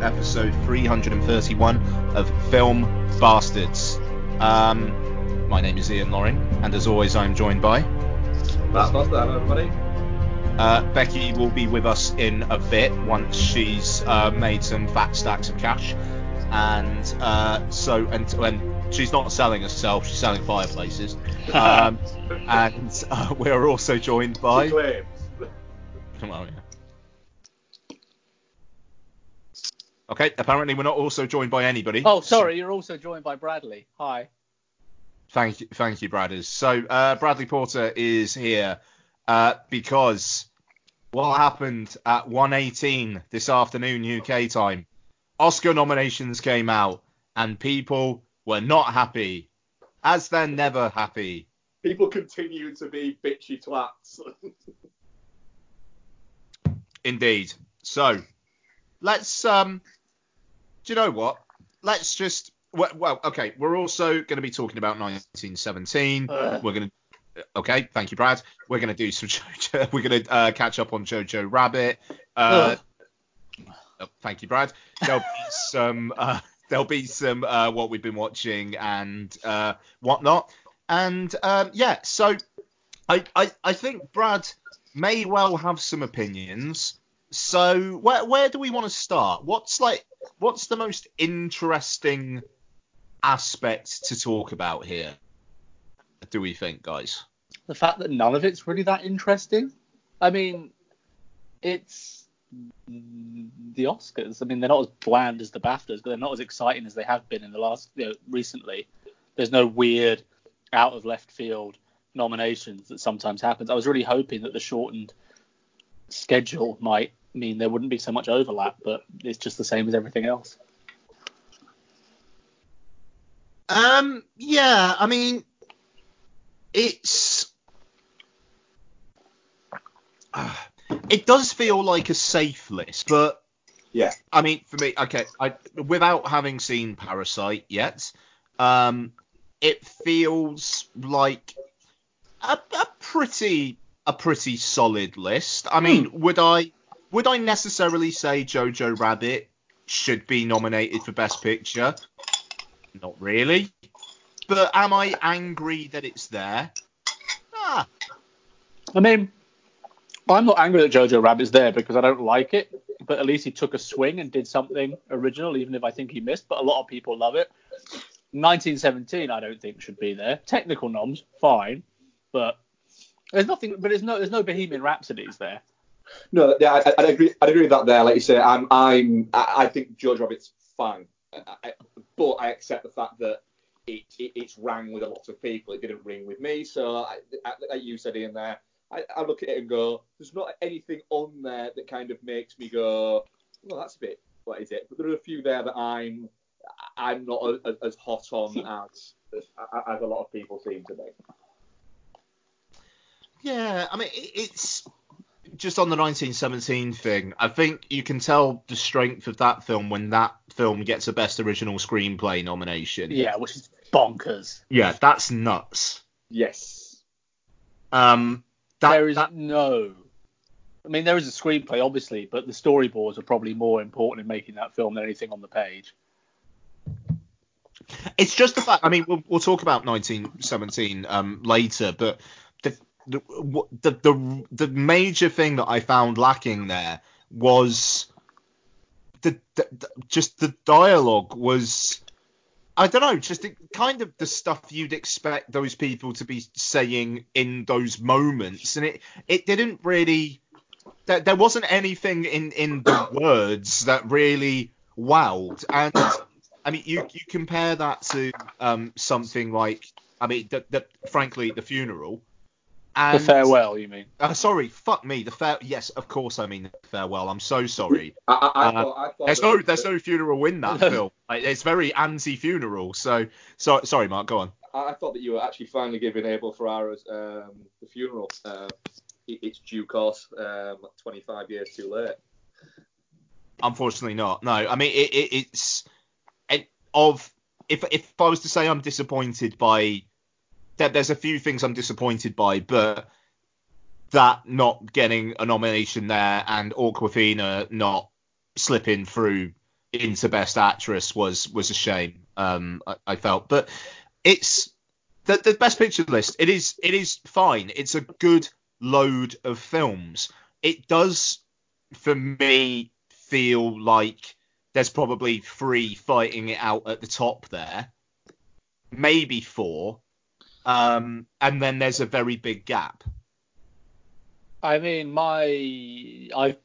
to episode 331 of Film Bastards. Um, my name is Ian Loring, and as always, I'm joined by That's not that, everybody. uh, Becky. Will be with us in a bit once she's uh, made some fat stacks of cash, and uh, so and and she's not selling herself; she's selling fireplaces. Um, and uh, we're also joined by. She claims. Well, yeah. Okay, apparently we're not also joined by anybody. Oh, sorry, you're also joined by Bradley. Hi. Thank you, thank you, Bradders. So uh, Bradley Porter is here uh, because what happened at 1:18 this afternoon UK time? Oscar nominations came out and people were not happy, as they're never happy. People continue to be bitchy twats. Indeed. So let's um. You know what? Let's just well, well okay. We're also going to be talking about 1917. Ugh. We're going to okay. Thank you, Brad. We're going to do some. Jojo, we're going to uh, catch up on Jojo Rabbit. Uh, oh, thank you, Brad. There'll be some. Uh, there'll be some uh, what we've been watching and uh, whatnot. And um, yeah, so I, I I think Brad may well have some opinions. So where where do we want to start? What's like what's the most interesting aspect to talk about here? Do we think, guys? The fact that none of it's really that interesting. I mean, it's the Oscars. I mean, they're not as bland as the BAFTAs, but they're not as exciting as they have been in the last, you know, recently. There's no weird, out of left field nominations that sometimes happens. I was really hoping that the shortened schedule might mean there wouldn't be so much overlap, but it's just the same as everything else. Um, yeah, I mean, it's uh, it does feel like a safe list, but yeah. I mean, for me, okay, I without having seen Parasite yet, um, it feels like a, a pretty a pretty solid list. I mean, would I would I necessarily say Jojo Rabbit should be nominated for Best Picture? Not really. But am I angry that it's there? Ah, I mean, I'm not angry that Jojo Rabbit's there because I don't like it, but at least he took a swing and did something original, even if I think he missed. But a lot of people love it. 1917, I don't think should be there. Technical noms, fine, but there's nothing. But there's no there's no Bohemian Rhapsodies there. No, yeah, I, I'd agree. I'd agree with that there. Like you say, I'm, I'm, I, think Jojo Rabbit's fine, I, but I accept the fact that it, it, it's rang with a lot of people. It didn't ring with me. So, I, I, like you said in there, I, I look at it and go, there's not anything on there that kind of makes me go, well, that's a bit. What is it? But there are a few there that I'm, I'm not as, as hot on as, as as a lot of people seem to be. yeah. I mean, it, it's just on the 1917 thing. I think you can tell the strength of that film when that film gets a Best Original Screenplay nomination. Yeah, which is bonkers. Yeah, that's nuts. Yes. Um, that, there is that- no. I mean, there is a screenplay, obviously, but the storyboards are probably more important in making that film than anything on the page. It's just the fact. I mean, we'll, we'll talk about 1917 um, later, but the the, the major thing that I found lacking there was the, the, the just the dialogue was. I don't know, just the, kind of the stuff you'd expect those people to be saying in those moments, and it it didn't really. There, there wasn't anything in in the words that really wowed, and I mean, you you compare that to um, something like, I mean, the, the, frankly, the funeral. And, the farewell, you mean? Uh, sorry, fuck me. The fair. Yes, of course, I mean the farewell. I'm so sorry. I, I, I Uh, thought, I thought There's that- no there's no funeral in that film. Like, it's very anti-funeral. So, so sorry, Mark. Go on. I I thought that you were actually finally giving Abel Ferrara's um, the funeral uh, it- its due course. Um, 25 years too late. Unfortunately, not. No, I mean it, it, it's it, of if if I was to say I'm disappointed by there, there's a few things I'm disappointed by, but that not getting a nomination there and Awkwafina not slipping through into Best Actress was was a shame. Um, I, I felt, but it's the, the Best Picture list. It is it is fine. It's a good load of films. It does, for me, feel like there's probably three fighting it out at the top there, maybe four, um, and then there's a very big gap. I mean, my I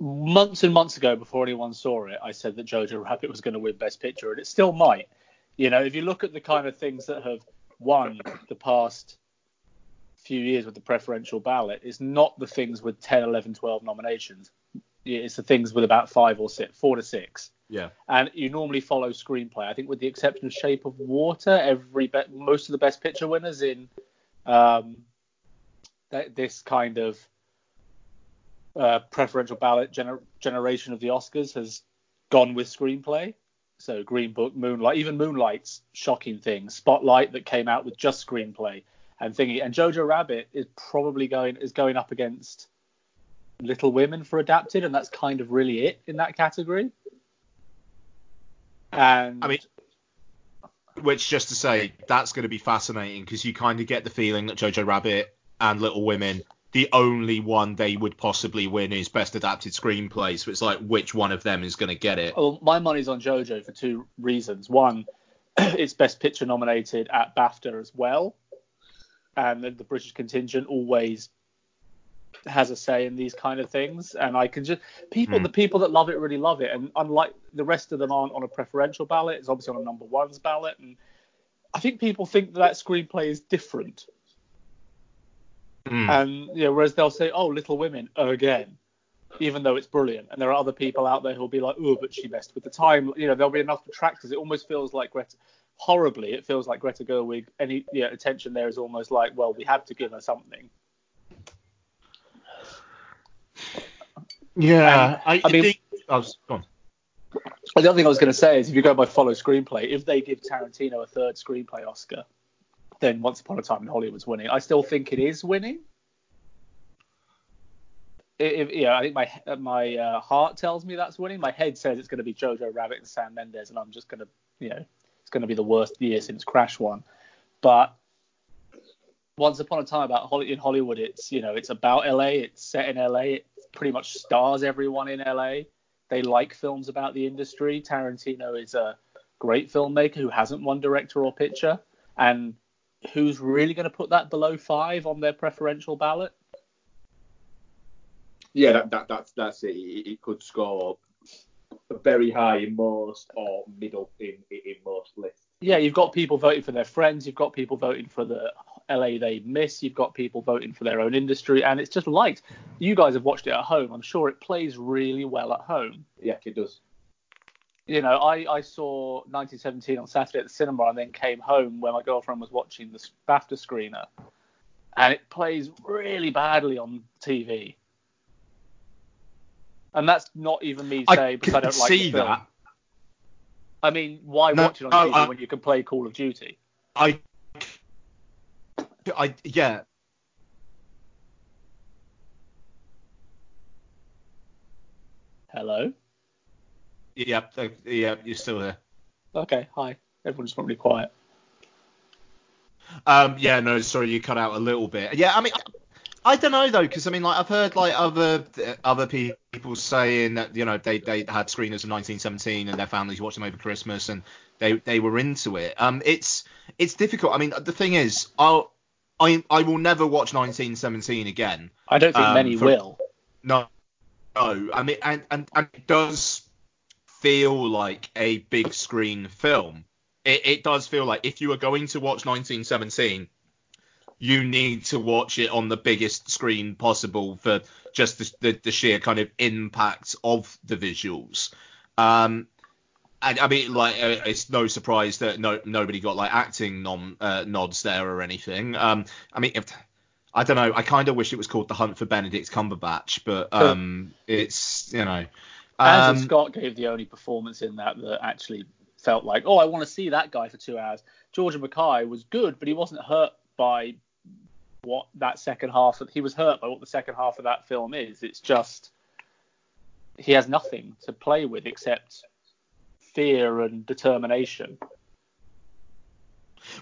months and months ago, before anyone saw it, I said that Jojo Rabbit was going to win Best Picture, and it still might. You know, if you look at the kind of things that have won the past few years with the preferential ballot, it's not the things with 10, 11, 12 nominations. It's the things with about five or six, four to six. Yeah. And you normally follow screenplay. I think, with the exception of Shape of Water, every be- most of the Best Picture winners in um, th- this kind of uh, preferential ballot gener- generation of the Oscars has gone with screenplay. So Green Book, Moonlight, even Moonlight's shocking thing, Spotlight that came out with just screenplay and thingy, and Jojo Rabbit is probably going is going up against Little Women for adapted, and that's kind of really it in that category. And I mean, which just to say that's going to be fascinating because you kind of get the feeling that Jojo Rabbit and Little Women, the only one they would possibly win is Best Adapted Screenplay. So it's like which one of them is going to get it? Well, my money's on JoJo for two reasons. One, it's Best Picture nominated at BAFTA as well, and the, the British contingent always has a say in these kind of things. And I can just people, Mm. the people that love it really love it, and unlike the rest of them aren't on a preferential ballot, it's obviously on a number ones ballot, and I think people think that that screenplay is different. Mm. And you know, whereas they'll say, "Oh, Little Women again," even though it's brilliant. And there are other people out there who'll be like, "Oh, but she messed with the time." You know, there'll be enough detractors. It almost feels like Greta. Horribly, it feels like Greta Gerwig. Any yeah, attention there is almost like, well, we have to give her something. Yeah, I, I mean- think. I was, go on. The other thing I was going to say is, if you go by follow screenplay, if they give Tarantino a third screenplay Oscar, then Once Upon a Time in Hollywood's winning. I still think it is winning. If, yeah, I think my my uh, heart tells me that's winning. My head says it's going to be Jojo Rabbit and Sam Mendes, and I'm just going to, you know, it's going to be the worst year since Crash one. But Once Upon a Time about in Hollywood, it's you know, it's about LA. It's set in LA. It pretty much stars everyone in LA. They like films about the industry. Tarantino is a great filmmaker who hasn't won director or picture, and who's really going to put that below five on their preferential ballot? Yeah, that, that that's that's it. It, could score very high in most or middle in, in most lists. Yeah, you've got people voting for their friends, you've got people voting for the LA they miss, you've got people voting for their own industry, and it's just liked. You guys have watched it at home. I'm sure it plays really well at home. Yeah, it does. You know, I, I saw 1917 on Saturday at the cinema and then came home where my girlfriend was watching the BAFTA screener, and it plays really badly on TV. And that's not even me I saying because I don't like see the film. that. I mean, why No, watch it on no, TV I- when you can play Call of Duty? I, I yeah. Hello. Yeah, uh, yeah, you're still there. Okay, hi. Everyone just went really quiet. Um, yeah, no, sorry, you cut out a little bit. Yeah, I mean, I don't know though, because I mean, like I've heard like other other people saying that you know they they had screeners in 1917 and their families watched them over Christmas and they they were into it. Um, it's it's difficult. I mean, the thing is, I'll I I will never watch 1917 again. I don't think Um, many for- will. No, no. I mean, and, and, and it does feel like a big screen film. It, it does feel like if you are going to watch 1917, you need to watch it on the biggest screen possible for just the, the, the sheer kind of impact of the visuals. Um, and I mean, like, uh, it's no surprise that no nobody got like acting nom, uh, nods there or anything. Um, I mean, if, I don't know. I kind of wish it was called The Hunt for Benedict Cumberbatch, but um, it's you know. Andrew Um, Scott gave the only performance in that that actually felt like, oh, I want to see that guy for two hours. George MacKay was good, but he wasn't hurt by what that second half. Of, he was hurt by what the second half of that film is. It's just he has nothing to play with except fear and determination.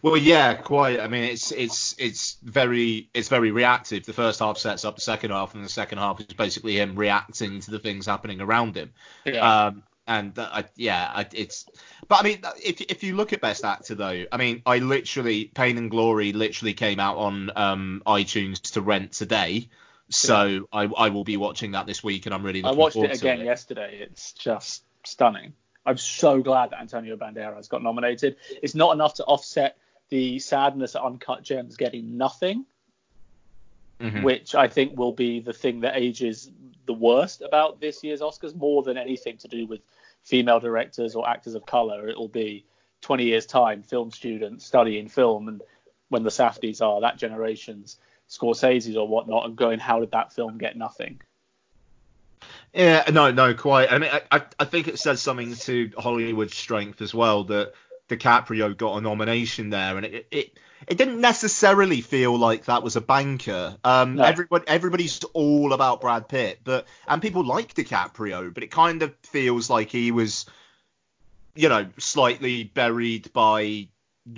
Well, yeah, quite. I mean, it's it's it's very it's very reactive. The first half sets up the second half, and the second half is basically him reacting to the things happening around him. Yeah. Um, and I, yeah, I, it's. But I mean, if if you look at Best Actor though, I mean, I literally Pain and Glory literally came out on um, iTunes to rent today, so I I will be watching that this week, and I'm really I looking watched it again yesterday. It's just stunning. I'm so glad that Antonio Banderas got nominated. It's not enough to offset the sadness at Uncut Gems getting nothing, Mhm. which I think will be the thing that ages the worst about this year's Oscars, more than anything to do with female directors or actors of color. It will be 20 years' time, film students studying film, and when the Safdies are that generation's Scorsese's or whatnot, and going, how did that film get nothing? Yeah, no, no, quite. I mean, I, I- I think it says something to Hollywood's strength as well that DiCaprio got a nomination there, and it it, it didn't necessarily feel like that was a banker. Um, No. everybody everybody's all about Brad Pitt, but and people like DiCaprio, but it kind of feels like he was, you know, slightly buried by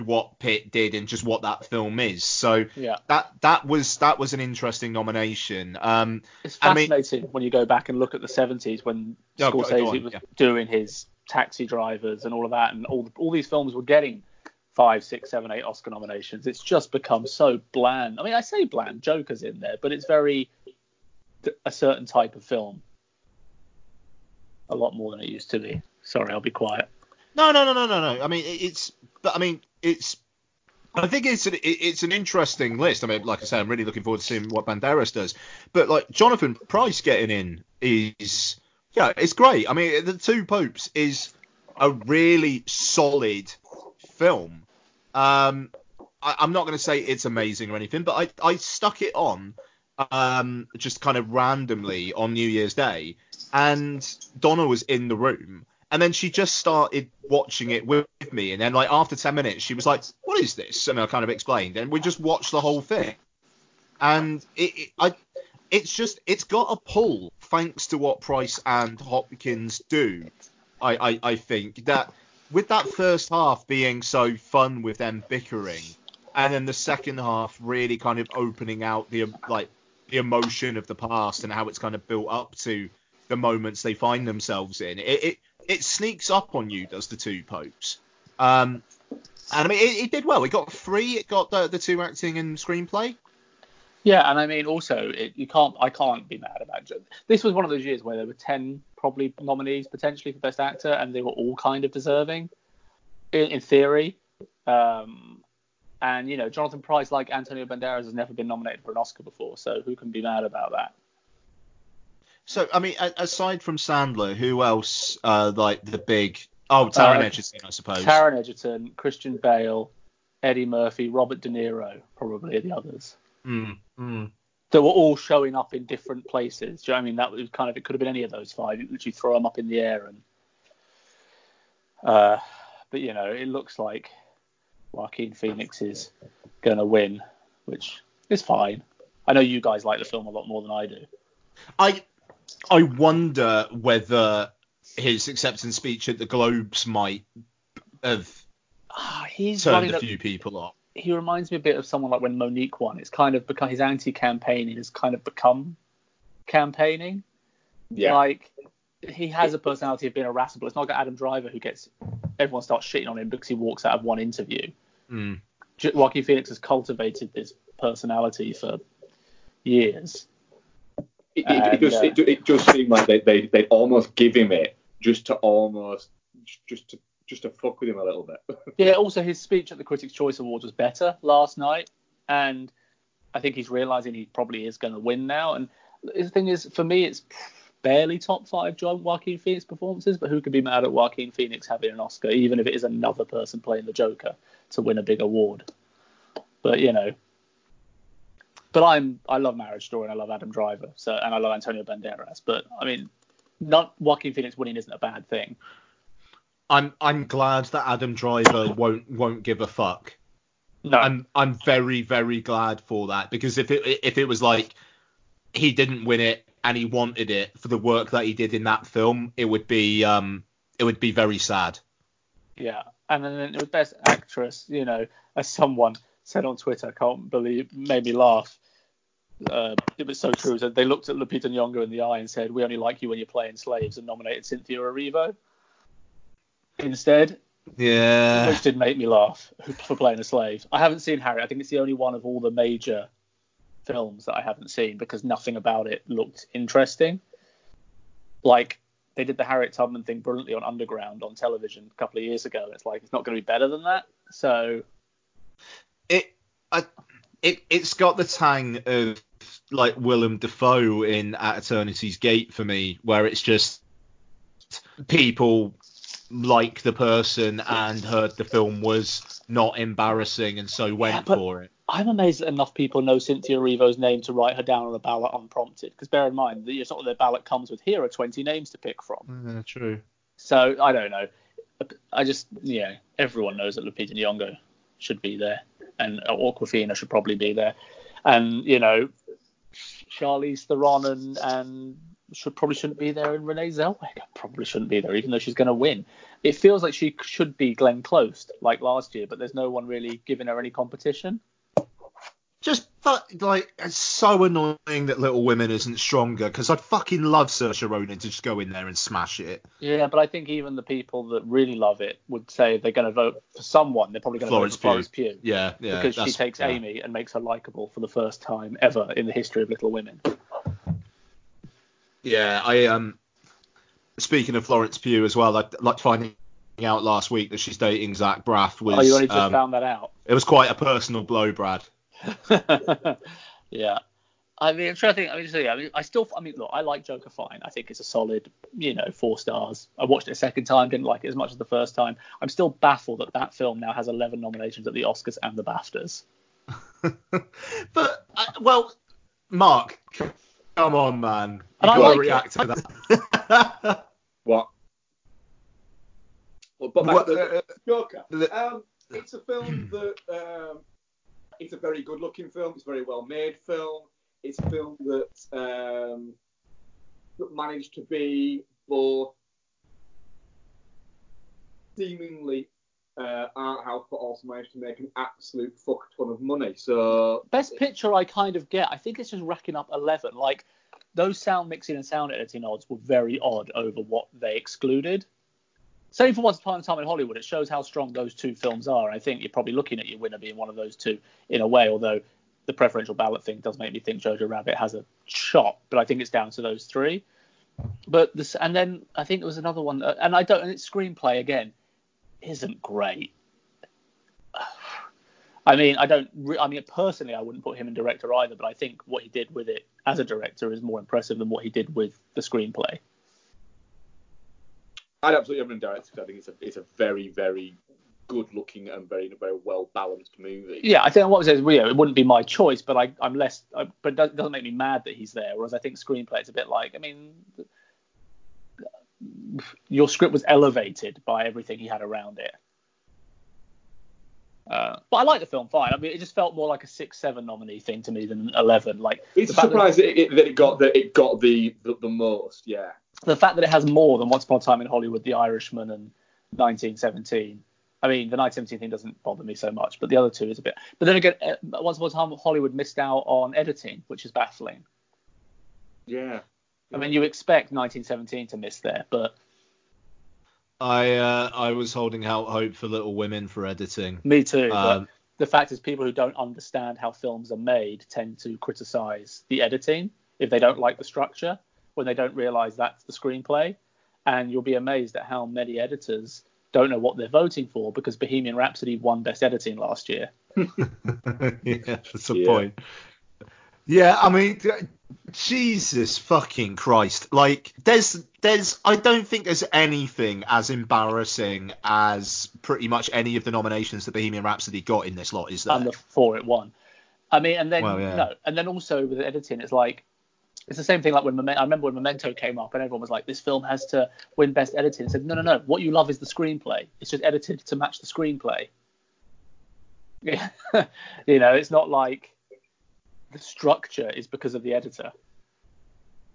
what Pitt did and just what that film is. So Yeah. that that was that was an interesting nomination. Um, It's I mean- fascinating when you go back and look at the 70s when go- Scorsese go on, was yeah. doing his Taxi Drivers and all of that, and all all these films were getting five, six, seven, eight Oscar nominations. It's just become so bland. I mean, I say bland, Joker's in there, but it's very a certain type of film. A lot more than it used to be. Sorry, I'll be quiet. No, no, no, no, no, no. I mean, it's, but I mean, it's. I think it's an it's an interesting list. I mean, like I said, I'm really looking forward to seeing what Banderas does. But like Jonathan Pryce getting in is, yeah, it's great. I mean, the Two Popes is a really solid film. Um, I, I'm not going to say it's amazing or anything, but I I stuck it on, um, just kind of randomly on New Year's Day, and Donna was in the room, and then she just started watching it with me, and then like after ten minutes, she was like, "What is this?" And I kind of explained, and we just watched the whole thing, and it, it I. It's just it's got a pull thanks to what Pryce and Hopkins do. I, I, I think that with that first half being so fun with them bickering, and then the second half really kind of opening out the like the emotion of the past and how it's kind of built up to the moments they find themselves in. It it, it sneaks up on you, does the two popes. Um, and I mean, it, it did well. It got three. It got the, the two acting and screenplay. Yeah, and I mean also it, you can't I can't be mad about it. This was one of those years where there were ten probably nominees potentially for best actor, and they were all kind of deserving, in, in theory. Um, and you know Jonathan Pryce, like Antonio Banderas, has never been nominated for an Oscar before, so who can be mad about that? So I mean, aside from Sandler, who else? Uh, like the big. Oh, Taron Uh, Egerton, I suppose. Taron Egerton, Christian Bale, Eddie Murphy, Robert De Niro, probably are the others. Mm, mm. They were all showing up in different places. Do you know what I mean? That was kind of it could have been any of those five. You literally throw them up in the air and uh, but you know, it looks like Joaquin Phoenix is gonna win, which is fine. I know you guys like the film a lot more than I do. I I wonder whether his acceptance speech at the Globes might have Ah, he's turned a a- few people off. He reminds me a bit of someone like when Mo'Nique won. It's kind of become his anti-campaigning has kind of become campaigning. Yeah. Like he has a personality of being irascible. It's not like Adam Driver who gets everyone starts shitting on him because he walks out of one interview. Mm. Joaquin Phoenix has cultivated this personality for years. It, it, it, does, And, uh, it, it does seem like they, they they almost give him it just to almost just to just to fuck with him a little bit. Yeah. Also, his speech at the Critics' Choice Awards was better last night, and I think he's realizing he probably is going to win now. And the thing is, for me, it's barely top five Joaquin Phoenix performances, but who could be mad at Joaquin Phoenix having an Oscar, even if it is another person playing the Joker to win a big award? But you know. But I'm I love Marriage Story and I love Adam Driver, so and I love Antonio Banderas. But I mean, not Joaquin Phoenix winning isn't a bad thing. I'm I'm glad that Adam Driver won't won't give a fuck. No, I'm I'm very very glad for that because if it if it was like he didn't win it and he wanted it for the work that he did in that film, it would be um it would be very sad. Yeah, and then the best actress. You know, as someone said on Twitter, I can't believe, made me laugh. Uh, it was so true. So they looked at Lupita Nyong'o in the eye and said, "We only like you when you're playing slaves," and nominated Cynthia Erivo instead, Yeah. which did make me laugh for playing a slave. I haven't seen Harry. I think it's the only one of all the major films that I haven't seen because nothing about it looked interesting. Like they did the Harriet Tubman thing brilliantly on Underground on television a couple of years ago. It's like it's not going to be better than that. So It I, it it's got the tang of like Willem Dafoe in At Eternity's Gate for me, where it's just people like the person and heard the film was not embarrassing and so went Yeah, for it. I'm amazed that enough people know Cynthia Erivo's name to write her down on a ballot unprompted. Because bear in mind, the sort of the ballot comes with here are 20 names to pick from. Yeah, true. So I don't know. I just yeah, everyone knows that Lupita Nyong'o should be there, and uh, Awkwafina should probably be there, and you know, Charlize Theron and and should probably shouldn't be there, and Renee Zellweger probably shouldn't be there, even though she's going to win. It feels like she should be Glenn Close like last year, but there's no one really giving her any competition. Just fu- like it's so annoying that Little Women isn't stronger because I'd fucking love Saoirse Ronan to just go in there and smash it. Yeah, but I think even the people that really love it would say they're going to vote for someone. They're probably going to vote for Florence Pugh. Yeah, yeah. because she takes yeah. Amy and makes her likable for the first time ever in the history of Little Women. Yeah, I um. Speaking of Florence Pugh as well, I like finding out last week that she's dating Zach Braff was oh, you only just um, found that out. it was quite a personal blow, Brad. yeah. I mean, I'm trying to think. I mean, so, yeah, I mean, I still, I mean, look, I like Joker fine. I think it's a solid, you know, four stars. I watched it a second time, didn't like it as much as the first time. I'm still baffled that that film now has 11 nominations at the Oscars and the BAFTAs. but uh, well, Mark, come on, man, you And I gotta like react to that. What? Well, but back What, the uh, Joker. the- Um, it's a film that um, it's a very good-looking film. It's a very well-made film. It's a film that um, that managed to be both seemingly uh, art house, but also managed to make an absolute fuck ton of money. So Best picture I kind of get. I think it's just racking up 11. Like, those sound mixing and sound editing odds were very odd over what they excluded. Same for Once Upon a Time in Hollywood. It shows how strong those two films are. I think you're probably looking at your winner being one of those two in a way, although the preferential ballot thing does make me think Jojo Rabbit has a shot, but I think it's down to those three. But this, and then I think there was another one, uh, and I don't, and its screenplay again isn't great. I mean, I don't. Re- I mean, personally, I wouldn't put him in director either, but I think what he did with it as a director is more impressive than what he did with the screenplay. I'd absolutely have him in director because I think it's a it's a very very good-looking and very very well-balanced movie. Yeah, I think what was it? You know, it wouldn't be my choice, but I, I'm less. I, but it doesn't- doesn't make me mad that he's there. Whereas I think screenplay it's a bit like. I mean, your script was elevated by everything he had around it. Uh, but I like the film fine. I mean, it just felt more like a six, seven nominee thing to me than eleven. Like It's a that- surprise that it, that it got that it got the, the the most. Yeah. the fact that it has more than Once Upon a Time in Hollywood, The Irishman, and 1917. I mean, the 1917 thing doesn't bother me so much, but the other two is a bit. But then again, uh, Once Upon a Time in Hollywood missed out on editing, which is baffling. Yeah. I mean, you expect 1917 to miss there, but I uh, I was holding out hope for Little Women for editing. me too. but Um, the fact is, people who don't understand how films are made tend to criticize the editing if they don't like the structure, when they don't realize that's the screenplay. And you'll be amazed at how many editors don't know what they're voting for because Bohemian Rhapsody won Best Editing last year. yeah, that's the Yeah. point. Yeah, I mean, Jesus fucking Christ! Like, there's, there's, I don't think there's anything as embarrassing as pretty much any of the nominations that Bohemian Rhapsody got in this lot, is there? and the four it won. I mean, and then Well, yeah. no, and then also with editing, it's like it's the same thing. Like when Memento, I remember when Memento came up, and everyone was like, "This film has to win Best Editing." I said, "No, no, no. What you love is the screenplay. It's just edited to match the screenplay." Yeah, you know, it's not like the structure is because of the editor.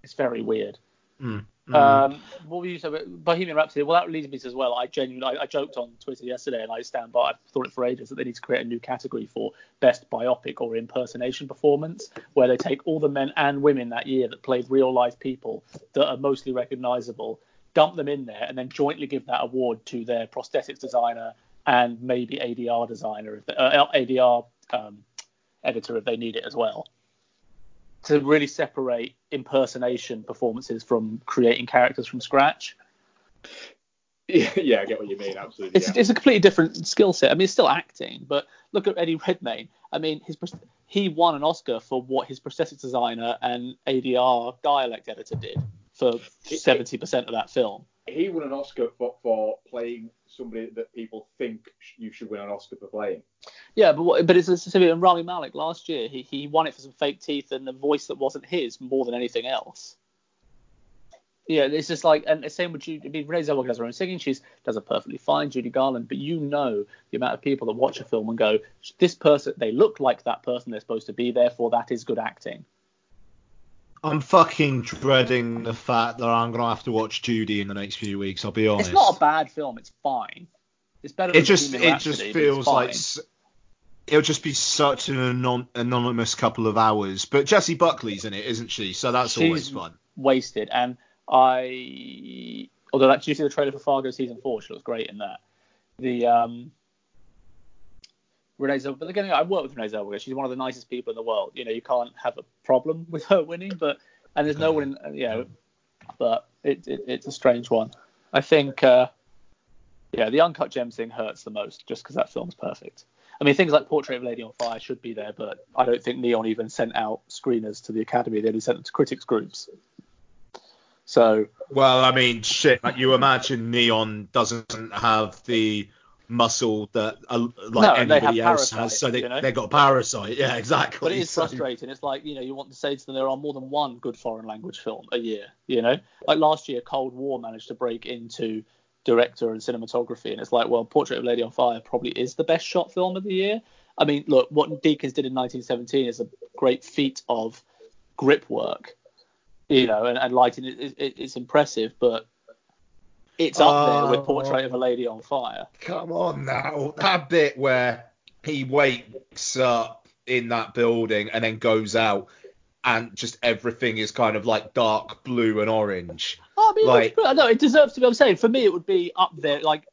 It's very weird. Mm, mm. Um, what were you saying? Bohemian Rhapsody. Well, that leads me to as well. I genuinely, I, I joked on Twitter yesterday, and I stand by. I thought it for ages that they need to create a new category for best biopic or impersonation performance, where they take all the men and women that year that played real life people that are mostly recognizable, dump them in there, and then jointly give that award to their prosthetics designer and maybe ADR designer, if they, uh, ADR um, editor if they need it as well to really separate impersonation performances from creating characters from scratch. Yeah, yeah, I get what you mean. Absolutely. It's, yeah. it's a completely different skill set. I mean, it's still acting, but look at Eddie Redmayne. I mean, his he won an Oscar for what his prosthetic designer and ADR dialect editor did for 70% of that film. He won an Oscar for, for playing somebody that people think you should win an Oscar for playing. Yeah, but what, but it's specific. And Rami Malek last year, he he won it for some fake teeth and a voice that wasn't his more than anything else. Yeah, it's just like, and the same with Judy. I mean, Renee Zellweger does her own singing. She does it perfectly fine. Judy Garland, but you know the amount of people that watch a film and go, this person, they look like that person they're supposed to be. Therefore, that is good acting. I'm fucking dreading the fact that I'm gonna have to watch Judy in the next few weeks. I'll be honest. It's not a bad film. It's fine. It's better. Than it just it Rhapsody, it's feels like it'll just be such an anon- anonymous couple of hours. But Jessie Buckley's in it, isn't she? So that's always fun. wasted. And I, although that, did you see the trailer for Fargo season four? She looks great in that. The um, Renee Zellweger, but again, I work with Renee Zellweger. She's one of the nicest people in the world. You know, you can't have a problem with her winning, but and there's no one, in, you know, but it, it it's a strange one. I think, uh, yeah, the uncut gems thing hurts the most just because that film's perfect. I mean, things like Portrait of a Lady on Fire should be there, but I don't think Neon even sent out screeners to the Academy. They only sent them to critics groups. So Well, I mean, shit. Like you imagine Neon doesn't have the muscle that uh, like No, anybody else has. So they you know? they got a Parasite. Yeah, exactly. But it is So- frustrating. It's like, you know, you want to say to them there are more than one good foreign language film a year, you know? Like last year, Cold War managed to break into director and cinematography, and it's like, well, Portrait of a Lady on Fire probably is the best shot film of the year. I mean, look, what Deakins did in 1917 is a great feat of grip work, you know, and, and lighting. It, it, it's impressive, but it's up there with Portrait of a oh. Lady on Fire. Come on now, that bit where he wakes up in that building and then goes out, and just everything is kind of like dark blue and orange. Oh, I mean, Like- like, no, it deserves to be. I'm saying for me, it would be up there. Like,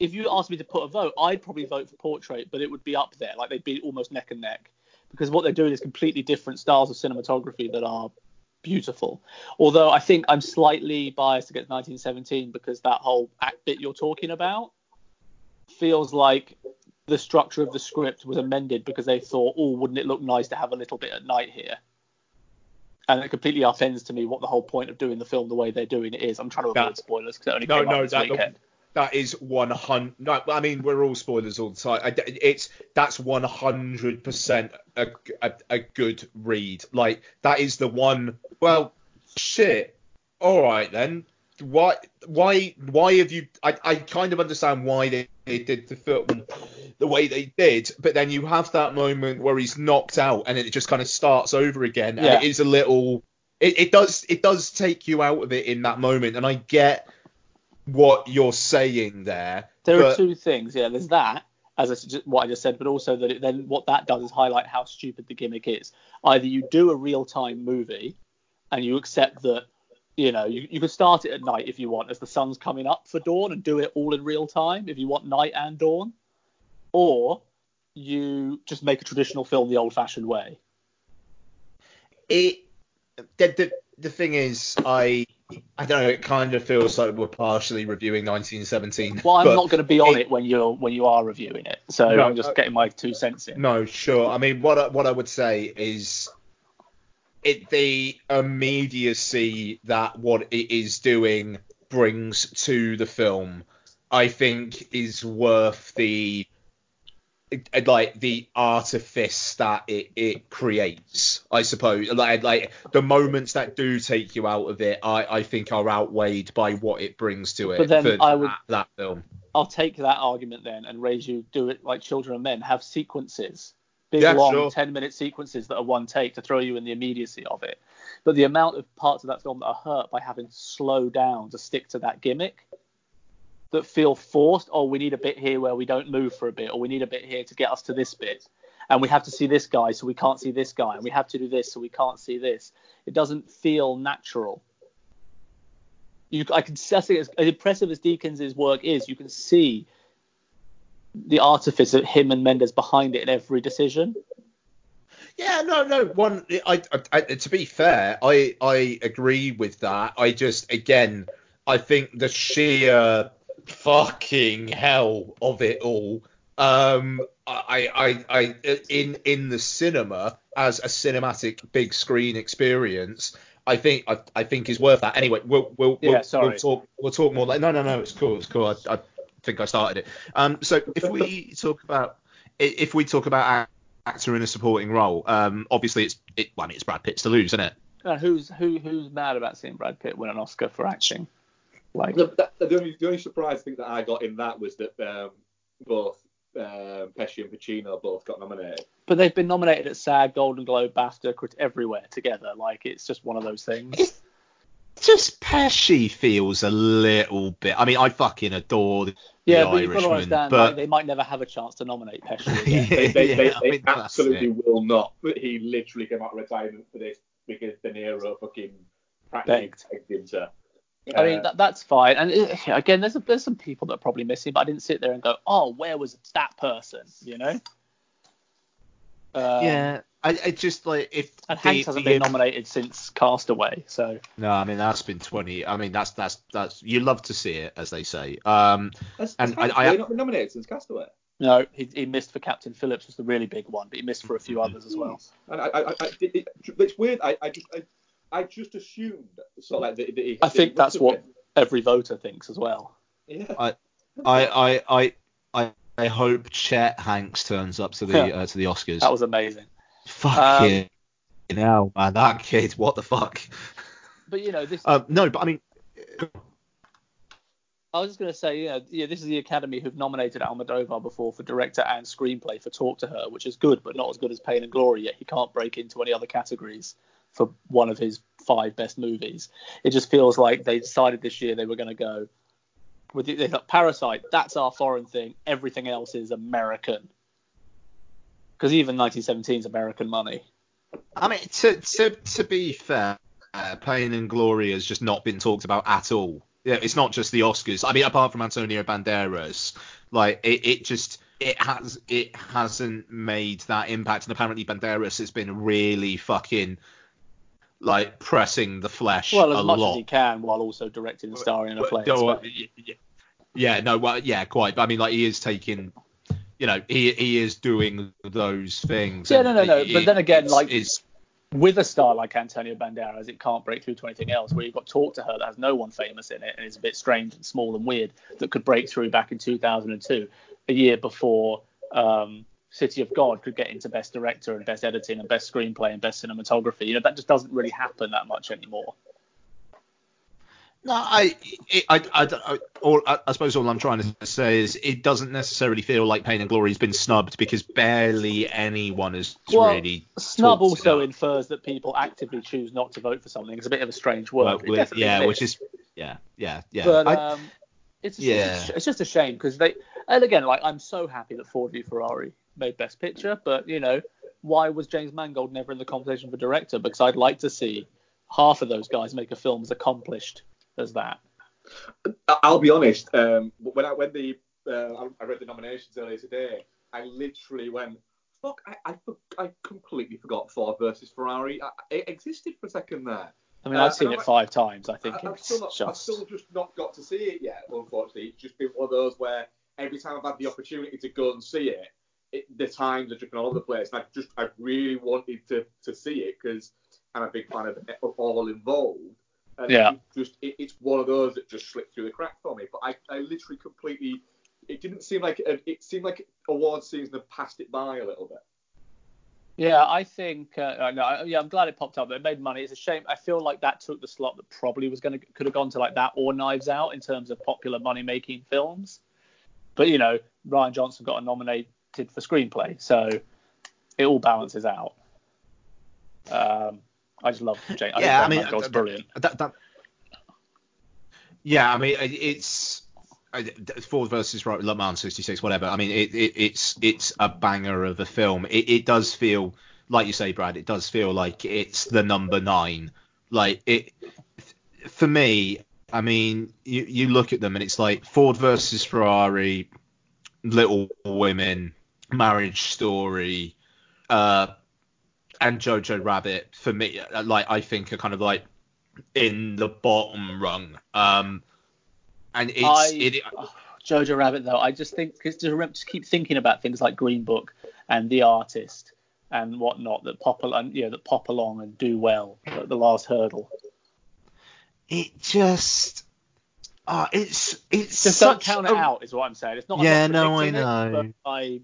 if you asked me to put a vote, I'd probably vote for Portrait, but it would be up there. Like, they'd be almost neck and neck because what they're doing is completely different styles of cinematography that are beautiful. Although I think I'm slightly biased against 1917 because that whole act bit you're talking about feels like the structure of the script was amended because they thought, oh, wouldn't it look nice to have a little bit at night here? And it completely upends to me what the whole point of doing the film the way they're doing it is. I'm trying to avoid spoilers because it only No, came no, out this that- weekend. That is 100. No, I mean we're all spoilers all the time. I, it's that's 100 percent a, good read. Like that is the one. Well, shit. All right then. Why why why have you? I, I kind of understand why they, they did the film the way they did, but then you have that moment where he's knocked out and it just kind of starts over again, and it is a little. It, it does it does take you out of it in that moment, and I get what you're saying there. There are two things. Yeah, there's that, as I, what I just said, but also that it, then what that does is highlight how stupid the gimmick is. Either you do a real time movie and you accept that, you know, you, you can start it at night if you want, as the sun's coming up for dawn, and do it all in real time if you want night and dawn, or you just make a traditional film the old fashioned way. it the, the the thing is I I don't know it kind of feels like we're partially reviewing 1917 Well, I'm not going to be on it- it when you're when you are reviewing it, so No, I'm just uh, getting my two cents in. no sure I mean what I, what I would say is it the immediacy that what it is doing brings to the film I think is worth the Uh, like the artifice that it, it creates, I suppose. Like like the moments that do take you out of it, I, I think are outweighed by what it brings to it. But then for I would- that, that film. I'll take that argument then and raise you do it like Children of Men, have sequences, big Yeah, long sure. 10 minute sequences that are one take to throw you in the immediacy of it. But the amount of parts of that film that are hurt by having slow down to stick to that gimmick that feel forced. Oh, we need a bit here where we don't move for a bit, or we need a bit here to get us to this bit. And we have to see this guy, so we can't see this guy, and we have to do this, so we can't see this. It doesn't feel natural. You, I can see, as, impressive as Deakins' work is, you can see the artifice of him and Mendes behind it in every decision. Yeah, no, no. One, I, I, to be fair, I, I agree with that. I just, again, I think the sheer fucking hell of it all. Um, I, I, I, in, in the cinema as a cinematic big screen experience, I think, I, I think is worth that. Anyway, we'll, we'll, Yeah, we'll, sorry. we'll talk, we'll talk more. Like, no, no, no, it's cool, it's cool. I, I think I started it. Um, so if we talk about, if we talk about actor in a supporting role. Um, obviously, it's it. Well, I mean, it's Brad Pitt's to lose, isn't it? And who's who who's mad about seeing Brad Pitt win an Oscar for acting? Like The, that, the, only, the only surprise thing that I got in that was that um, both um, Pesci and Pacino both got nominated. but they've been nominated at SAG, Golden Globe, BAFTA, crit- everywhere together. Like it's just one of those things. Just Pesci feels a little bit. I mean, I fucking adore the Yeah, but you've got to understand, but like, they might never have a chance to nominate Pesci again. They, they, they, Yeah, I they mean, absolutely will not. He literally came out of retirement for this because De Niro fucking practically Begged. begged him to. I mean, Uh, that, that's fine. And uh, again, there's a, there's some people that are probably missing, but I didn't sit there and go, oh, where was that person? You know? Um, yeah, I, I just like if And the- Hanks hasn't the- been nominated since Castaway, so No, I mean that's been 20. I mean that's that's that's you love to see it, as they say. Um, has, and has I- Hanks I- really not been nominated since Castaway? no, he, he missed for Captain Phillips was the really big one, but he missed for a few others as well. And I, I, I, I it, it, it's weird. I, I just, I, I just assumed sort of like that, that he, I think that's must have what every voter thinks as well. Yeah. I I I I I hope Chet Hanks turns up to the Yeah. uh, to the Oscars. That was amazing. Fucking hell, man, that kid, what the fuck? But you know, this Um, no, but I mean, I was just going to say, you know, yeah, this is the Academy who've nominated Almodovar before for director and screenplay for Talk to Her, which is good, but not as good as Pain and Glory. Yet he can't break into any other categories for one of his five best movies. It just feels like they decided this year they were going to go with the, they thought Parasite. That's our foreign thing. Everything else is American. Because even 1917 is American money. I mean, to to to be fair, uh, Pain and Glory has just not been talked about at all. Yeah, it's not just the Oscars. I mean, apart from Antonio Banderas, like it, it just it has it hasn't made that impact. And apparently Banderas has been really fucking like pressing the flesh Well, as a much lot. as he can while also directing and starring in a play. No, as well. y- y- yeah, no, well, yeah, quite. But I mean, like he is taking, you know, he he is doing those things. Yeah, no, no, no. it- But then again, it's- like- with a star like Antonio Banderas, it can't break through to anything else. Where you've got Talk to Her that has no one famous in it and is a bit strange and small and weird that could break through back in 2002, a year before um, City of God could get into Best Director and Best Editing and Best Screenplay and Best Cinematography. You know that just doesn't really happen that much anymore. No, I, it, I, I, I, all, I, I suppose all I'm trying to say is it doesn't necessarily feel like Pain and Glory has been snubbed because barely anyone has Well, really. snub also about- infers that people actively choose not to vote for something. It's a bit of a strange word. Well, yeah, is. which is yeah, yeah, yeah. But um, it's just, Yeah. it's, it's just a shame because they and again like I'm so happy that Ford v Ferrari made Best Picture, but you know why was James Mangold never in the conversation for director? Because I'd like to see half of those guys make a film as accomplished as that. I'll be honest. Um, when I when the uh, I- read the nominations earlier today, I literally went, "Fuck!" I I, I completely forgot Ford versus Ferrari. I, it existed for a second there. I mean, Uh, I've seen it I'm- five times. I think I, I've still not, I've still just not got to see it yet. Unfortunately, it's just been one of those where every time I've had the opportunity to go and see it, it the times have just been all over the place. And I just I really wanted to to see it because I'm a big fan of, of all involved. And Yeah. it just it, it's one of those that just slipped through the crack for me. But I, I literally completely. It didn't seem like a, it seemed like award season had passed it by a little bit. Yeah, I think. Uh, no, yeah, I'm glad it popped up. It made money. It's a shame. I feel like that took the slot that probably was going to could have gone to like that or Knives Out in terms of popular money making films. But you know, Rian Johnson got nominated for screenplay, so it all balances out. Um, I just love Jane. I Yeah, I mean, James Mangold's uh, brilliant. that, that, yeah, I mean, it's Ford versus Right, Le Mans 66, whatever. I mean, it, it, it's it's a banger of a film. It, it does feel, like you say, Brad, it does feel like it's the number nine. Like it, for me, I mean, you, you look at them and it's like Ford versus Ferrari, Little Women, Marriage Story, uh, and Jojo Rabbit. For me, uh, like I think are kind of like in the bottom rung. Um, and it's I, it, oh, Jojo Rabbit though, I just think cause to remember, just keep thinking about things like Green Book and The Artist and whatnot that pop al- and, you know that pop along and do well at the last hurdle. it just. Uh, it's it's Just don't such count a- it out, is what I'm saying. It's not. Yeah, no, I it, know. but I,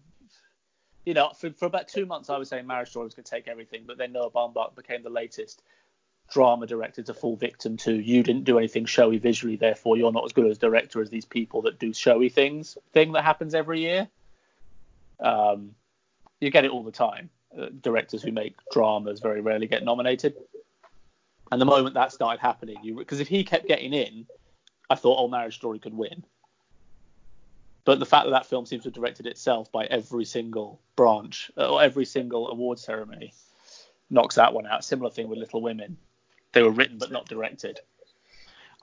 you know, for, for about two months I was saying Marriage Story was going to take everything, but then Noah Baumbach became the latest drama director to fall victim to you didn't do anything showy visually, therefore you're not as good as director as these people that do showy things thing that happens every year. Um, you get it all the time. Uh, directors who make dramas very rarely get nominated. And the moment that started happening, you because if he kept getting in, I thought, oh, Marriage Story could win. But the fact that that film seems to have directed itself by every single branch uh, or every single award ceremony knocks that one out. Similar thing with Little Women. They were written but not directed.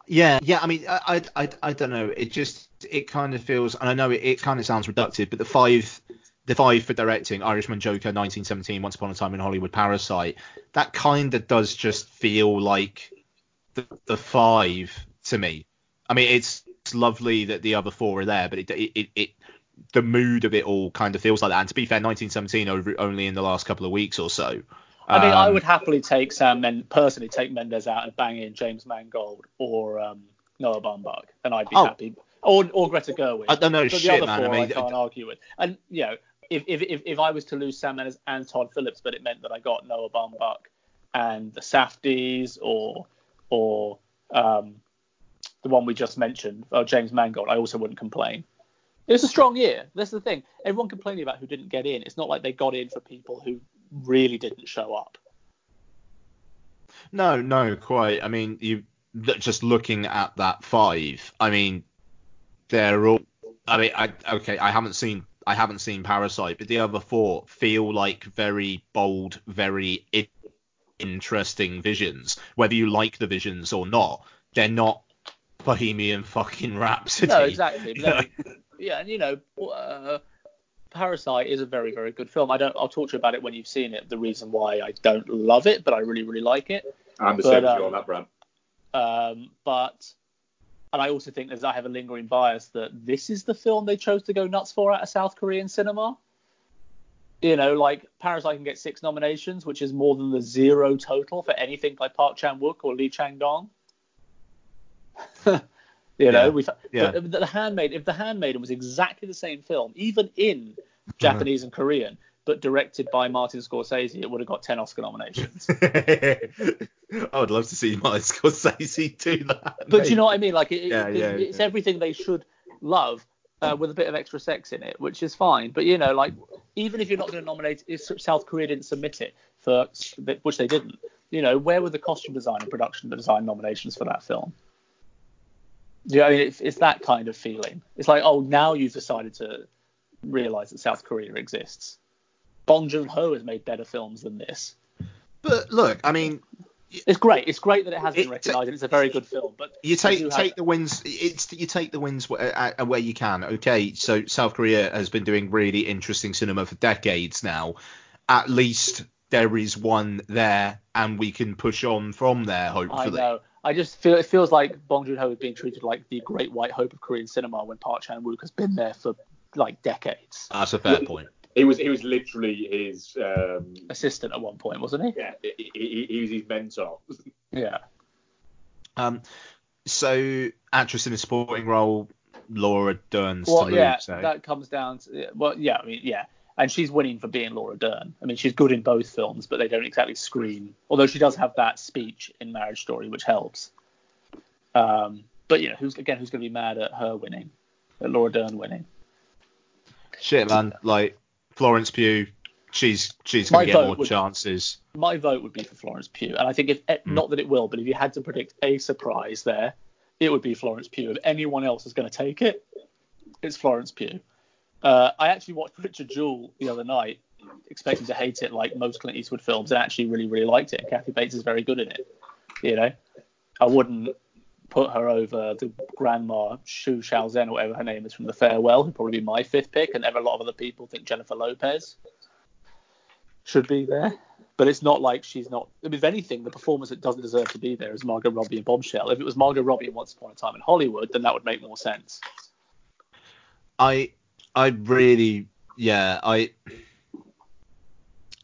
Yeah, yeah. I mean, I, I, I, don't know. It just, it kind of feels, and I know it, it kind of sounds reductive, but the five, the five for directing, Irishman, Joker, 1917, Once Upon a Time in Hollywood, Parasite, that kind of does just feel like the, the five to me. I mean, it's lovely that the other four are there, but it, it, it, it the mood of it all kind of feels like that. And to be fair, 1917 over only in the last couple of weeks or so. I mean, I Um, would happily take Sam Men- personally take Mendes out and bang in James Mangold or um, Noah Baumbach, and I'd be Oh. happy. Or, or Greta Gerwig. I don't know, But the shit, other man. I four mean, I can't argue with. And you know, if, if if if I was to lose Sam Mendes and Todd Phillips, but it meant that I got Noah Baumbach and the Safdies or or um, the one we just mentioned, or James Mangold, I also wouldn't complain. It was a strong year. That's the thing. Everyone complaining about who didn't get in. It's not like they got in for people who really didn't show up. No, no, quite. I mean, you just looking at that five. I mean, they're all. I mean, I okay. I haven't seen. I haven't seen Parasite, but the other four feel like very bold, very interesting visions. Whether you like the visions or not, they're not Bohemian fucking Rhapsody. No, exactly. But then- yeah, and you know, uh, Parasite is a very, very good film. I don't. I'll talk to you about it when you've seen it. The reason why I don't love it, but I really, really like it. I'm the same as um, you on that, Brad. Um, but and I also think that I have a lingering bias that this is the film they chose to go nuts for at a South Korean cinema. You know, like Parasite can get six nominations, which is more than the zero total for anything by Park Chan Wook or Lee Chang Dong. you Yeah, know, yeah. the Handmaid. If the Handmaiden was exactly the same film, even in Japanese and Korean, but directed by Martin Scorsese, it would have got 10 Oscar nominations. I would love to see Martin Scorsese do that. But do you know what I mean? Like, it, Yeah, it- yeah, it's yeah. everything they should love uh, with a bit of extra sex in it, which is fine. But you know, like, even if you're not going to nominate, if South Korea didn't submit it for, which they didn't, you know, where were the costume design and production design nominations for that film? Do you know, what I mean, it's, it's that kind of feeling. It's like, oh, now you've decided to realize that South Korea exists. Bong Joon Ho has made better films than this. But look, I mean, It's great. It's great that it has been recognised and it's a very good film. But you take have- take the wins. It's you take the wins where, where you can. Okay, so South Korea has been doing really interesting cinema for decades now. At least there is one there, and we can push on from there. I Hopefully. know. I just feel it feels like Bong Joon Ho is being treated like the great white hope of Korean cinema when Park Chan Wook has been there for like decades. That's a fair point. He was he was literally his um, Assistant at one point, wasn't he? yeah he, he, he was his mentor. Yeah. Um, so actress in a supporting role, Laura Dern's Well, to yeah, lose. So. that comes down to well, yeah, I mean, yeah, and she's winning for being Laura Dern. I mean, she's good in both films, but they don't exactly scream. Although she does have that speech in Marriage Story, which helps. Um, but you know, who's again, who's going to be mad at her winning, at Laura Dern winning? Shit, man. Like Florence Pugh, she's she's gonna get more would- chances. my vote would be for Florence Pugh, and I think if eh, not that it will, but if you had to predict a surprise there, it would be Florence Pugh. If anyone else is going to take it, it's Florence Pugh. Uh, I actually watched Richard Jewell the other night, expecting to hate it like most Clint Eastwood films, and actually really really liked it. And Kathy Bates is very good in it. You know, I wouldn't put her over the grandma Shu Xiaozhen or whatever her name is from The Farewell, who'd probably be my fifth pick, and ever a lot of other people think Jennifer Lopez should be there. But it's not like she's not. I mean, if anything, the performance that doesn't deserve to be there is Margot Robbie in Bombshell. If it was Margot Robbie in Once Upon a Time in Hollywood, then that would make more sense. I I really yeah I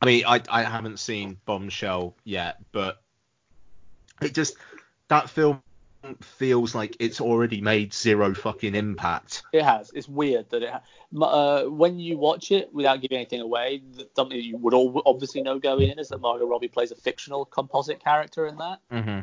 I mean I I haven't seen Bombshell yet, but it just that film feels like it's already made zero fucking impact. It has. It's weird that it. Ha- uh, when you watch it without giving anything away, th- something you would all obviously know going in is that Margot Robbie plays a fictional composite character in that. Mm-hmm.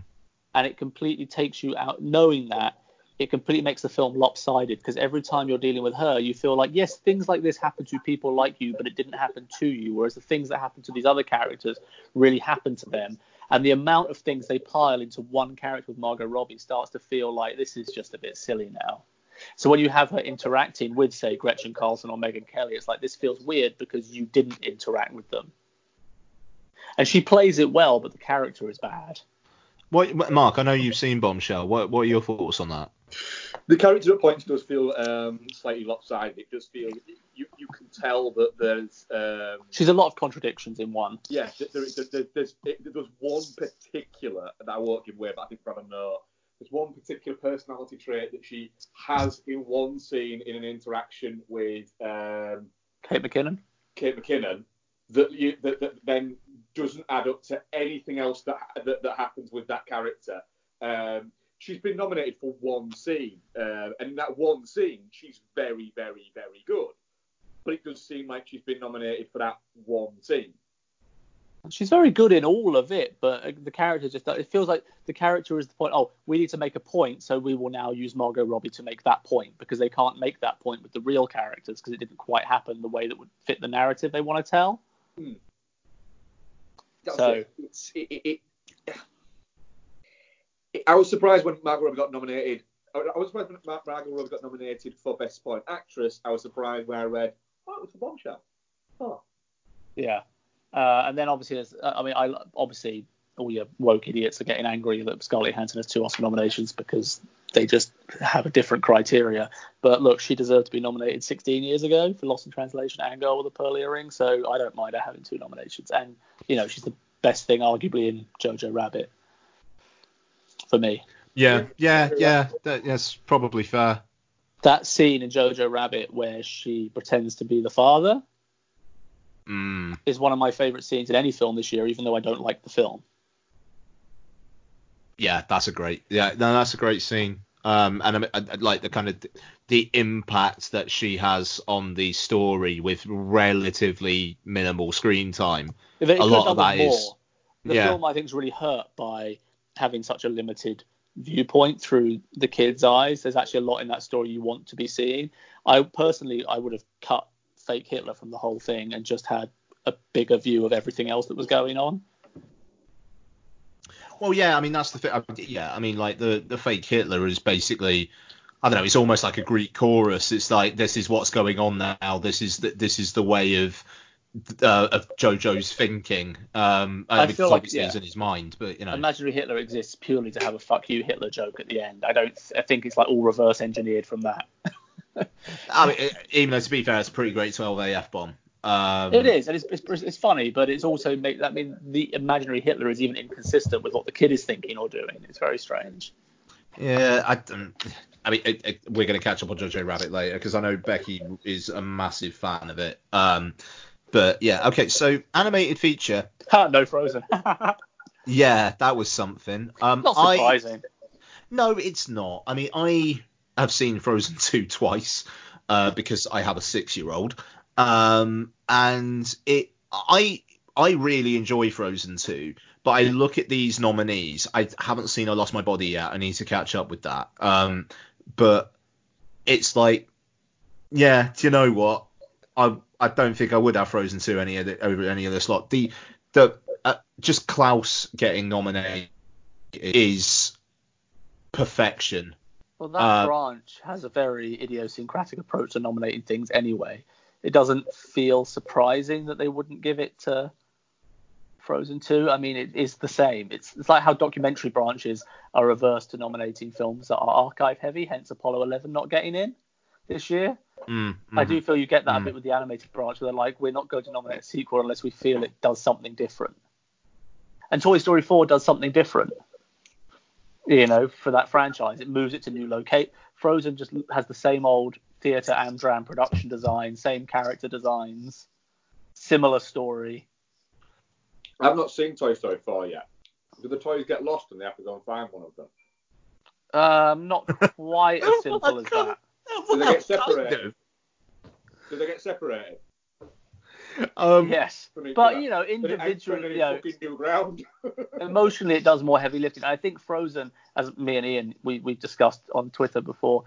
and it completely takes you out knowing that it completely makes the film lopsided because every time you're dealing with her you feel like yes things like this happen to people like you but it didn't happen to you whereas the things that happen to these other characters really happen to them and the amount of things they pile into one character with Margot Robbie starts to feel like this is just a bit silly now so when you have her interacting with say Gretchen Carlson or Megyn Kelly it's like this feels weird because you didn't interact with them and she plays it well but the character is bad What Mark? I know you've seen Bombshell. What what are your thoughts on that? The character at points does feel um, slightly lopsided. It does feel you, you can tell that there's um, she's a lot of contradictions in one yeah there, there, there, there, there's there's one particular that I won't give away, but I think will know. There's one particular personality trait that she has in one scene in an interaction with um, Kate McKinnon. Kate McKinnon that, you, that, that then doesn't add up to anything else that that, that happens with that character. Um, she's been nominated for one scene, uh, and in that one scene, she's very, very, very good. But it does seem like she's been nominated for that one scene. She's very good in all of it, but uh, the character just it feels like the character is the point. Oh, we need to make a point, so we will now use Margot Robbie to make that point because they can't make that point with the real characters because it didn't quite happen the way that would fit the narrative they want to tell. That's So- it. It's, it, it, it, I was surprised when Margot Robbie got nominated. I was surprised when Mar- Margot Robbie got nominated for Best Supporting Actress. I was surprised when I read, oh, it was for Bombshell. Oh. Yeah, uh, and then obviously, there's, uh, I mean, I obviously all your woke idiots are getting angry that Scarlett Johansson has two Oscar nominations because they just have a different criteria. But look, she deserved to be nominated 16 years ago for Lost in Translation and Girl with a Pearl Earring, so I don't mind her having two nominations. And you know, she's the best thing arguably in Jojo Rabbit for me. Yeah, yeah, yeah. That, that's probably fair. That scene in Jojo Rabbit where she pretends to be the father Mm. is one of my favorite scenes in any film this year, even though I don't like the film. Yeah, that's a great. Yeah, no, that's a great scene. Um, and I, I, I like the kind of the impact that she has on the story with relatively minimal screen time. If it A lot of done that more, is- the yeah. film I think is really hurt by having such a limited viewpoint through the kids' eyes. There's actually a lot in that story you want to be seeing. I personally I would have cut fake Hitler from the whole thing and just had a bigger view of everything else that was going on. Well, yeah, I mean that's the thing. Yeah, I mean like the the fake Hitler is basically, I don't know, it's almost like a Greek chorus. It's like this is what's going on now. This is the, this is the way of uh, of JoJo's thinking. Um, I I feel like, yeah. it's in his mind, but you know. Imaginary Hitler exists purely to have a fuck you Hitler joke at the end. I don't. I think it's like all reverse engineered from that. I mean, it- even though to be fair, it's a pretty great 12 AF bomb. Um, It is, and it's, it's, it's funny, but it's also make. I mean, the imaginary Hitler is even inconsistent with what the kid is thinking or doing. It's very strange. Yeah, I, um, I mean, it, it, we're going to catch up on Jojo Rabbit later because I know Becky is a massive fan of it. Um, but yeah, okay, so animated feature. No Frozen. Yeah, that was something. Um, I, surprising. no, it's not. I mean, I have seen Frozen 2 twice uh, because I have a six-year-old, um, and it, I, I really enjoy Frozen 2. But I look at these nominees. I haven't seen I Lost My Body yet. I need to catch up with that. Um, but it's like, yeah, do you know what? I I don't think I would have Frozen 2 any other, over any other slot. The the uh, just Klaus getting nominated is perfection. Well, that uh, branch has a very idiosyncratic approach to nominating things anyway. It doesn't feel surprising that they wouldn't give it to Frozen 2. I mean, it is the same. It's, it's like how documentary branches are reversed to nominating films that are archive heavy, hence Apollo 11 not getting in this year. Mm, I mhm. do feel you get that a Mm. bit with the animated branch, where they're like, we're not going to nominate a sequel unless we feel it does something different. And Toy Story 4 does something different, you know, for that franchise. It moves it to new locate. Frozen just has the same old theatre and Amdram production design, same character designs, similar story. I've not seen Toy Story 4 yet. Do the toys get lost and they have to go and find one of them? Um, not quite as simple as that. Do they get Well, kind separated? of. Do they get separated? Um, Yes, but you know, individually, you know, fucking new ground? emotionally it does more heavy lifting. I think Frozen, as me and Ian we we discussed on Twitter before,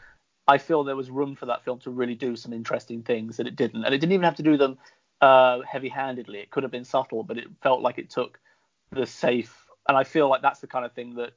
I feel there was room for that film to really do some interesting things that it didn't, and it didn't even have to do them uh, heavy-handedly. It could have been subtle, but it felt like it took the safe, and I feel like that's the kind of thing that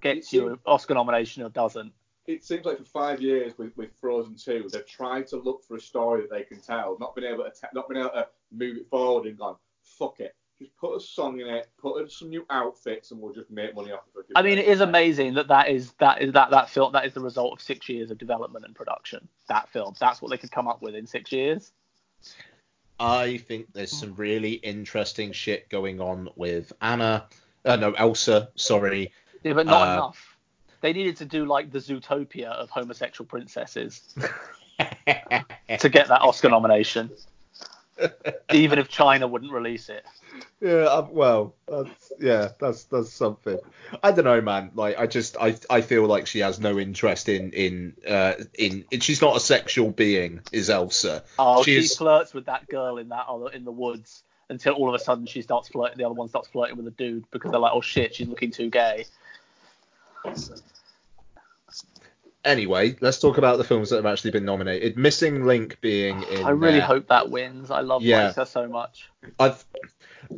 gets you an Oscar nomination or doesn't. It seems like for five years with, with Frozen 2, they've tried to look for a story that they can tell, not been able to te- not been able to move it forward and gone, fuck it, just put a song in it, put in some new outfits, and we'll just make money off of it. I mean, it is amazing that that is that is that that film that is the result of six years of development and production. That film, that's what they could come up with in six years. I think there's some really interesting shit going on with Anna. Uh, no, Elsa. Sorry. Yeah, but not Uh, enough. They needed to do like the Zootopia of homosexual princesses to get that Oscar nomination, even if China wouldn't release it. Yeah, um, well, that's, yeah, that's that's something. I don't know, man. Like, I just, I, I feel like she has no interest in, in, uh, in. She's not a sexual being, is Elsa. Oh, she, She's- flirts with that girl in that other in the woods until all of a sudden she starts flirting. The other one starts flirting with a dude because they're like, oh shit, she's looking too gay. Anyway, let's talk about the films that have actually been nominated. Missing Link being in. I really there. hope that wins. I love Yeah. Lisa so much. I've,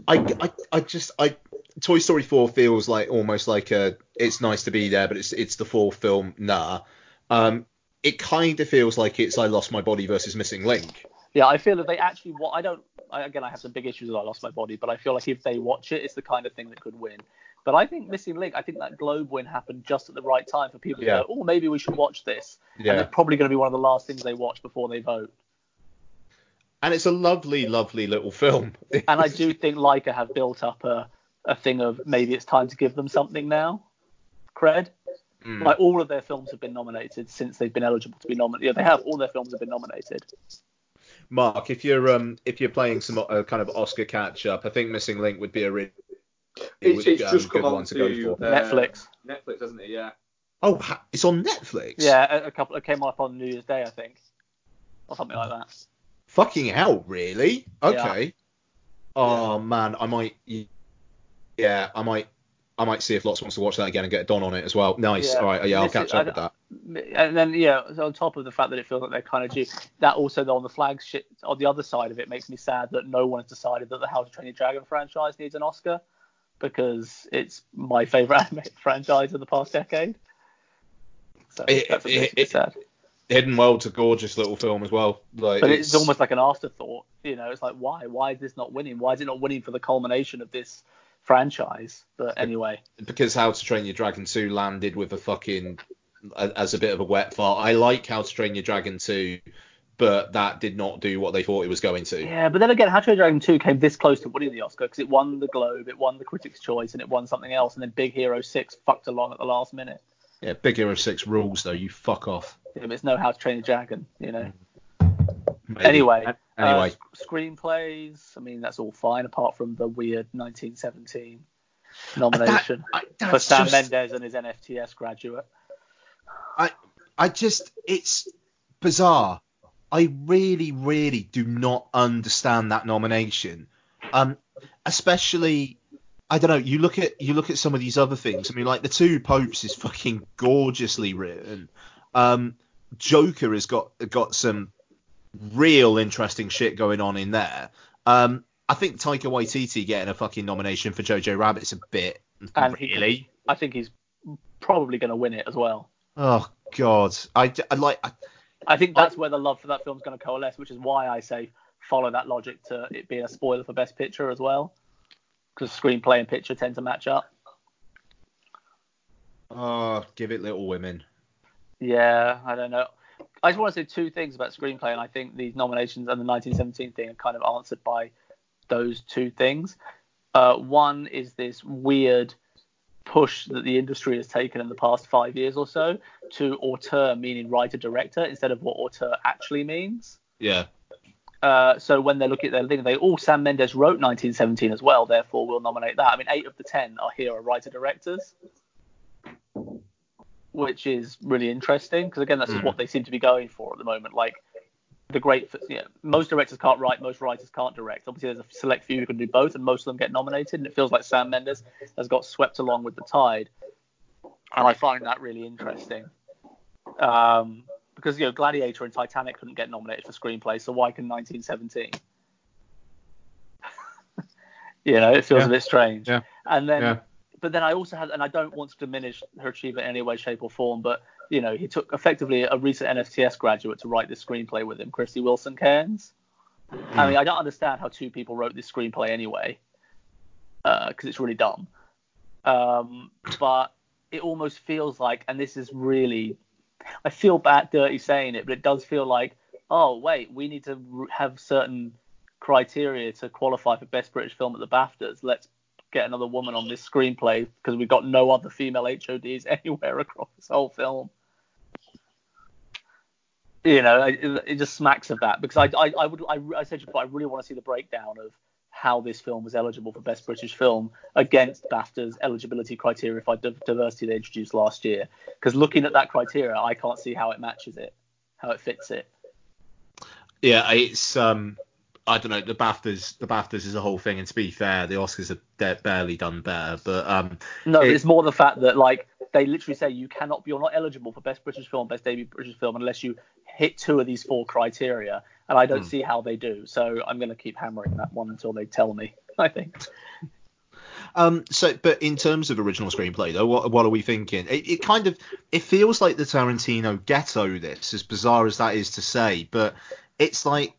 I, I, I just, I, Toy Story 4 feels like almost like a, it's nice to be there, but it's, it's the fourth film. Nah. Um, it kind of feels like it's I Lost My Body versus Missing Link. Yeah, I feel that they actually. What I don't. I, again, I have some big issues with I Lost My Body, but I feel like if they watch it, it's the kind of thing that could win. But I think Missing Link, I think that Globe win happened just at the right time for people Yeah. to go, oh, maybe we should watch this. And Yeah. it's probably going to be one of the last things they watch before they vote. And it's a lovely, lovely little film. And I do think Laika have built up a, a thing of maybe it's time to give them something now. Cred. Mm. Like all of their films have been nominated since they've been eligible to be nominated. Yeah, they have. All their films have been nominated. Mark, if you're um if you're playing some uh, kind of Oscar catch up, I think Missing Link would be a really it's, it's um, just good come on to to go for. uh, Netflix. Netflix, hasn't it? Yeah. Oh, it's on Netflix. Yeah, a, a couple. It came up on New Year's Day, I think, or something like that. Fucking hell, really? Yeah. Okay. Oh man, I might. Yeah, I might. I might see if Lots wants to watch that again and get Don on it as well. Nice. Yeah. All right. Yeah, I'll catch up I- with that. And then yeah, on top of the fact that it feels like they're kind of due, that also though on the flagship on the other side of it makes me sad that no one has decided that the How to Train Your Dragon franchise needs an Oscar because it's my favorite anime franchise of the past decade. So It- that's what makes it- sad. Hidden World's a gorgeous little film as well. Like, But it's, almost like an afterthought. You know, it's like why? Why is this not winning? Why is it not winning for the culmination of this franchise? But anyway, because How to Train Your Dragon 2 landed with a fucking as a bit of a wet fart. I like How to Train Your Dragon 2, but that did not do what they thought it was going to. yeah. But then again, How to Train Your Dragon 2 came this close to winning the Oscar because it won the Globe, it won the Critics' Choice, and it won something else. And then Big Hero 6 fucked along at the last minute. Yeah, Big Hero 6 rules though. You fuck off. Yeah, but it's no How to Train Your Dragon, you know. Maybe. Anyway, Anyway. uh, screenplays. I mean, that's all fine apart from the weird 1917 nomination I- for Sam just- Mendes and his NFTS graduate. I I just it's bizarre. I really, really do not understand that nomination. Um, especially I don't know. You look at you look at some of these other things. I mean, like the two popes is fucking gorgeously written. Um, Joker has got got some real interesting shit going on in there. Um, I think Taika Waititi getting a fucking nomination for Jojo Rabbit's a bit And he- really. I think he's probably going to win it as well. Oh God, I, I like. I, I think that's where the love for that film is going to coalesce, which is why I say follow that logic to it being a spoiler for Best Picture as well, because screenplay and picture tend to match up. oh, give it Little Women. Yeah, I don't know. I just want to say two things about screenplay, and I think these nominations and the 1917 thing are kind of answered by those two things. Uh, one is this weird push that the industry has taken in the past five years or so to auteur meaning writer director instead of what auteur actually means. Yeah. Uh, so when they look at their thing, they all Sam Mendes wrote 1917 as well, therefore we'll nominate that. I mean, eight of the ten are here are writer directors, which is really interesting because again, that's just Mm. what they seem to be going for at the moment. Like the great, you know, most directors can't write, most writers can't direct. Obviously, there's a select few who can do both, and most of them get nominated. And it feels like Sam Mendes has got swept along with the tide, and I find that really interesting. Um, because you know Gladiator and Titanic couldn't get nominated for screenplay, so why can 1917? you know, it feels Yeah. a bit strange. Yeah. And then, Yeah. but then I also had, and I don't want to diminish her achievement in any way, shape, or form, but you know, he took effectively a recent NFTS graduate to write this screenplay with him, Krysty Wilson-Cairns. I mean, I don't understand how two people wrote this screenplay anyway, because it's really dumb. Um, but it almost feels like, and this is really, I feel bad, dirty saying it, but it does feel like, oh wait, we need to have certain criteria to qualify for best British film at the BAFTAs. Let's get another woman on this screenplay because we've got no other female HODs anywhere across this whole film. You know, it, it just smacks of that because I, I, I would, I, I said before, I really want to see the breakdown of how this film was eligible for Best British Film against BAFTA's eligibility criteria for di- diversity they introduced last year. Because looking at that criteria, I can't see how it matches it, how it fits it. Yeah, it's um, I don't know. The Baftas, the Baftas is a whole thing, and to be fair, the Oscars have de- barely done better. But um, No, It- it's more the fact that like they literally say you cannot, you're not eligible for Best British Film, Best Debut British Film unless you hit two of these four criteria, and I don't Hmm. see how they do. So I'm going to keep hammering that one until they tell me. I think. Um, so, but in terms of original screenplay, though, what, what are we thinking? It, it kind of it feels like the Tarantino ghetto. This, as bizarre as that is to say, but it's like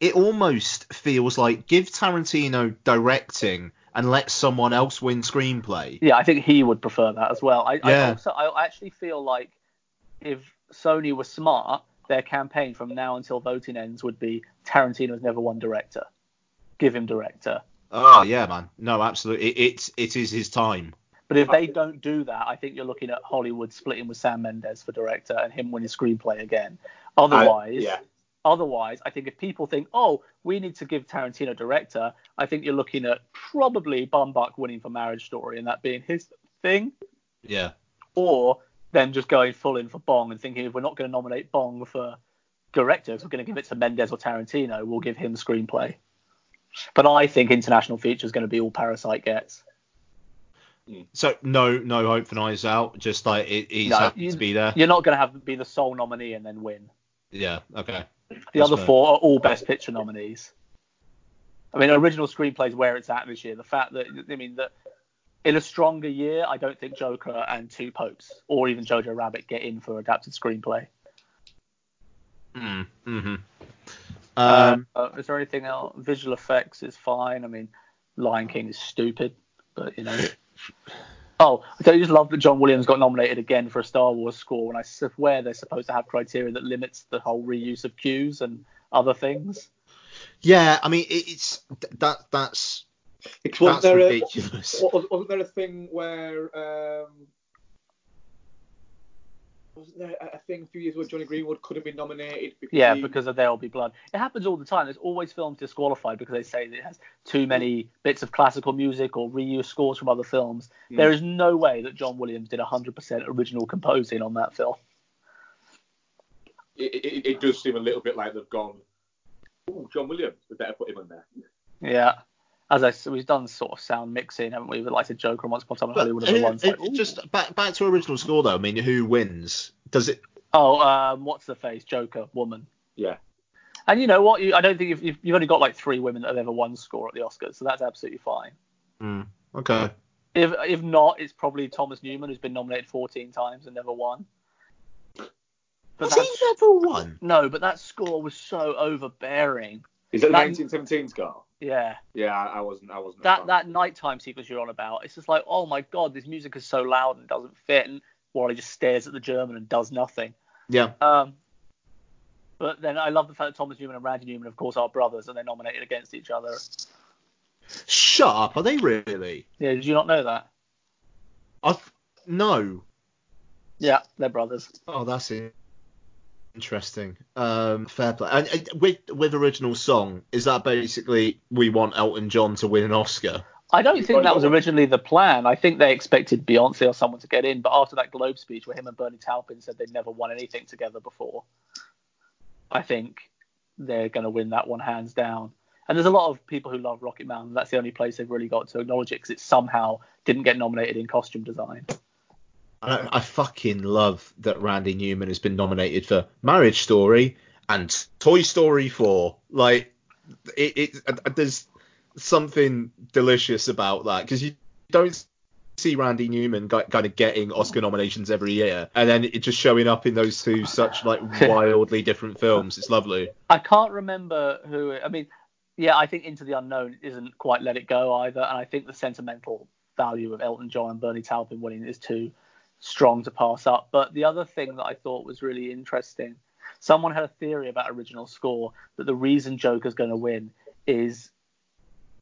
it almost feels like give Tarantino directing and let someone else win screenplay. Yeah, I think he would prefer that as well. I, I Yeah. also I actually feel like if Sony was smart, their campaign from now until voting ends would be Tarantino Tarantino's never won director. Give him director. Oh yeah, man. No, absolutely. It, it's it is his time. But if they don't do that, I think you're looking at Hollywood splitting with Sam Mendes for director and him winning screenplay again. Otherwise, yeah. Otherwise, I think if people think, oh, we need to give Tarantino director, I think you're looking at probably Baumbach winning for Marriage Story and that being his thing, Yeah. or them just going full in for Bong and thinking if we're not going to nominate Bong for director, if we're going to give it to Mendes or Tarantino, we'll give him screenplay. But I think international feature is going to be all Parasite gets. Hmm. So no no hope for Knives Out. Just like it, he's No, happy you- to be there. You're not going to have be the sole nominee and then win. Yeah. Okay. The other fair. four are all Best Picture nominees. I mean, original screenplay is where it's at this year. The fact that I mean that in a stronger year, I don't think Joker and Two Popes or even Jojo Rabbit get in for adapted screenplay. Mm, hmm Um. uh, is there anything else? Visual effects is fine. I mean, Lion King is stupid, but you know. Oh, I don't just love that John Williams got nominated again for a Star Wars score, and I swear they're supposed to have criteria that limits the whole reuse of cues and other things. Yeah. I mean, it's that that's It wasn't that's there a, ridiculous. wa- wa- wasn't there a thing where um, wasn't there a, a thing a few years where Jonny Greenwood could have been nominated? Because Yeah, he- because of There Will Be Blood. It happens all the time. There's always films disqualified because they say that it has too many bits of classical music or reuse scores from other films. Hmm. There is no way that John Williams did 100% original composing on that film. it, it, it does seem a little bit like they've gone. Oh, John Williams, we better put him in there. Yeah. As I said, we've done sort of sound mixing, haven't we? With like a Joker and Once Upon a Time in But Hollywood and the ones it- like, just back back to original score though. I mean, who wins? Does it? oh, um, what's the face? Joker, woman. Yeah. And you know what? You, I don't think you've, you've, you've only got like three women that have ever won score at the Oscars, so that's absolutely fine. Mm, okay. If if not, it's probably Thomas Newman who's been nominated 14 times and never won. But Has he never won? no, but that score was so overbearing. Is that the That- 1917 score? Yeah, Yeah, I, I wasn't. I wasn't. that that nighttime sequence you're on about, it's just like, oh my god, this music is so loud and doesn't fit, and Wally just stares at the German and does nothing. Yeah. Um, but then I love the fact that Thomas Newman and Randy Newman, of course, are brothers, and they're nominated against each other. Shut up. Are they really? Yeah, did you not know that? I've no. Yeah, they're brothers. Oh, that's in- interesting. Um, fair play. And uh, with with original song, is that basically we want Elton John to win an Oscar? I don't think that was originally the plan. I think they expected Beyonce or someone to get in, but after that Globe speech where him and Bernie Taupin said they'd never won anything together before, I think they're going to win that one hands down. And there's a lot of people who love Rocket Man. That's the only place they've really got to acknowledge it because it somehow didn't get nominated in costume design. I, I fucking love that Randy Newman has been nominated for Marriage Story and Toy Story 4. Like, it, it uh, there's something delicious about that because you don't see Randy Newman kind of getting Oscar nominations every year and then it just showing up in those two such like wildly different films. It's lovely. I can't remember who. I mean, yeah, I think Into the Unknown isn't quite Let It Go either, and I think the sentimental value of Elton John and Bernie Taupin winning is too strong to pass up. But the other thing that I thought was really interesting, someone had a theory about original score that the reason Joker's going to win is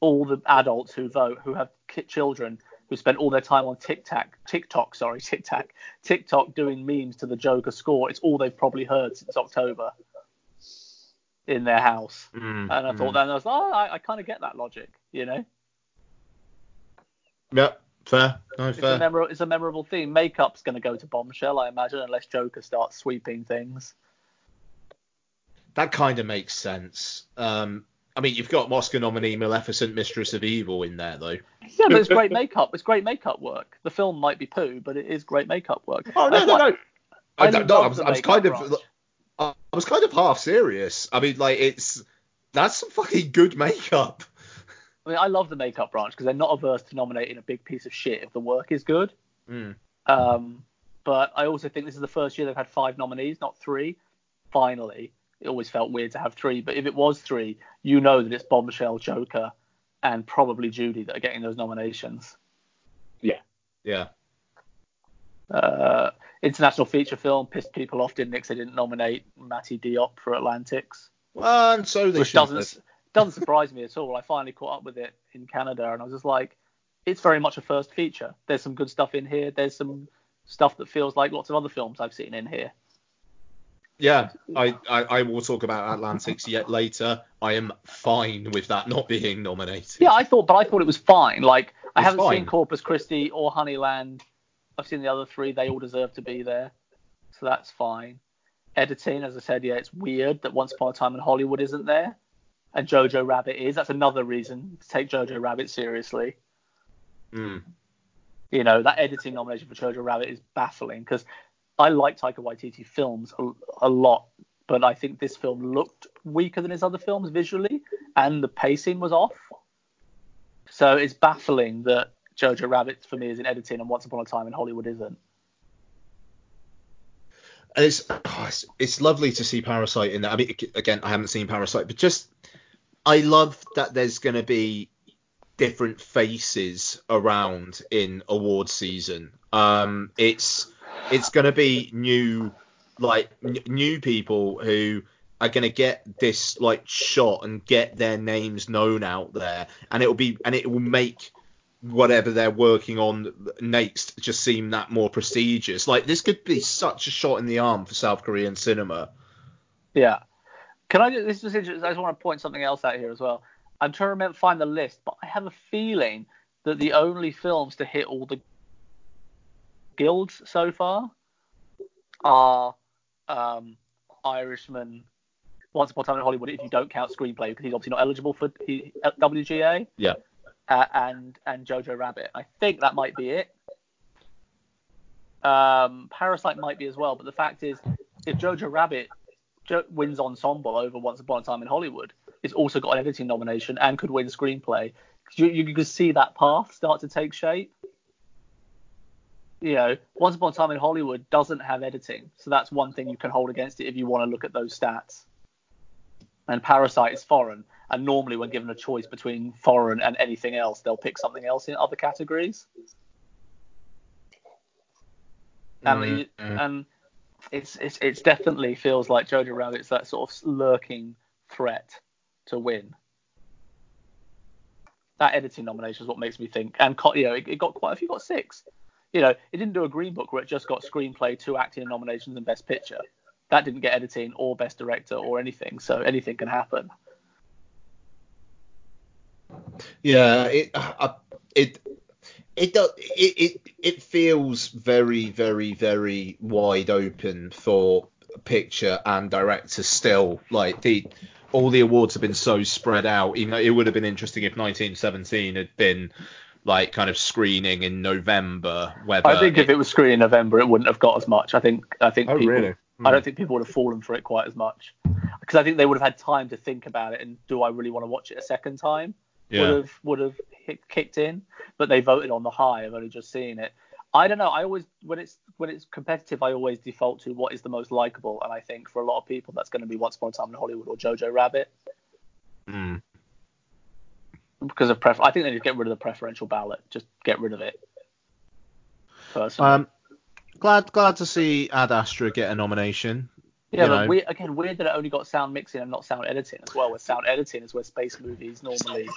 all the adults who vote who have children who spend all their time on TikTok, TikTok, sorry, TikTok, TikTok doing memes to the Joker score. It's all they've probably heard since October in their house. Mm, And I mm. thought then I was like, oh, I, I kind of get that logic, you know. Yeah, fair. No, It's a, fair. memor- it's a memorable theme. Makeup's going to go to Bombshell, I imagine, unless Joker starts sweeping things. That kind of makes sense. Um, I mean, you've got Oscar nominee Maleficent, Mistress of Evil in there though. Yeah, but it's great makeup. It's great makeup work. The film might be poo, but it is great makeup work. Oh That's no, no, no. I no, no, I was, I was kind of. I was kind of half serious. I mean, like it's that's some fucking good makeup. I mean, I love the makeup branch because they're not averse to nominating a big piece of shit if the work is good. Mm. Um, but I also think this is the first year they've had five nominees, not three. Finally, it always felt weird to have three, but if it was three, you know that it's Bombshell, Joker, and probably Judy that are getting those nominations. Yeah. Yeah. Uh, international feature film pissed people off, didn't it? 'cause they didn't nominate Mati Diop for Atlantics, Well, and so they which doesn't doesn't surprise me at all. I finally caught up with it in Canada, and I was just like, it's very much a first feature. There's some good stuff in here. There's some stuff that feels like lots of other films I've seen in here. Yeah, I, I, I will talk about Atlantics yet later. I am fine with that not being nominated. Yeah, I thought, but I thought it was fine. Like I haven't fine. seen Corpus Christi or Honeyland I've seen the other three. They all deserve to be there, so that's fine. Editing, as I said, yeah, it's weird that Once Upon a Time in Hollywood isn't there, and Jojo Rabbit is. That's another reason to take Jojo Rabbit seriously. Mm. You know, that editing nomination for Jojo Rabbit is baffling because I like Taika Waititi films a, a lot, but I think this film looked weaker than his other films visually, and the pacing was off. So it's baffling that Jojo Rabbit for me is in editing and Once Upon a Time in Hollywood isn't. And it's, oh, it's it's lovely to see Parasite in that. I mean, again, I haven't seen Parasite, but just I love that there's going to be different faces around in award season. Um, it's it's going to be new like n- new people who are going to get this like shot and get their names known out there, and it will be and it will make whatever they're working on next just seem that more prestigious. Like this could be such a shot in the arm for South Korean cinema. Yeah. Can I just, this is interesting. I just want to point something else out here as well. I'm trying to remember, find the list, but I have a feeling that the only films to hit all the guilds so far are um, Irishman, Once Upon a Time in Hollywood, if you don't count screenplay, because he's obviously not eligible for he, WGA. Yeah. Uh, and and Jojo Rabbit. I think that might be it. Um, Parasite might be as well, but the fact is, if Jojo Rabbit wins ensemble over Once Upon a Time in Hollywood, it's also got an editing nomination and could win screenplay. You, you could see that path start to take shape. You know, Once Upon a Time in Hollywood doesn't have editing, so that's one thing you can hold against it if you want to look at those stats. And Parasite is foreign, and normally when given a choice between foreign and anything else, they'll pick something else in other categories. And, Mm, and it's, it's it's definitely feels like Jojo Rabbit's that sort of lurking threat to win. That editing nomination is what makes me think. And you know, it, it got quite a few. Got six. You know, it didn't do a Green Book where it just got screenplay, two acting nominations, and Best Picture. That didn't get editing or Best Director or anything. So anything can happen. Yeah, it uh, it it does it, it it feels very very very wide open for picture and director still. Like the all the awards have been so spread out. You know, it would have been interesting if 1917 had been like kind of screening in November. Whether I think if it was screening in November, it wouldn't have got as much. I think I think Oh, people, really? I don't hmm. think people would have fallen for it quite as much because I think they would have had time to think about it and do I really want to watch it a second time? Yeah. Would have would have hit, kicked in, but they voted on the high of only just seeing it. I don't know. I always when it's when it's competitive, I always default to what is the most likable, and I think for a lot of people that's going to be Once Upon a Time in Hollywood or Jojo Rabbit Mm. because of prefer. I think they need to get rid of the preferential ballot. Just get rid of it. Personally. Um, glad glad to see Ad Astra get a nomination. Yeah, you but weird, again, weird that it only got sound mixing and not sound editing as well. Where sound editing is where space movies normally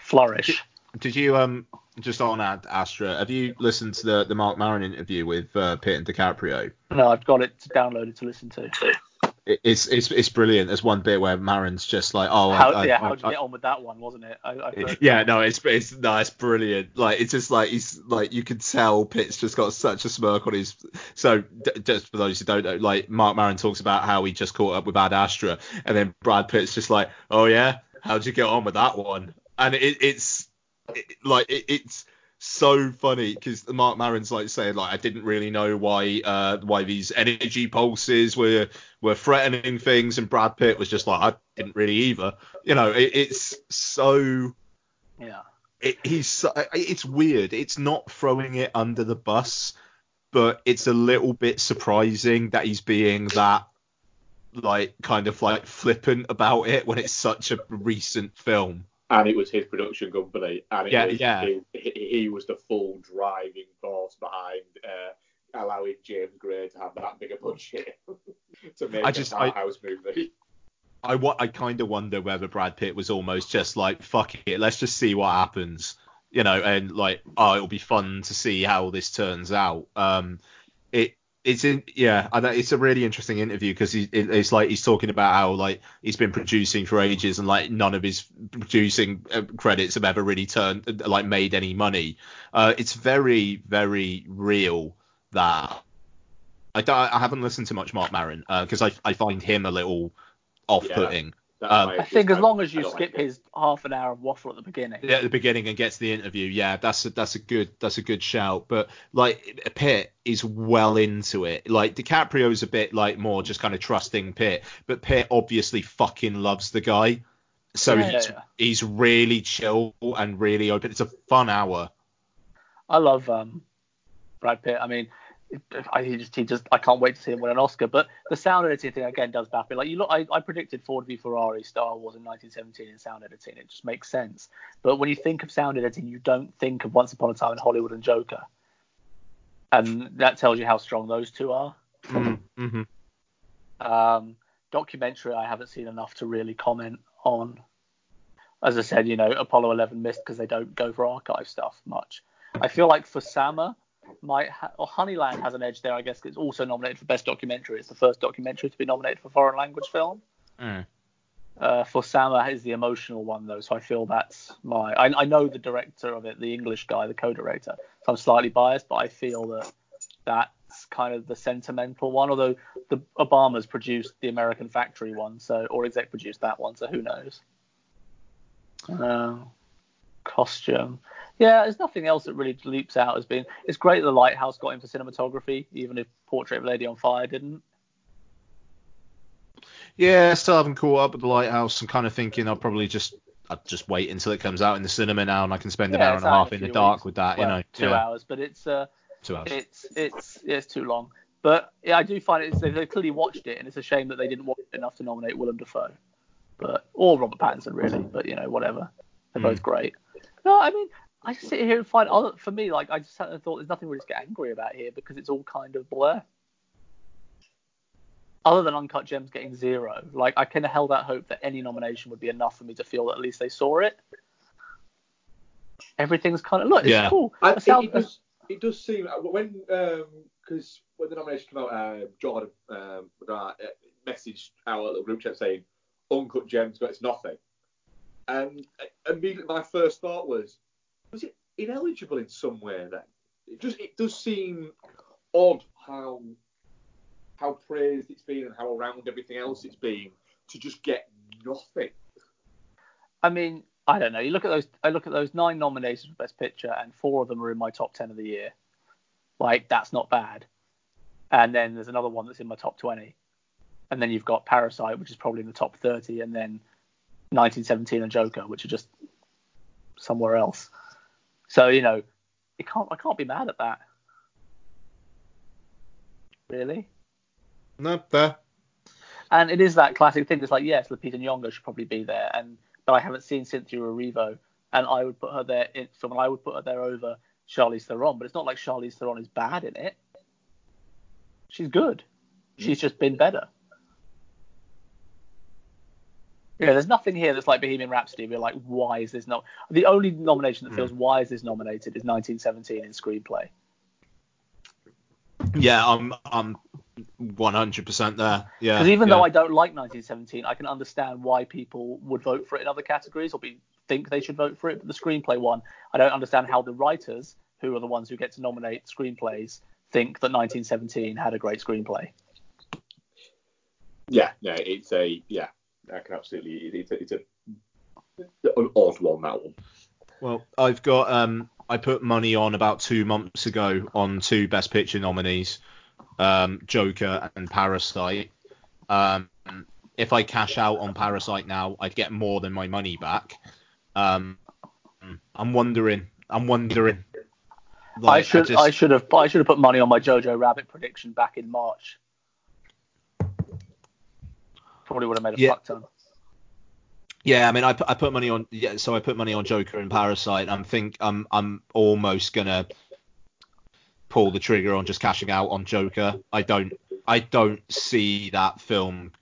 flourish. Did you um just on Ad Astra? Have you listened to the the Marc Maron interview with uh, Pitt and DiCaprio? No, I've got it downloaded to listen to. It, it's it's it's brilliant. There's one bit where Maron's just like, oh, How, I, I, yeah, how'd you get on with that one, wasn't it? I, I yeah, no, it's it's no, it's brilliant. Like it's just like he's like you can tell Pitt's just got such a smirk on his. So d- just for those who don't know, like Marc Maron talks about how he just caught up with Ad Astra, and then Brad Pitt's just like, oh yeah, how'd you get on with that one? And it, it's it, like it, it's so funny because Marc Maron's like saying like I didn't really know why uh why these energy pulses were were threatening things, and Brad Pitt was just like I didn't really either. You know, it, it's so yeah. it, he's so- it's weird. It's not throwing it under the bus, but it's a little bit surprising that he's being that like kind of like flippant about it when it's such a recent film. And it was his production company, and it Yeah, was, yeah. He, he was the full driving force behind uh, allowing James Gray to have that big a budget to make I just- a I- house movie. I wa- I kind of wonder whether Brad Pitt was almost just like fuck it, let's just see what happens, you know, and like oh it'll be fun to see how this turns out. Um, it's in yeah it's a really interesting interview because it, it's like he's talking about how like he's been producing for ages and like none of his producing uh, credits have ever really turned like made any money. Uh, it's very very real that I, don't, I haven't listened to much Marc Maron because I, I find him a little off-putting Um, I think as long as you skip like his half an hour of waffle at the beginning. Yeah, at the beginning and gets to the interview. Yeah, that's a, that's a good that's a good shout. But like Pitt is well into it. Like DiCaprio's a bit like more just kind of trusting Pitt, but Pitt obviously fucking loves the guy. So Yeah, he's yeah. he's really chill and really open. It's a fun hour. I love um, Brad Pitt. I mean, it- I he just he just I can't wait to see him win an Oscar. But the sound editing thing again does baffle me. Like you look, I, I predicted Ford v Ferrari Star Wars in 1917 in sound editing. It just makes sense. But when you think of sound editing, you don't think of Once Upon a Time in Hollywood and Joker. And that tells you how strong those two are. Mm-hmm. Um, documentary, I haven't seen enough to really comment on. As I said, you know, Apollo 11 missed because they don't go for archive stuff much. I feel like for Sama, might ha- or Honeyland has an edge there. I guess it's also nominated for best documentary. It's the first documentary to be nominated for foreign language film. Mm. Uh, for Sama is the emotional one though, so I feel that's my. I, I know the director of it, the English guy, the co-director, so I'm slightly biased, but I feel that that's kind of the sentimental one. Although the Obamas produced the American Factory one, so or exec produced that one, so who knows? Uh, costume, yeah, there's nothing else that really leaps out as being. It's great that the Lighthouse got in for cinematography, even if Portrait of a Lady on Fire didn't. Yeah, still haven't caught up with the Lighthouse. I'm kind of thinking I'll probably just I'll just wait until it comes out in the cinema now, and I can spend an Yeah, hour and a half in the dark weeks. with that. Well, you know, two yeah, hours, but it's uh, two hours. it's it's it's too long. But yeah, I do find it. They, they clearly watched it, and it's a shame that they didn't watch it enough to nominate Willem Dafoe, but or Robert Pattinson really. But you know, whatever. They're both great. No, I mean, I just sit here and find other for me like I just sat and thought there's nothing really to get angry about here because it's all kind of blur. Other than Uncut Gems getting zero, like I kind of held out hope that any nomination would be enough for me to feel that at least they saw it. Everything's kind of look, it's Yeah. cool. I, The it, sound- it does, it does seem uh, when because when the nomination came out, uh, Jordan um, uh, uh, messaged our little group chat saying "Uncut Gems got it's nothing," and uh, immediately my first thought was, was it ineligible in some way? Then it just it does seem odd how how praised it's been and how around everything else it's been to just get nothing. I mean, I don't know. You look at those. I look at those nine nominations for Best Picture, and four of them are in my top ten of the year. Like that's not bad. And then there's another one that's in my top twenty. And then you've got Parasite, which is probably in the top thirty, and then 1917 and Joker, which are just somewhere else. So you know, it can't. I can't be mad at that. Really. No, fair. And it is that classic thing. It's like, yes, Lupita Nyong'o should probably be there, and but I haven't seen Cynthia Erivo, and I would put her there. In, so I would put her there over Charlize Theron. But it's not like Charlize Theron is bad in it. She's good. Mm. She's just been better. Yeah, there's nothing here that's like Bohemian Rhapsody. We're like, why is this not? The only nomination that feels hmm. why is this nominated is 1917 in screenplay. Yeah, I'm I'm 100% there. Yeah. Because even yeah. though I don't like 1917, I can understand why people would vote for it in other categories or be, think they should vote for it. But the screenplay one, I don't understand how the writers, who are the ones who get to nominate screenplays, think that 1917 had a great screenplay. Yeah, no, it's a yeah. I can absolutely. It's a, it's a an odd one that one. Well, I've got um I put money on about two months ago on two Best Picture nominees, um, Joker and Parasite. Um, if I cash out on Parasite now, I'd get more than my money back. Um, I'm wondering. I'm wondering. I Like, should just- I should have I should have put money on my Jojo Rabbit prediction back in March. Probably would have made a Yeah. fuck ton. Yeah, I mean, I put, I put money on yeah, so I put money on Joker and Parasite. I'm think I'm I'm almost gonna pull the trigger on just cashing out on Joker. I don't I don't see that film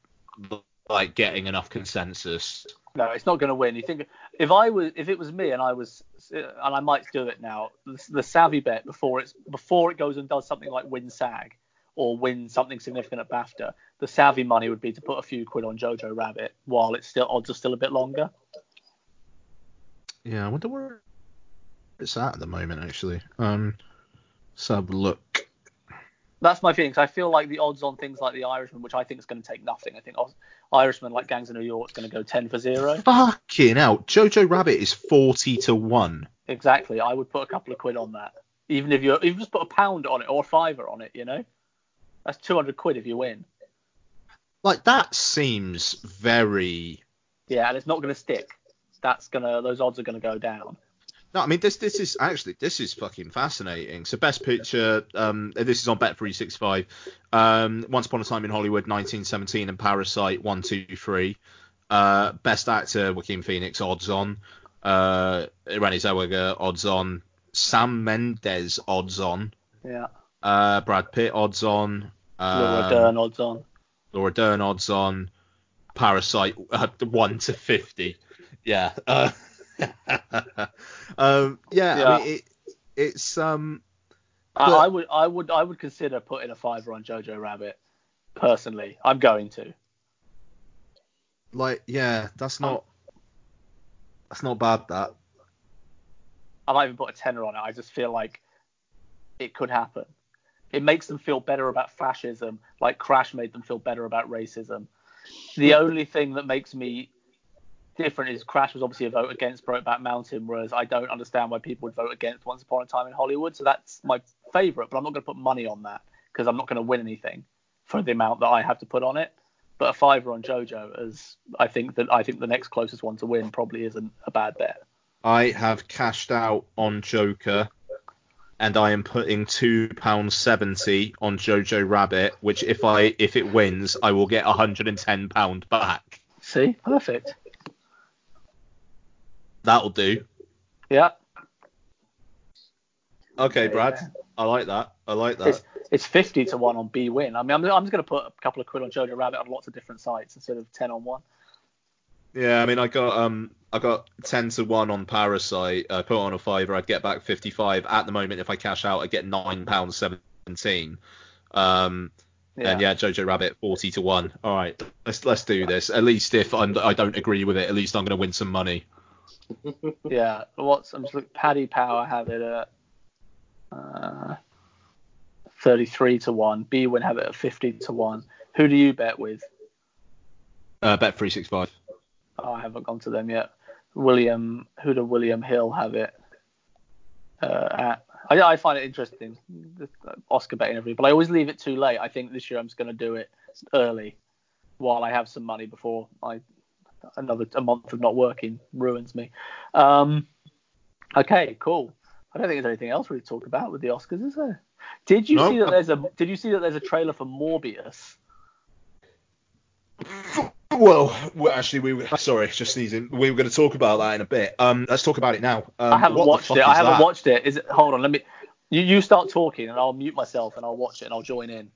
like getting enough consensus. No, it's not going to win. You think if I was, if it was me and I was, and I might do it now, the, the savvy bet before it's before it goes and does something like win SAG or win something significant at BAFTA, the savvy money would be to put a few quid on Jojo Rabbit while it's still odds are still a bit longer. Yeah, I wonder where it's at at the moment actually. Um, let's have a look. That's my feeling. 'cause I feel like the odds on things like the Irishman, which I think is going to take nothing. I think Irishman, like Gangs of New York, is going to go ten for zero. Fucking hell, Jojo Rabbit is forty to one. Exactly. I would put a couple of quid on that, even if you even just put a pound on it or a fiver on it. You know, that's two hundred quid if you win. Like that seems very. Yeah, and it's not going to stick. That's gonna those odds are going to go down. No, I mean this this is actually this is fucking fascinating. So best picture, um, this is on Bet365. Um, Once Upon a Time in Hollywood, 1917, and Parasite, one, two, three. Uh, best actor, Joaquin Phoenix, odds on. Uh, Renée Zellweger, odds on. Sam Mendes, odds on. Yeah. Uh, Brad Pitt, odds on. Laura Um, Dern odds on. Laura Dern odds on. Parasite uh, one to fifty. Yeah. Uh, um, yeah, Yeah. I mean it, it's um I, but- I would I would I would consider putting a fiver on Jojo Rabbit. Personally, I'm going to. like yeah, that's not that's not bad that. I might even put a tenner on it. I just feel like it could happen. It makes them feel better about fascism, like Crash made them feel better about racism. The only thing that makes me different is Crash was obviously a vote against Brokeback Mountain, whereas I don't understand why people would vote against Once Upon a Time in Hollywood. So that's my favourite, but I'm not going to put money on that because I'm not going to win anything for the amount that I have to put on it. But a fiver on JoJo, as I think that I think the next closest one to win probably isn't a bad bet. I have cashed out on Joker and I am putting two pounds seventy on Jojo Rabbit, which if I if it wins, I will get hundred and ten pound back. See, perfect. That'll do. Yeah, Okay, Yeah. Brad. I like that. I like that. it's it's 50 to one on bwin. I mean, I'm, I'm just going to put a couple of quid on Jojo Rabbit on lots of different sites instead of 10 on one. Yeah, I mean, I got um, I got ten to one on Parasite. I put on a fiver, I'd get back fifty five. At the moment, if I cash out, I get nine pounds seventeen. Um, and yeah, Jojo Rabbit forty to one. All right, let's let's do this. At least if I'm, I don't agree with it, at least I'm gonna win some money. Yeah, what's I'm just looking, Paddy Power have it at uh, 33 to 1. bwin have it at 50 to 1. Who do you bet with? Uh, bet three six five. Oh, I haven't gone to them yet. William, who do William Hill have it uh, at? I, I find it interesting, Oscar betting everything, but I always leave it too late. I think this year I'm just going to do it early while I have some money before I another a month of not working ruins me. Um, okay, cool. I don't think there's anything else really to talk about with the Oscars, is there? Did you No. see that there's a Did you see that there's a trailer for Morbius? Well, well, actually, we were sorry, just sneezing. We were going to talk about that in a bit. Um, let's talk about it now. Um, I haven't what watched fuck it. is I haven't that? watched it. Is it? Hold on. Let me. You, you start talking and I'll mute myself and I'll watch it and I'll join in.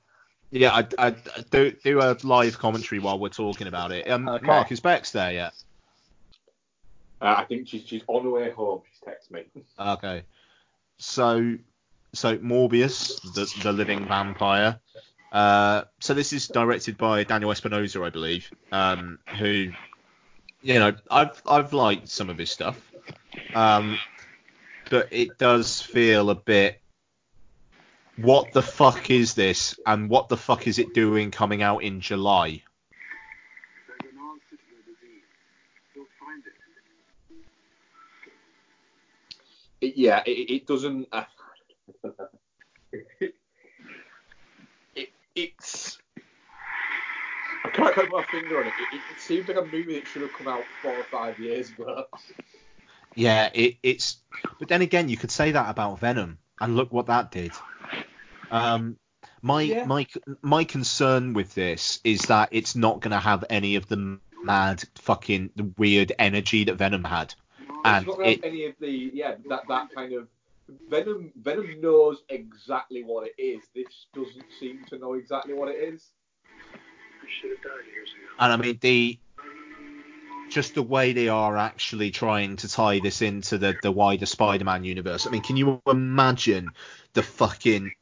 Yeah, I, I do do a live commentary while we're talking about it. Um, Okay. Mark, is Bex there yet? Uh, I think she's she's on her way home. She's texted me. Okay. So, so Morbius, the the living vampire. Uh, so this is directed by Daniel Espinosa, I believe. Um, who, you know, I've I've liked some of his stuff. Um, but it does feel a bit. What the fuck is this? And what the fuck is it doing coming out in July? Yeah, it, it doesn't. Uh, it's. I can't put my finger on it. It, it. it seems like a movie that should have come out four or five years ago. Yeah, it, it's. But then again, you could say that about Venom, and look what that did. Um, my Yeah. my my concern with this is that it's not going to have any of the mad fucking weird energy that Venom had, and it's not gonna have it any of the yeah that that kind of Venom. Venom knows exactly what it is. This doesn't seem to know exactly what it is. and I mean the just the way they are actually trying to tie this into the the wider Spider-Man universe. I mean, can you imagine the fucking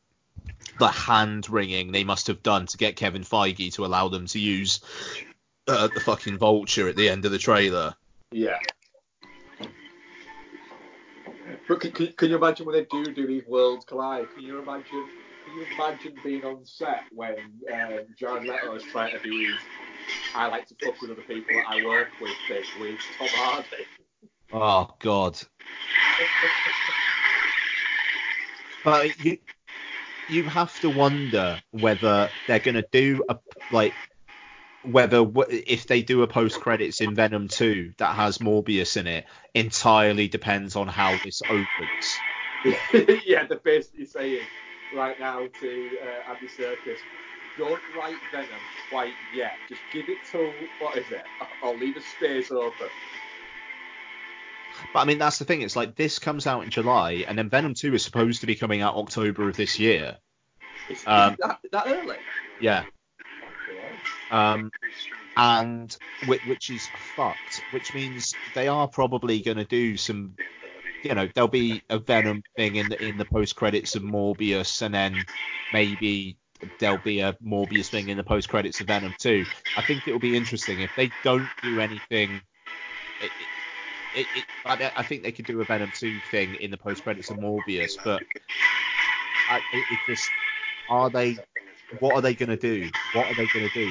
the hand wringing they must have done to get Kevin Feige to allow them to use uh, the fucking vulture at the end of the trailer. Yeah. But can, can, can you imagine when they do do these worlds collide? Can you imagine? Can you imagine being on set when um, Jared Leto is trying to do his "I like to fuck with other people that I work with" thing with Tom Hardy? Oh God. but you you have to wonder whether they're gonna do a like whether if they do a post credits in Venom 2 that has Morbius in it entirely depends on how this opens. yeah, they're basically saying right now to uh, Andy Serkis, don't write Venom quite yet. Just give it till what is it? I'll leave a space open. But I mean, that's the thing. It's like this comes out in July, and then Venom 2 is supposed to be coming out October of this year. Is, um, is that, that early? Yeah. Um, and which is fucked, which means they are probably going to do some, you know, there'll be a Venom thing in the in the post credits of Morbius, and then maybe there'll be a Morbius thing in the post credits of Venom too. I think it will be interesting if they don't do anything. It, it, it, I, think they could do a Venom 2 thing in the post credits of Morbius, but I, it, just are they what are they going to do? What are they going to do?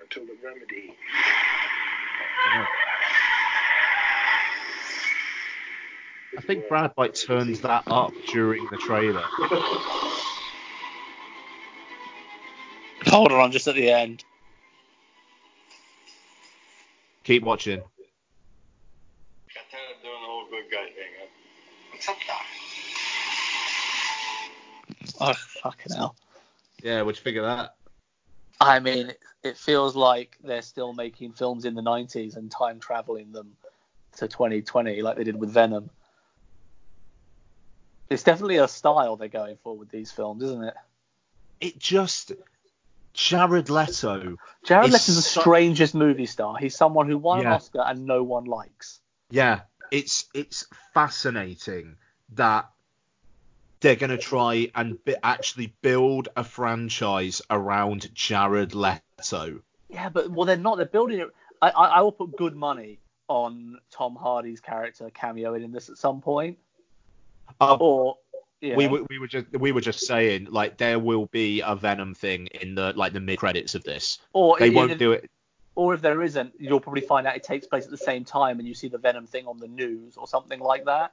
Until the remedy. I, I think Brad like turns that up during the trailer. Hold on, I'm just at the end. Keep watching. doing the whole good guy thing. What's up, Doc? Oh, fucking hell. Yeah, what'd you figure that? I mean, it, it feels like they're still making films in the 90s and time traveling them to 2020 like they did with Venom. It's definitely a style they're going for with these films, isn't it? It just Jared Leto. Jared Leto's the strangest movie star. He's someone who won yeah. an Oscar and no one likes. Yeah, it's it's fascinating that they're going to try and bi- actually build a franchise around Jared Leto. Yeah, but well, they're not. They're building it. I, I, I will put good money on Tom Hardy's character cameoing in this at some point. Uh, or yeah. we were we were just we were just saying like there will be a Venom thing in the like the mid credits of this. Or they won't do it. Or if there isn't, you'll probably find out it takes place at the same time, and you see the Venom thing on the news or something like that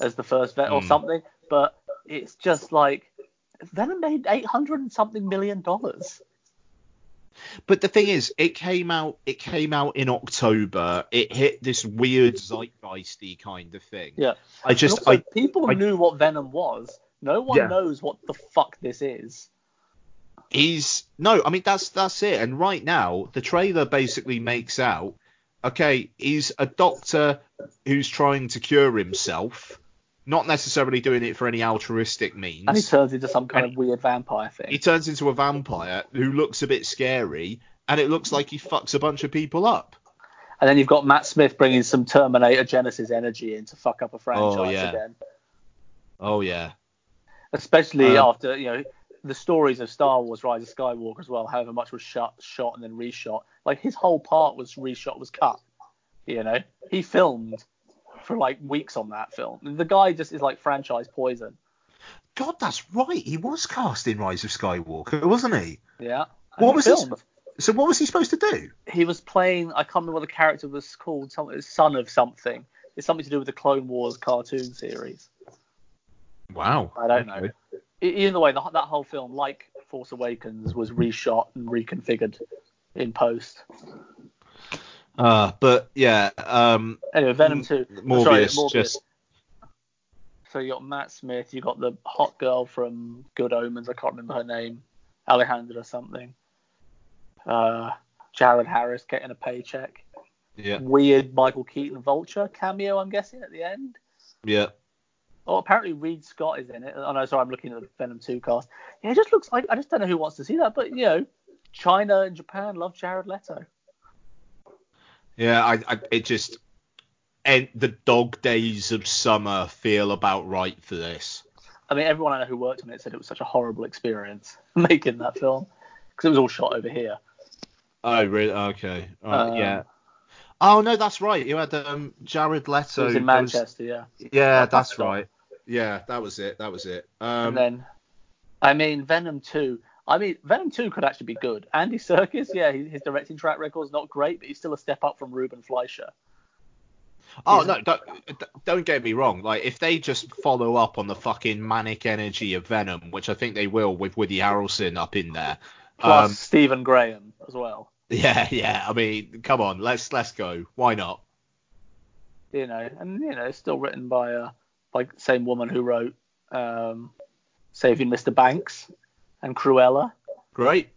as the first vet mm. or hmm. something. But it's just like Venom made eight hundred and something million dollars. But the thing is, it came out. It came out in October. It hit this weird zeitgeisty kind of thing. Yeah. I just, also, I, people I, knew what Venom was. No one yeah. knows what the fuck this is. He's no. I mean, that's that's it. And right now, the trailer basically makes out. Okay, he's a doctor who's trying to cure himself not necessarily doing it for any altruistic means. And he turns into some kind and of weird vampire thing. He turns into a vampire who looks a bit scary, and it looks like he fucks a bunch of people up. And then you've got Matt Smith bringing some Terminator Genisys energy in to fuck up a franchise oh, yeah. again. Oh yeah. Especially um, after you know the stories of Star Wars: Rise of Skywalker as well. However much was shot, shot and then reshot. Like his whole part was reshot, was cut. You know, he filmed for like weeks on that film. The guy just is like franchise poison. God, that's right. He was cast in Rise of Skywalker, wasn't he? Yeah. What was filmed. His, so what was he supposed to do? He was playing. I can't remember what the character was called. Something, son of something. It's something to do with the Clone Wars cartoon series. Wow. I don't know. Either way, the, that whole film, like Force Awakens, was reshot and reconfigured in post. Uh, but yeah. Um, anyway, Venom 2. Morbius, Sorry, Morbius. just. So you got Matt Smith, you got the hot girl from Good Omens, I can't remember her name, Alejandra or something. Uh, Jared Harris getting a paycheck. Yeah. Weird Michael Keaton Vulture cameo, I'm guessing, at the end. Yeah. Oh, apparently Reid Scott is in it. Oh no, sorry, I'm looking at the Venom 2 cast. Yeah, it just looks like I just don't know who wants to see that, but you know, China and Japan love Jared Leto. Yeah, I, I it just and the dog days of summer feel about right for this. I mean, everyone I know who worked on it said it was such a horrible experience making that film because it was all shot over here. Oh, really? Okay. Right, Uh, yeah. Oh no, that's right. You had um, Jared Leto. it was in there was- Manchester, yeah. Yeah, Like that's right. Yeah, that was it. That was it. Um, and then, I mean, Venom 2. I mean, Venom 2 could actually be good. Andy Serkis, yeah, his directing track record's not great, but he's still a step up from Ruben Fleischer. oh no, don't, don't get me wrong. Like if they just follow up on the fucking manic energy of Venom, which I think they will with Woody Harrelson up in there. Plus Um, Stephen Graham as well. yeah, yeah. I mean, come on, let's let's go. Why not? You know, and you know, it's still written by uh by the same woman who wrote um, Saving Mr. Banks and Cruella. Great.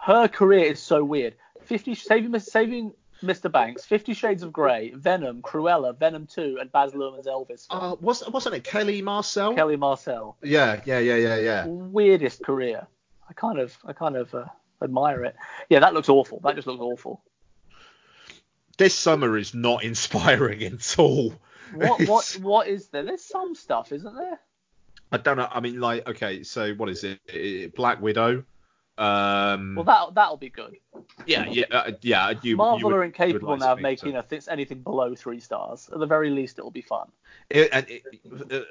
Her career is so weird. Fifty Saving Mr. Saving Mr. Banks, Fifty Shades of Grey, Venom, Cruella, Venom 2, and Baz Luhrmann's Elvis. Uh, was wasn't it Kelly Marcel? Kelly Marcel. Yeah, yeah, yeah, yeah, yeah. weirdest career. I kind of, I kind of uh, admire it. Yeah, that looks awful. That just looks awful. This summer is not inspiring at all. What, what, what is there? There's some stuff, isn't there? I don't know. I mean, like, okay, so what is it? Black Widow. Um, Well, that that'll be good. yeah, yeah, uh, yeah. You, Marvel you would- are incapable like now of making so. a th- anything below three stars. At the very least, it'll be fun. It, and it,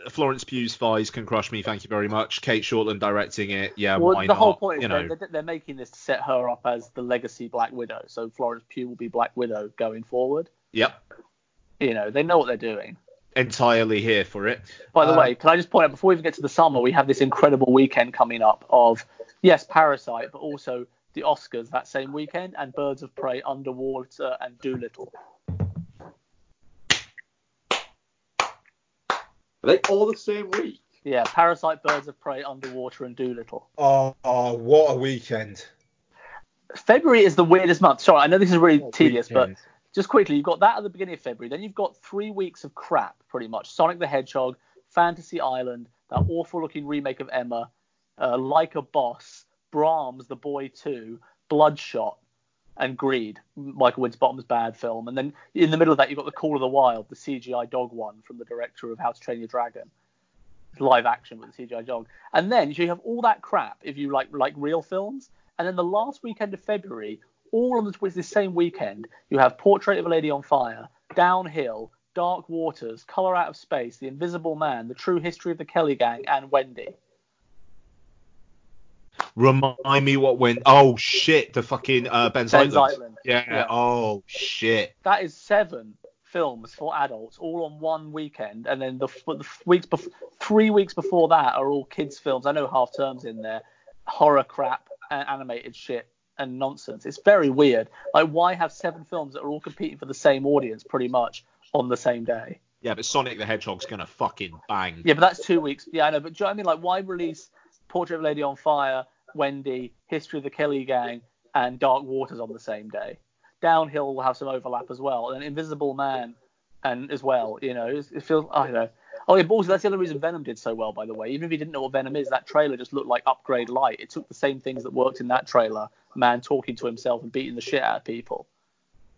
uh, Florence Pugh's Fies can crush me. Thank you very much. Cate Shortland directing it. Yeah, well, why the not? whole point is you they're, know, they're, they're making this to set her up as the legacy Black Widow. So Florence Pugh will be Black Widow going forward. yep, You know, they know what they're doing. Entirely here for it. By the Um, way, can I just point out before we even get to the summer, we have this incredible weekend coming up of yes, Parasite, but also the Oscars that same weekend and Birds of Prey, Underwater, and Dolittle. Are they all the same week? Yeah, Parasite, Birds of Prey, Underwater, and Dolittle. Oh, oh, what a weekend! February is the weirdest month. Sorry, I know this is really What tedious, weekend. but just quickly, you've got that at the beginning of February. Then you've got three weeks of crap, pretty much. Sonic the Hedgehog, Fantasy Island, that awful-looking remake of Emma, uh, Like a Boss, Brahms, The Boy 2, Bloodshot, and Greed, Michael Winterbottom's bad film. And then in the middle of that, you've got The Call of the Wild, the CGI dog one from the director of How to Train Your Dragon. Live action with the CGI dog. And then you have all that crap if you like like real films. And then the last weekend of February, all on the, the same weekend, you have Portrait of a Lady on Fire, Downhill, Dark Waters, Color Out of Space, The Invisible Man, The True History of the Kelly Gang, and Wendy. Remind me what went. Oh shit, the fucking uh, Ben's, Ben's Island. Island. Yeah. Yeah. Oh shit. That is seven films for adults, all on one weekend, and then the, the weeks bef- three weeks before that are all kids' films. I know half terms in there, horror crap, and animated shit and nonsense. It's very weird. Like, why have seven films that are all competing for the same audience, pretty much, on the same day? Yeah, but Sonic the Hedgehog's gonna fucking bang. Yeah, but that's two weeks. Yeah, I know. But do you know what I mean? Like, why release Portrait of a Lady on Fire, Wendy, History of the Kelly Gang, and Dark Waters on the same day? Downhill will have some overlap as well, and Invisible Man, and as well. You know, it, it feels. I don't know. Oh yeah, but also that's the other reason Venom did so well, by the way. Even if you didn't know what Venom is, that trailer just looked like upgrade light. It took the same things that worked in that trailer, man talking to himself and beating the shit out of people,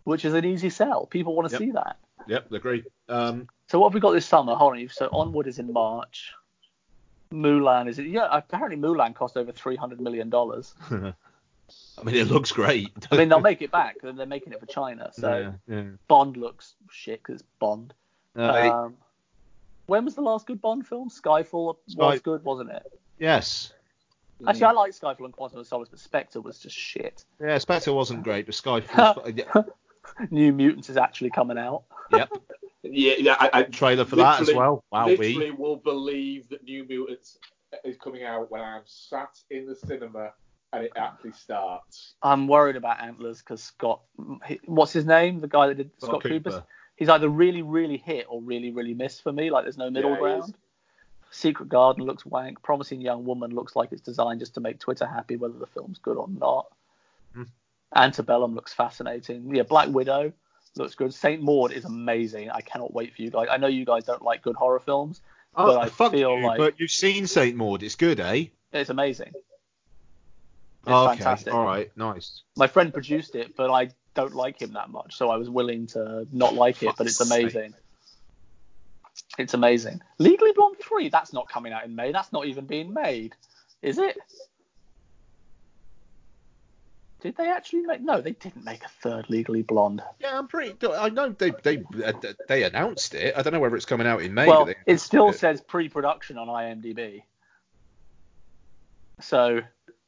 which is an easy sell. People want to Yep. see that. Yep, agree. Um, So what have we got this summer? Hold on. So Onward is in March. Mulan is it? Yeah, apparently Mulan cost over three hundred million dollars. I mean, it looks great. I mean, they'll make it back. They're making it for China. So yeah, yeah. Bond looks shit because it's Bond. Uh, Um, when was the last good Bond film? Skyfall Sky- was good, wasn't it? yes. Actually, I like Skyfall and Quantum of Solace, but Spectre was just shit. Yeah, Spectre wasn't great, but Skyfall. yeah, New Mutants is actually coming out. yep. Yeah, yeah. I, I Trailer for that as literally- well. Wow, literally we. will believe that New Mutants is coming out when I'm sat in the cinema and it actually starts. I'm worried about Antlers because Scott, what's his name? The guy that did Scott Scott, Cooper. Cooper. He's either really, really hit or really, really missed for me. Like there's no middle Yeah, ground. Secret Garden looks wank. Promising Young Woman looks like it's designed just to make Twitter happy, whether the film's good or not. Hmm. Antebellum looks fascinating. Yeah, Black Widow looks good. Saint Maud is amazing. I cannot wait for you guys. I know you guys don't like good horror films. Oh, but I fuck feel you, like- but you've seen Saint Maud. It's good, eh? It's amazing. It's okay. fantastic. All right. Nice. My friend produced it, but I don't like him that much, so I was willing to not like it. But it's amazing. It's amazing. Legally Blonde 3, that's not coming out in May. That's not even being made. Is it? Did they actually make? No, they didn't make a third Legally Blonde. Yeah, I'm pretty. I know they they uh, they announced it. I don't know whether it's coming out in May. well, it still it. says pre-production on IMDb. So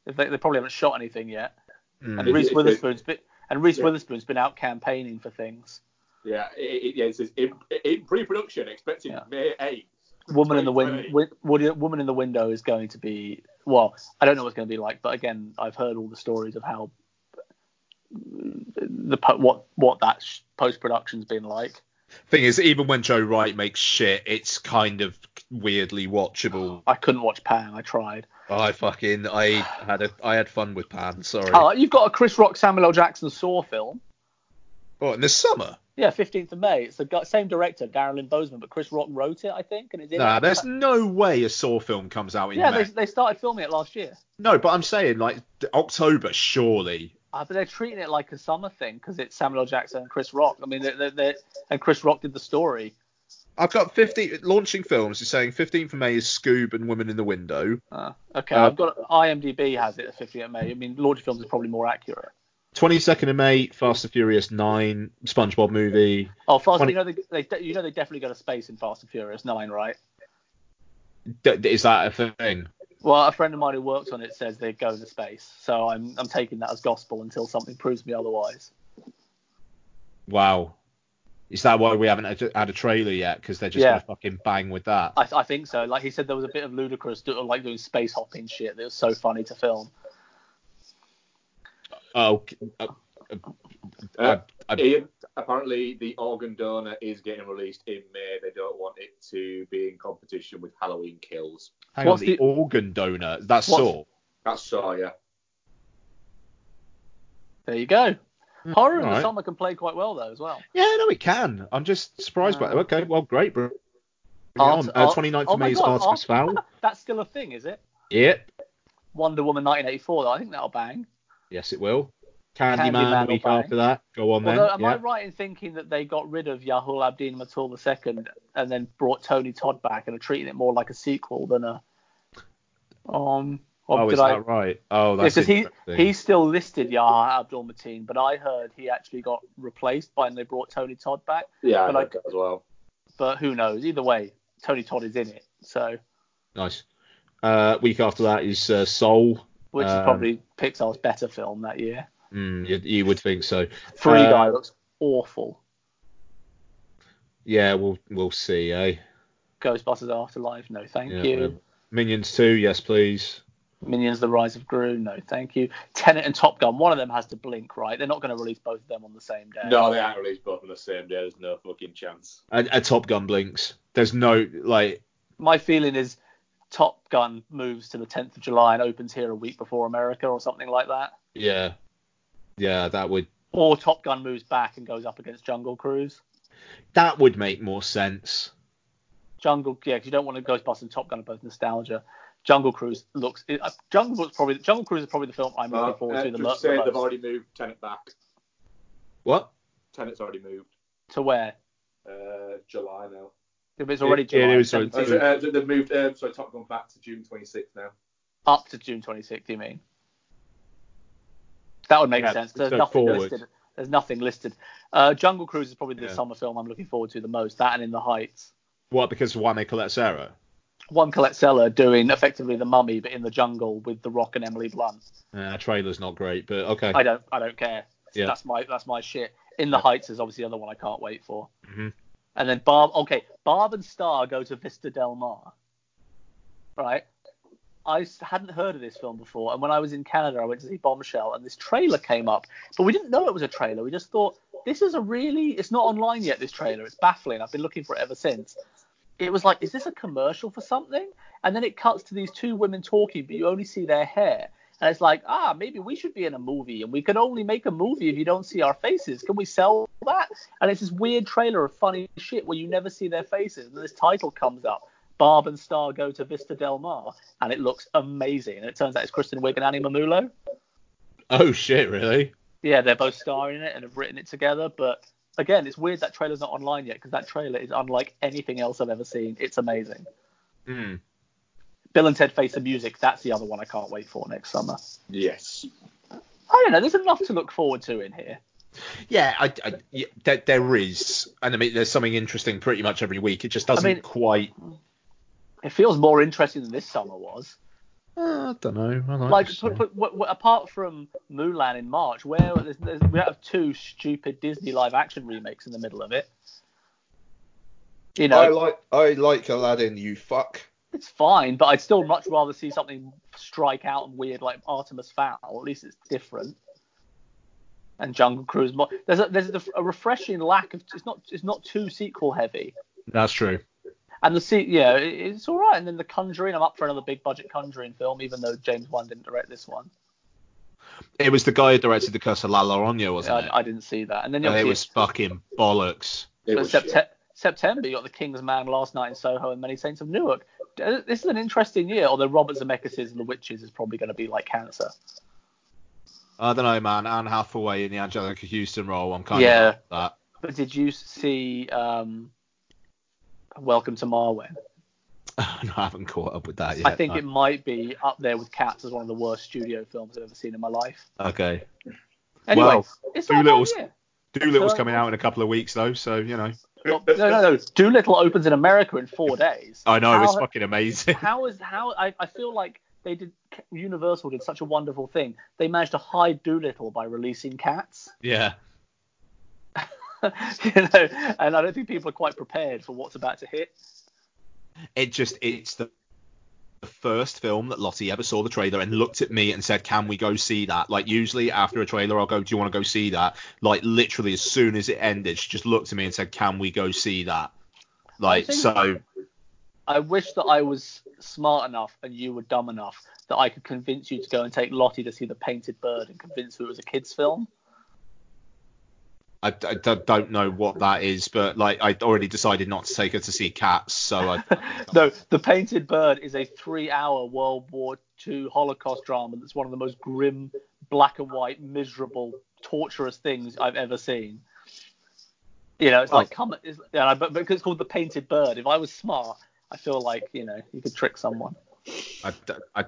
they, they probably haven't shot anything yet. Mm. And It- Reese it- Witherspoon's been and Reese Yeah. Witherspoon's been out campaigning for things. Yeah, it, it, yeah, it says in, in pre-production, expected Yeah. May 8th. Woman in the win, 2020. win, Woman in the Window is going to be well. I don't know what it's going to be like, but again, I've heard all the stories of how the what what that post production's been like. Thing is, even when Joe Wright makes shit, it's kind of weirdly watchable. I couldn't watch Pan. I tried. I fucking I had a I had fun with Pan. Sorry. Oh, you've got a Chris Rock, Samuel L. Jackson Saw film. Oh, in the summer? Yeah, 15th of May. It's the same director, Darren Lynn Bousman, but Chris Rock wrote it, I think, and it's in Nah, there's no way a Saw film comes out in yeah, May. they, they started filming it last year. No, but I'm saying like October, surely. Uh, but they're treating it like a summer thing because it's Samuel L. Jackson and Chris Rock. I mean, they they they and Chris Rock did the story. I've got 50 launching films. You're saying 15th of May is Scoob and Women in the Window. Uh, okay, Uh, I've got IMDb has it at 15th of May. I mean, launch films is probably more accurate. 22nd of May, Fast and Furious 9, SpongeBob movie. Oh, Fast, 20 you know they, they you know they definitely got a space in Fast and Furious 9, right? D- is that a thing? Well, a friend of mine who works on it says they go into space, so I'm I'm taking that as gospel until something proves me otherwise. Wow. Is that why we haven't had had a trailer yet? Because they're just Yeah. gonna fucking bang with that. I, I think so. Like he said, there was a bit of ludicrous, like doing space hopping shit that was so funny to film. Oh, uh, uh, Uh, I- I- Ian, apparently the organ donor is getting released in May. They don't want it to be in competition with Halloween Kills. hang what's on, the, the- organ donor. That's Saw. That's Saw, yeah. There you go. Horror in the alright. summer can play quite well though as well. Yeah, no, it can. I'm just surprised by it. Uh, Okay, well, great, bro. Art- Uh, 29th oh of my May is God, Artemis Fowl. That's still a thing, is it? Yep. Wonder Woman 1984 though. I think that'll bang. Yes, it will. Candyman, Candyman the week bang. after that. Go on then. Although, am I right in thinking that they got rid of Yahya Abdul Mateen II and then brought Tony Todd back and are treating it more like a sequel than a um? Or Oh, is I? that right? Oh, Yeah, that's 'cause he interesting. he's still listed Yahya Abdul Mateen, but I heard he actually got replaced by when they brought Tony Todd back. Yeah, But I- like that as well. But who knows? Either way, Tony Todd is in it, so Nice. Uh, week after that is uh, Soul. which is Um, probably Pixar's better film that year. Mm, you, you would think so. Free uh, Guy looks awful. Yeah, we'll we'll see, eh? Ghostbusters Afterlife, no thank Yeah, you. whatever. Minions 2, yes, please. Minions: The Rise of Gru, no thank you. Tenet and Top Gun, one of them has to blink, right? They're not going to release both of them on the same day. No, they aren't released both on the same day. There's no fucking chance. A, a Top Gun blinks. There's no like. My feeling is Top Gun moves to the 10th of July and opens here a week before America or something like that. Yeah, yeah, that would Or Top Gun moves back and goes up against Jungle Cruise. that would make more sense. Jungle, yeah, because you don't want to Ghostbusters and Top Gun are both nostalgia. Jungle Cruise looks. It, uh, Jungle Cruise probably. Jungle Cruise is probably the film I'm looking Uh, forward uh, to the, mo- just the say most. they've already moved Tenet back. What? Tenet's already moved. To where? Uh, July now. If it's already It- it July is, 17th, Uh, uh, they've moved. Uh, sorry, Top Gun back to June 26th now. up to June 26th. You mean? That would make Yeah, sense. There's so nothing forward. listed. There's nothing listed. Uh, Jungle Cruise is probably the Yeah. summer film I'm looking forward to the most. That and In the Heights. What? Because why make Collet-Serra? One Collet-Serra doing effectively the Mummy, but in the jungle with The Rock and Emily Blunt. Uh, trailer's not great, but okay. I don't. I don't care. Yeah. That's my. That's my shit. In the Heights is obviously the other one I can't wait for. Mhm. And then Barb. Okay, Barb and Star go to Vista Del Mar. Right. I hadn't heard of this film before, and when I was in Canada, I went to see Bombshell, and this trailer came up, but we didn't know it was a trailer. We just thought this is a really. It's not online yet. This trailer. It's baffling. I've been looking for it ever since. It was like, is this a commercial for something? And then it cuts to these two women talking, but you only see their hair. And it's like, ah, maybe we should be in a movie, and we can only make a movie if you don't see our faces. Can we sell that? And it's this weird trailer of funny shit where you never see their faces. And this title comes up, Barb and Star go to Vista Del Mar, and it looks amazing. And it turns out it's Kristen Wiig and Annie Mumolo. Oh shit, really? Yeah, they're both starring in it and have written it together, but again, it's weird that trailer's not online yet because that trailer is unlike anything else I've ever seen. It's amazing. Hmm. Bill and Ted Face the Music. That's the other one I can't wait for next summer. Yes. I don't know. There's enough to look forward to in here. Yeah, I, I, yeah there, there is, and I mean, there's something interesting pretty much every week. It just doesn't mean- quite. It feels more interesting than this summer was. Uh, I don't know. I like, Like, this put, put, what, what, apart from Mulan in March, where there's, there's, we have two stupid Disney live action remakes in the middle of it. You know, I like I like Aladdin. You fuck. it's fine, but I'd still much rather see something strike out and weird like Artemis Fowl. At least it's different. And Jungle Cruise. Mo- There's a, there's a, a refreshing lack of. It's not it's not too sequel heavy. That's true. And the se- yeah, it's all right. And then the Conjuring. I'm up for another big budget Conjuring film, even though James Wan didn't direct this one. It was the guy who directed The Curse of La Llorona, wasn't I, it? I didn't see that. And then you And it was fucking bollocks. It was Septe- September, you got The King's Man, Last Night in Soho, and Many Saints of Newark. This is an interesting year, although Robert Zemeckis' and The Witches is probably going to be like cancer. I don't know, man. Anne Hathaway in the Anjelica Huston role. I'm kind Yeah. of that. But did you see um, Welcome to Marwen? I haven't caught up with that yet. I think no. it might be up there with Cats as one of the worst studio films I've ever seen in my life. Okay. Anyway, Well, it's not a bad Dolittle's-. Dolittle's coming out in a couple of weeks though, so you know. No, no, no. Dolittle opens in America in four days. I know How- it's fucking amazing. how is how I, I feel like they did Universal did such a wonderful thing. They managed to hide Dolittle by releasing Cats. yeah. you know, and I don't think people are quite prepared for what's about to hit. It just it's the the first film that Lottie ever saw the trailer and looked at me and said, "Can we go see that?" Like usually after a trailer, I'll go, "Do you want to go see that?" Like literally as soon as it ended, she just looked at me and said, "Can we go see that?" Like think- so. I wish that I was smart enough and you were dumb enough that I could convince you to go and take Lottie to see The Painted Bird and convince her it was a kids' film. I, I don't- know what that is, but like I already decided not to take her to see Cats, so I. No, The Painted Bird is a three-hour World War II Holocaust drama that's one of the most grim, black and white, miserable, torturous things I've ever seen. You know, it's oh. like come, it's, yeah, but because it's called The Painted Bird. If I was smart, I feel like you know you could trick someone. I'd, I'd,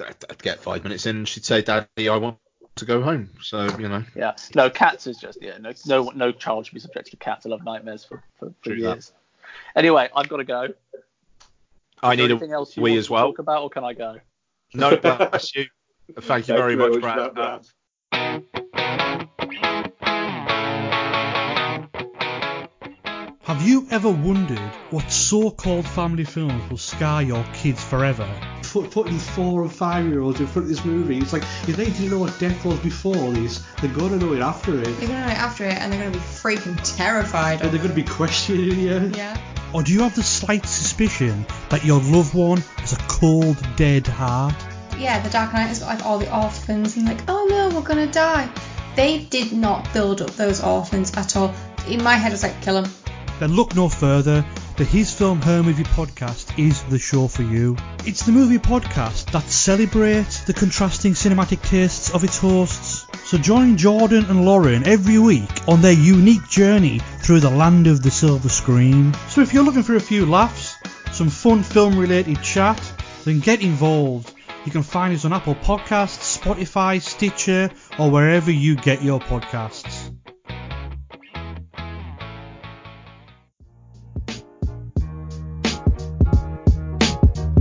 I'd get five minutes in and she'd say, Daddy, I want to go home. So, you know. Yeah, no, cats is just yeah, no, no, no child should be subjected to cats. I love nightmares for for, for True that. years. Anyway, I've got to go. I Is need anything a else you wee want as to well. talk about, or can I go? No, bless you. Thank you Thank very you much, very Brad. much, Brad. Uh, Have you ever wondered what so-called family films will scar your kids forever? Put, putting four and five year olds in front of this movie, it's like if they didn't know what death was before this, they're gonna know it after it. They're gonna know it after it, and they're gonna be freaking terrified. And they're gonna be questioning you. yeah. Or do you have the slight suspicion that your loved one has a cold, dead heart? Yeah, the Dark Knight has got like all the orphans and like, oh no, we're gonna die. They did not build up those orphans at all. In my head, it's like kill them. Then look no further. The His Film Her Movie podcast is the show for you. It's the movie podcast that celebrates the contrasting cinematic tastes of its hosts. So join Jordan and Lauren every week on their unique journey through the land of the silver screen. So if you're looking for a few laughs, some fun film related chat, then get involved. You can find us on Apple Podcasts, Spotify, Stitcher, or wherever you get your podcasts.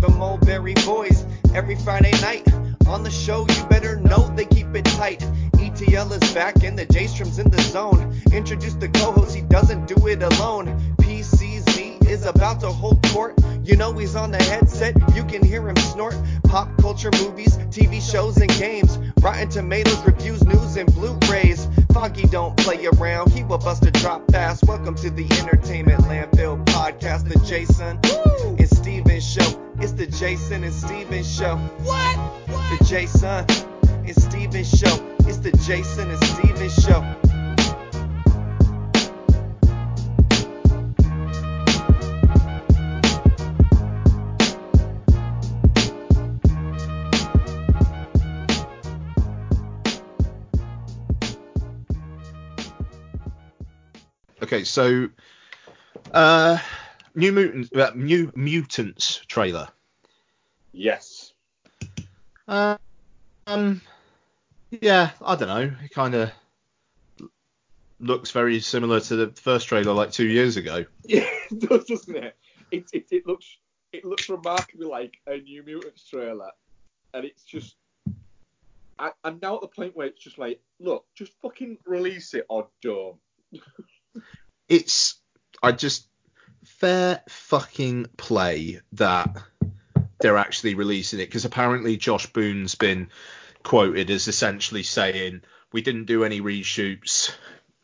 The Mulberry Boys every Friday night. On the show, you better know they keep it tight. ETL is back and the J Strom's in the zone. Introduce the co host, he doesn't do it alone. Is about to hold court. You know he's on the headset, you can hear him snort. Pop culture movies, TV shows, and games. Rotten Tomatoes reviews, news, and Blu rays. Foggy don't play around, he will bust a drop fast. Welcome to the Entertainment Landfill Podcast, the Jason and Steven Show. It's the Jason and Steven Show. What? The Jason and Steven Show. It's the Jason and Steven Show. Okay, so uh, New Mutants, uh, New Mutants trailer. Yes. Uh, um, yeah, I don't know. It kind of looks very similar to the first trailer like two years ago. Yeah, it does, doesn't it? It, it, it looks it looks remarkably like a New Mutants trailer, and it's just. I, I'm now at the point where it's just like, look, just fucking release it or don't. It's I just fair fucking play that they're actually releasing it because apparently Josh Boone's been quoted as essentially saying we didn't do any reshoots.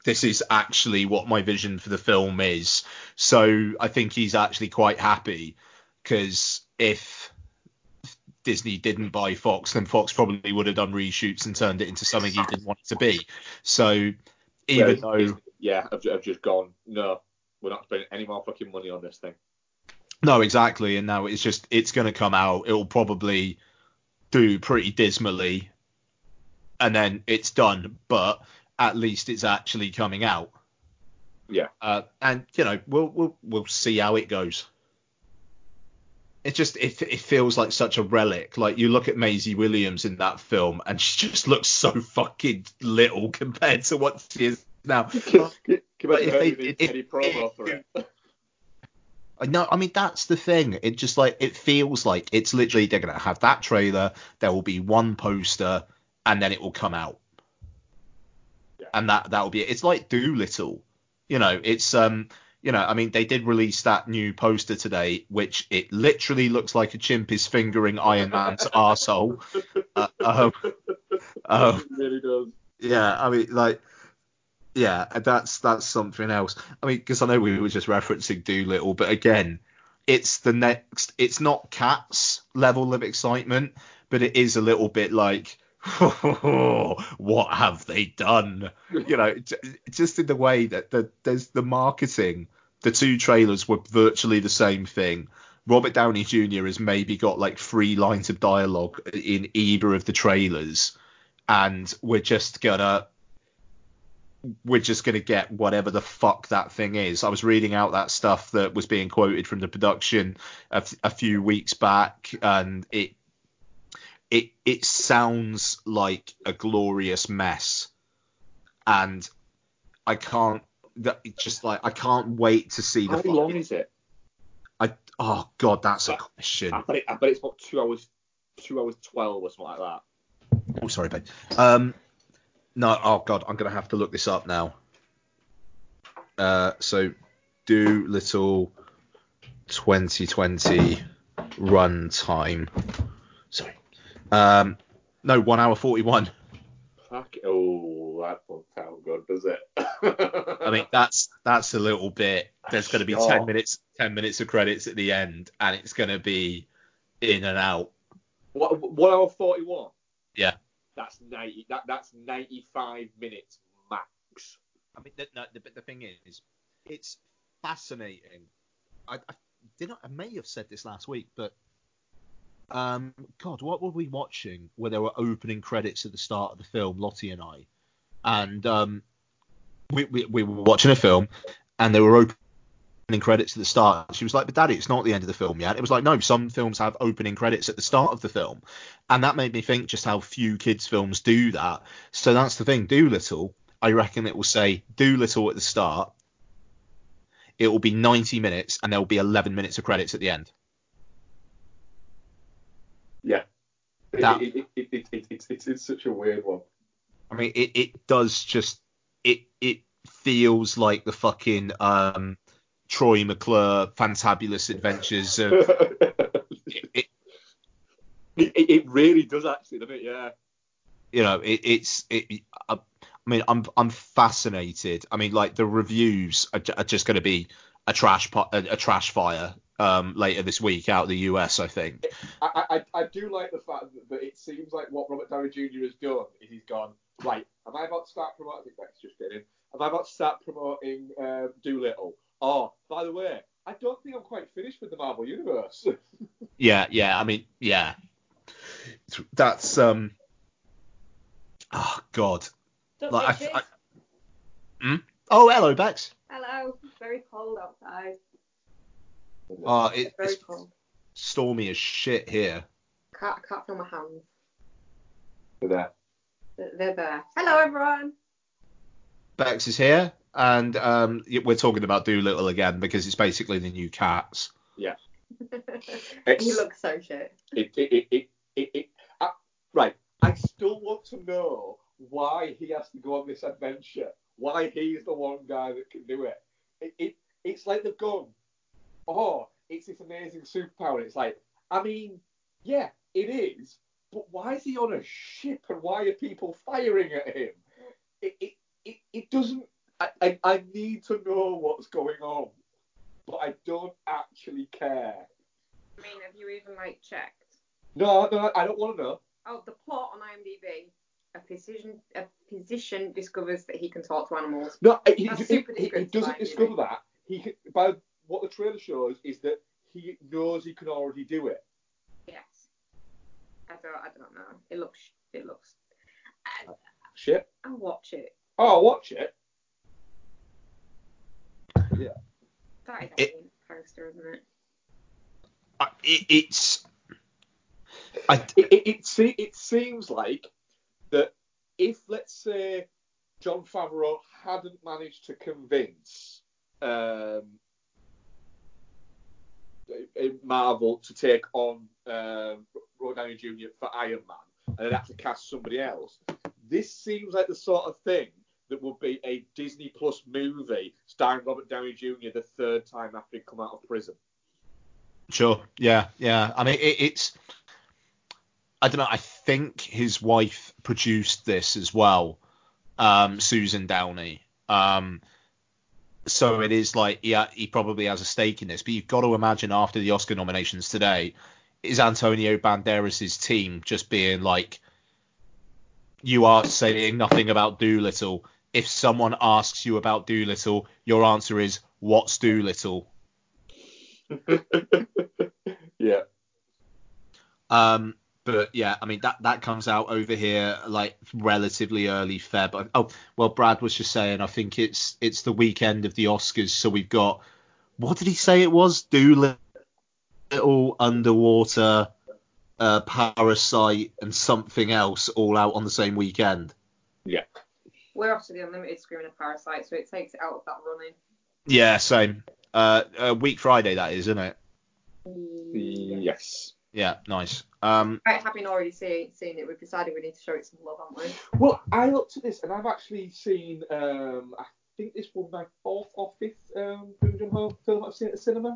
This is actually what my vision for the film is. So I think he's actually quite happy because if Disney didn't buy Fox, then Fox probably would have done reshoots and turned it into something he didn't want it to be. So even Whereas though yeah, I've, I've just gone, no, we're not spending any more fucking money on this thing. No, exactly. And now it's just it's going to come out. It'll probably do pretty dismally, and then it's done. But at least it's actually coming out. Yeah. Uh, and you know we'll we'll we'll see how it goes. It just it it feels like such a relic. Like you look at Maisie Williams in that film, and she just looks so fucking little compared to what she is now. Can But if they- if, if- any for it. I. I mean, that's the thing. It just like it feels like it's literally they're gonna have that trailer. There will be one poster, and then it will come out, Yeah. and that that will be it. It's like Dolittle. You know, it's um, you know, I mean, they did release that new poster today, which it literally looks like a chimp is fingering Iron Man's arsehole. Uh, um, um, it really does. yeah, I mean, like, yeah, that's that's something else. I mean, because I know we were just referencing Dolittle, but again, it's the next. It's not Cats level of excitement, but it is a little bit like, what have they done? You know, just in the way that the there's the marketing. The two trailers were virtually the same thing. Robert Downey Jr. has maybe got like three lines of dialogue in either of the trailers and we're just gonna we're just gonna get whatever the fuck that thing is. I was reading out that stuff that was being quoted from the production a, f- a few weeks back, and it it it sounds like a glorious mess, and I can't. That just like I can't wait to see the. How fucking- long is it? I oh god, that's a question. I bet, it, I bet it's about two hours, two hours twelve or something like that. Oh, sorry, babe. Um, no, oh god, I'm gonna have to look this up now. Uh, so Dolittle 2020 run time. Sorry. Um, no, one hour 41. Fuck. Oh, that doesn't sound good, does it? I mean, that's that's a little bit. There's going to be Sure. 10 minutes, 10 minutes of credits at the end, and it's going to be in and out. What, one hour forty-one. Yeah. That's ninety. That that's ninety-five minutes max. I mean, the, the, the thing is, it's fascinating. I, I did not, I may have said this last week, but um, God, what were we watching where there were opening credits at the start of the film, Lottie and I, and um, we, we we were watching a film, and there were opening credits at the start. She was like, "But Daddy, it's not the end of the film yet." It was like, no, some films have opening credits at the start of the film, and that made me think just how few kids films do that. So that's the thing. Dolittle, I reckon it will say Dolittle at the start. It will be 90 minutes, and there will be 11 minutes of credits at the end. Yeah. That- it, it, it, it, it, it's it's it's such a weird one. I mean, it, it does just it it feels like the fucking um Troy McClure fantabulous adventures of it, it, it, it really does actually, doesn't it? Yeah. you know it, it's it, I, I mean I'm I'm fascinated. I mean like the reviews are, are just going to be a trash po- a, a trash fire um later this week out of the US I think. I, I, I do like the fact that, that it seems like what Robert Downey Jr. has done is he's gone, right, am I about to start promoting, I think Beck's just kidding, am I about to start promoting um, Dolittle? Oh, by the way, I don't think I'm quite finished with the Marvel Universe. Yeah, yeah. I mean, yeah. That's um. Oh God. Don't Like, I, I. Hmm? Oh, hello, Bex. Hello. Hello. It's very cold outside. Oh, it, Very it's cold. stormy as shit here. Can't, I can't feel my hands. there. They're they're there. Hello, everyone. Bex is here, and um, we're talking about Dolittle again because it's basically the new Cats. Yeah. you look so shit. It, it, it, it, it, it, uh, right. I still want to know why he has to go on this adventure. Why he's the one guy that can do it. It, it it's like they've gone. Oh, it's this amazing superpower. It's like, I mean, yeah, it is. But why is he on a ship and why are people firing at him? It, it, it, it doesn't. I, I, I need to know what's going on, but I don't actually care. I mean, have you even like checked? No, no, I don't want to know. Oh, the plot on IMDb. A physician, a physician discovers that he can talk to animals. No, he, That's he, super he, he doesn't discover that. He by what the trailer shows is that he knows he can already do it. Yes. I don't. I don't know. It looks. It looks. I, Shit. I'll watch it. Oh, I'll watch it. Yeah. That is It- actually a poster, isn't it? I- It, it's I, It, it, it, se- it seems like that if, let's say, Jon Favreau hadn't managed to convince um, uh, Marvel to take on um, Robert Downey Jr. for Iron Man, and they'd have to cast somebody else, this seems like the sort of thing that would be a Disney Plus movie starring Robert Downey Jr. the third time after he'd come out of prison. Sure. Yeah. Yeah. I mean, it, it's. I don't know. I think his wife produced this as well, um, Susan Downey. Um, so it is like, yeah, he probably has a stake in this. But you've got to imagine after the Oscar nominations today, is Antonio Banderas' team just being like, you are saying nothing about Dolittle. If someone asks you about Dolittle, your answer is, what's Dolittle? Yeah. Um, but yeah, I mean that that comes out over here like relatively early Feb. Oh well, Brad was just saying I think it's it's the weekend of the Oscars, so we've got what did he say it was? Dolittle, Underwater, uh, Parasite, and something else all out on the same weekend. Yeah. We're off to the unlimited screen of Parasite, so it takes it out of that running. Yeah, same. Uh, uh week Friday that is, isn't it? Yes. Yeah, nice. Um, Right, having already see, seen it, we've decided we need to show it some love, haven't we? Well, I looked at this and I've actually seen. Um, I think this was my fourth or fifth um, Bong Joon-ho film I've seen at the cinema.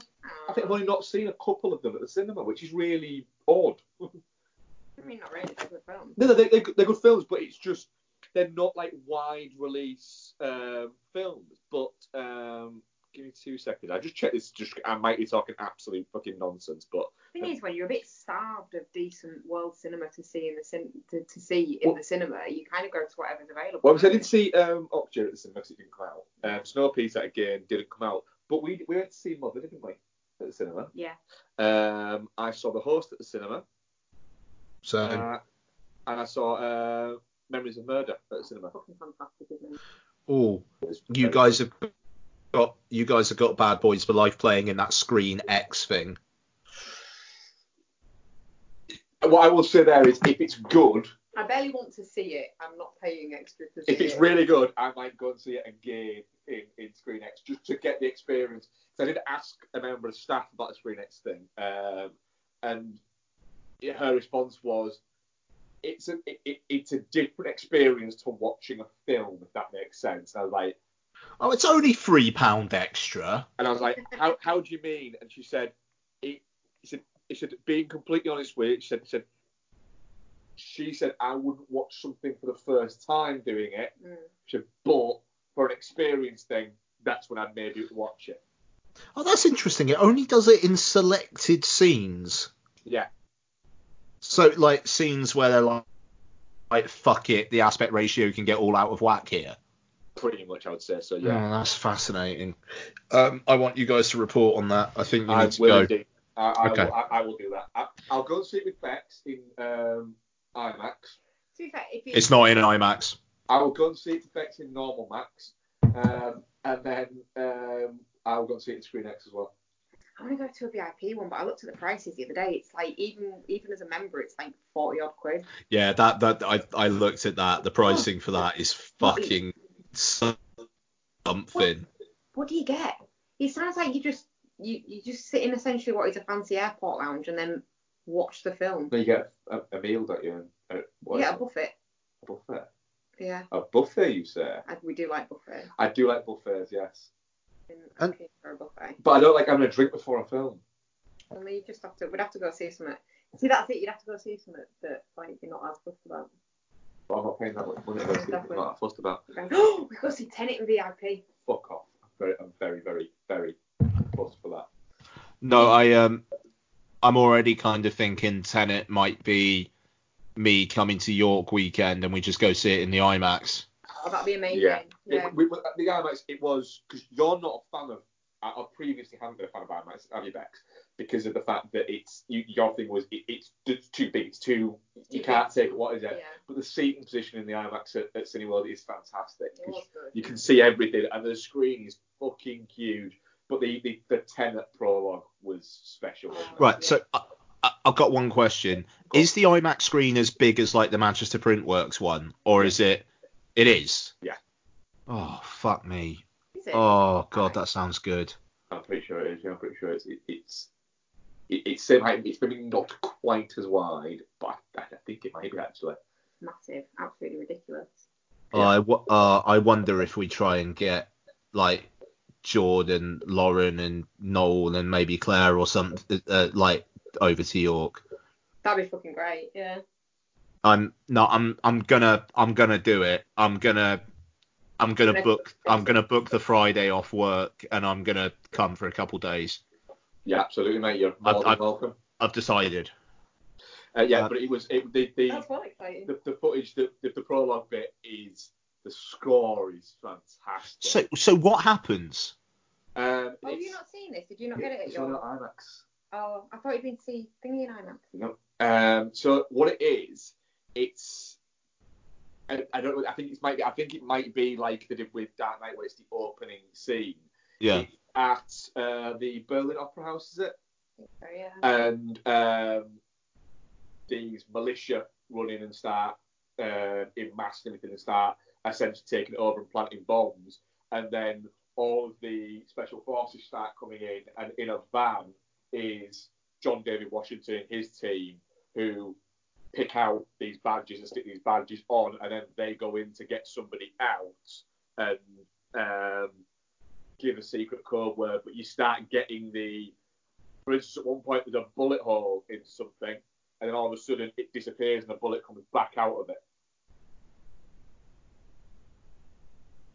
I think I've only not seen a couple of them at the cinema, which is really odd. I mean, not really. They're good films. no, no, they, they're, they're good films, but it's just they're not like wide release um, films. But um, give me two seconds. I just checked this. Just I might be talking absolute fucking nonsense, but The thing is, when you're a bit starved of decent world cinema to see in the cin- to, to see in Well- the cinema, you kind of go to whatever's available. Well, obviously I don't didn't see um, Okja at the cinema 'cause it didn't come out. Um, Snowpiercer again didn't come out, but we we went to see Mother, didn't we, at the cinema? Yeah. Um, I saw The Host at the cinema, so uh, and I saw uh, Memories of Murder at the cinema. Fucking fantastic, isn't it? oh, you guys have got you guys have got Bad Boys for Life playing in that Screen X thing. What I will say there is, if it's good, I barely want to see it. I'm not paying extra to see if it's it. really good, I might go and see it again in, in Screen X just to get the experience. So I did ask a member of staff about the Screen X thing, um, and her response was, "It's a it, it, it's a different experience to watching a film, if that makes sense." And I was like, Oh, it's only three pound extra. and I was like, "How how do you mean?" And she said, "It." She said, "She said, being completely honest with you, she said, she said, she said I wouldn't watch something for the first time doing it." Mm. She said, but for an experience thing, that's when I'd maybe watch it. Oh, that's interesting. It only does it in selected scenes. Yeah. So like scenes where they're like, like fuck it, the aspect ratio can get all out of whack here. Pretty much, I would say so. Yeah, Yeah. that's fascinating. Um, I want you guys to report on that. I think you I need to will go. indeed. I, I, Okay. will, I, I will do that. I, I'll go and see it with Bex in um, IMAX. To be fair, if It's not in an IMAX. I will go and see it with Bex in normal Max. Um, and then um, I'll go and see it in Screen X as well. I want to go to a VIP one, but I looked at the prices the other day. It's like even even as a member, it's like forty odd quid. Yeah, that that I I looked at that. The pricing for oh. that is fucking something. What do you get? It sounds like you just you, you just sit in essentially what is a fancy airport lounge and then watch the film. Then you get a, a meal, don't you? And, what yeah, a buffet. a buffet. Yeah, A buffet, you say? I, we do like buffets. I do like buffets, yes. I'm okay for a buffet. But I don't like having a drink before a film. Well, you just have to. We'd have to go see something. See, that's it. You'd have to go see something that like you're not as fussed about. But I'm not paying that much money to go see it. I'm not that fussed about. Oh, we go see Tenet in VIP. Fuck off. I'm very, I'm very, very, very fussed for that. No, I um, I'm already kind of thinking Tenet might be me coming to York weekend and we just go see it in the IMAX. Oh, that'd be amazing. Yeah. Yeah. It, we, we- the IMAX, it was because you're not a fan of. I, I previously haven't been a fan of IMAX, have you, Bex? Because of the fact that it's you, your thing was it, it's, it's too big, it's too you Too can't big. take it. What is it? Yeah. But the seating position in the IMAX at, at Cineworld is fantastic. It 'cause was good. You can see everything, and the screen is fucking huge. But the the, the Tenet prologue was special. Oh, wasn't it? Right, so I, I- I've got one question. Is the IMAX screen as big as like the Manchester Printworks one, or is it? It is. Yeah. Oh fuck me. Is it? Oh god, that sounds good. I'm pretty sure it is. Yeah, I'm pretty sure it's it, it's it, it's same height. It's maybe not quite as wide, but I, I think it might be actually. Massive. Absolutely ridiculous. I wo- uh, I wonder if we try and get like Jordan, Lauren, and Noel, and maybe Claire or something uh, like over to York. That'd be fucking great. Yeah. I'm no, I'm I'm gonna I'm gonna do it. I'm gonna I'm gonna Gonna- book I'm gonna book the Friday off work and I'm gonna come for a couple days. Yeah, absolutely, mate. You're more I've- than I've- welcome. I've decided. Uh, yeah, uh, but it was it, the the, That's the the footage the, the the prologue bit is the score is fantastic. So so what happens? um, Oh, have you it's- not seen this? Did you not get it at it's on your? IMAX. Oh, I thought you'd been to see thingy in IMAX. No. Um, so what it is, it's I, I don't know. I think it might be. I think it might be like they did with Dark Knight, where it's the opening scene. Yeah. It's at uh, the Berlin Opera House, is it? So yeah. And um, these militia run in and start uh, in mass and everything and start essentially taking over and planting bombs. And then all of the special forces start coming in, and in a van is John David Washington, his team, who pick out these badges and stick these badges on, and then they go in to get somebody out and um, give a secret code word. But you start getting the, for instance, at one point there's a bullet hole in something, and then all of a sudden it disappears and the bullet comes back out of it.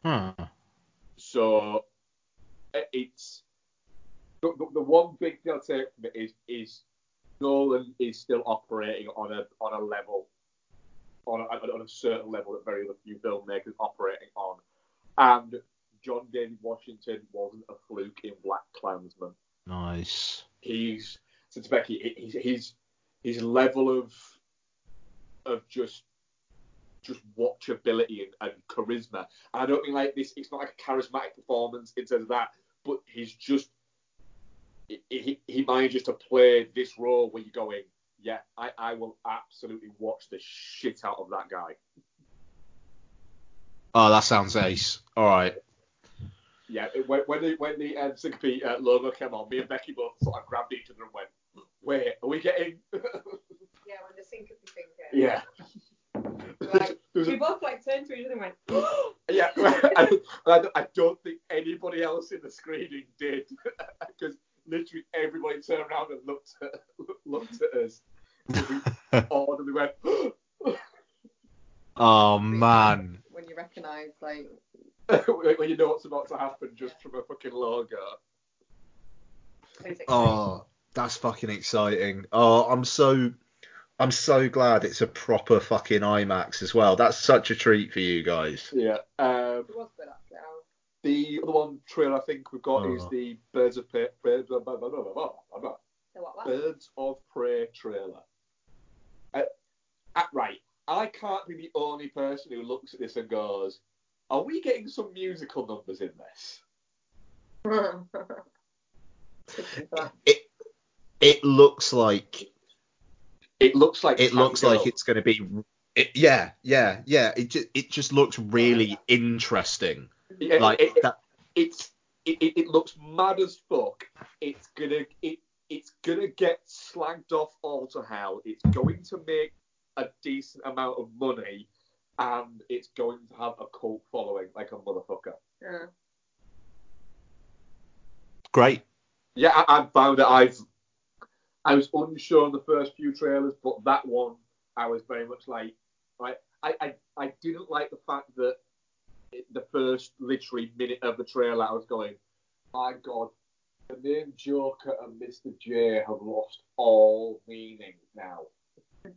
Huh. So it's the, the, the one big thing I'll take from it is is Nolan is still operating on a on a level on a, on a certain level that very few filmmakers operating on, and John David Washington wasn't a fluke in Black Klansman. Nice. He's since Becky, he's his his level of of just just watchability and, and charisma. And I don't mean like this. It's not like a charismatic performance in terms of that, but he's just he, he, he manages to play this role where you're going, yeah, I, I will absolutely watch the shit out of that guy. Oh, that sounds ace. All right. Yeah, when, when the when the um, Syncopy uh, logo came on, me and Becky both sort of grabbed each other and went, "Wait, are we getting?" Yeah, when the Syncopy thing came. yeah. Like, There a- we both like turned to each other and went, Yeah, I, I don't think anybody else in the screening did, because literally everybody turned around and looked at looked at us. We all and we went. Oh man. when you recognise like when you know what's about to happen just from a fucking logo. Oh, that's fucking exciting. Oh, I'm so I'm so glad it's a proper fucking IMAX as well. That's such a treat for you guys. Yeah. Um, the other one trailer I think we've got is Oh. the Birds of Prey, Birds, blah, blah, blah, blah, blah, blah, blah, what? what? Birds of Prey trailer. Uh, uh, right, I can't be the only person who looks at this and goes, Are we getting some musical numbers in this? It it looks like It looks like it looks Tango. like it's going to be. It, yeah, yeah, yeah. It just it just looks really interesting. Yeah, like it, it- that. it's it, it, it looks mad as fuck. It's gonna it it's gonna get slagged off all to hell. It's going to make a decent amount of money, and it's going to have a cult following like a motherfucker. Yeah. Great. Yeah, I, I found that I've I was unsure on the first few trailers, but that one I was very much like, right. I, I, I didn't like the fact that it- the first literally minute of the trailer I was going, my god, the name Joker and Mr. J have lost all meaning now.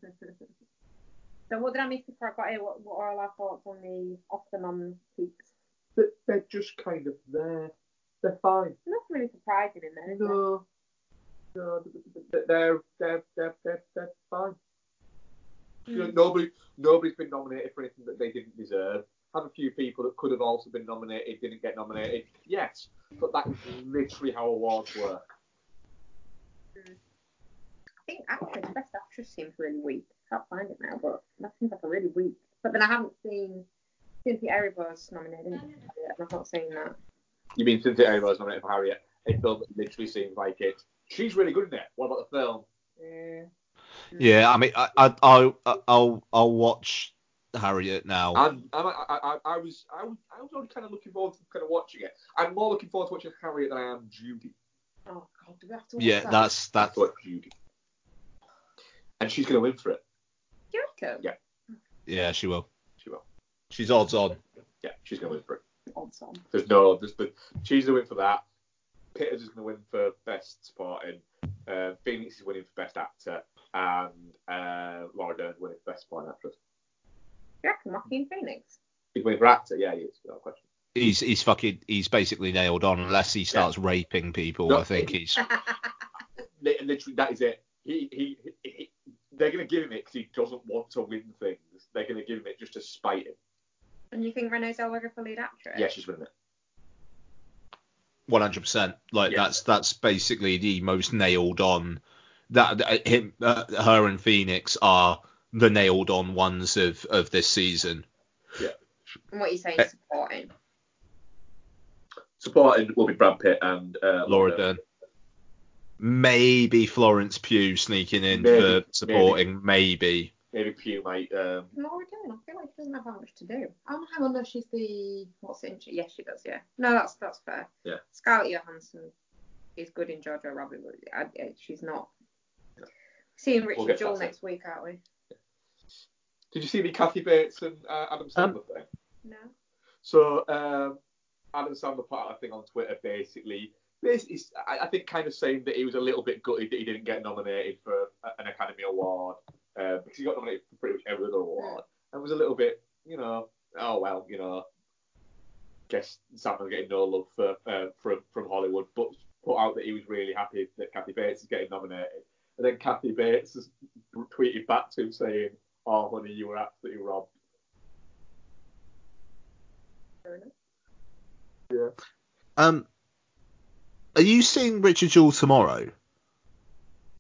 So what did I miss before I got here? What, what are all our thoughts on the off the mum peaks? They're, they're just kind of there. They're fine. Nothing really surprising in there, is there? No, no, they're they're they're they're, they're, they're fine. You know, nobody nobody's been nominated for anything that they didn't deserve. Have a few people that could have also been nominated didn't get nominated. Yes, but that is literally how awards work. I think actress, best actress seems really weak. Can't find it now, but that seems like a really weak. But then I haven't seen Cynthia Erivo's nominated. isn't? I've not seen that. You mean Cynthia Erivo's nominated for Harriet? A film that literally seems like it. She's really good in it. What about the film? Yeah. Yeah, I mean, I, I, I'll, I'll, I'll watch Harriet now. And, and I, I, I, I was I was I was already kind of looking forward to kind of watching it. I'm more looking forward to watching Harriet than I am Judy. Oh God, do we have to watch yeah, that? that's that's. what Judy. And she's gonna win for it. Do you reckon? Yeah. Yeah, she will. She will. She's odds on. Yeah, she's gonna win for it. Odds on. There's no, there's but she's gonna win for that. Peters is gonna win for best supporting. Uh, Phoenix is winning for best actor, and uh, Laura Dern's winning for best supporting actress. Do you reckon Joaquin Phoenix? He's winning for actor. Yeah, he is. Without question. He's he's fucking he's basically nailed on unless he starts raping people. No. I think he's. Literally, that is it. He, he, he, he they're gonna give him it because he doesn't want to win things. They're gonna give him it just to spite him. And you think Renee Zellweger for lead actress? Yeah, she's winning it. One hundred percent. Like Yeah. that's that's basically the most nailed on. That that- him, uh, her and Phoenix are the nailed on ones of of this season. Yeah. And what are you saying? Eh. Supporting. Supporting will be Brad Pitt and uh, Laura Dern. Maybe Florence Pugh sneaking in Maybe, for supporting. Maybe. Maybe Pugh might. Um, Laura Dern, I feel like she doesn't have that much to do. Oh, hang on, no, she's the what's it? in- Yes, she does. Yeah. No, that's that's fair. Yeah. Scarlett Johansson is good in Jojo Rabbit, but I, I, she's not. Seeing Richard We'll get Jewell that next week, aren't we? Did you see the Kathy Bates and uh, Adam Um, Sandler thing? No. So um, Adam Sandler put out a thing on Twitter basically, basically I, I think kind of saying that he was a little bit gutted that he didn't get nominated for an Academy Award uh, because he got nominated for pretty much every other award and was a little bit, you know, oh well, you know, guess Sandler's getting no love for uh, from from Hollywood, but put out that he was really happy that Kathy Bates is getting nominated. And then Kathy Bates has tweeted back to him saying, "Oh, honey, you were absolutely robbed." Fair enough. Yeah. Um, are you seeing Richard Jewell tomorrow?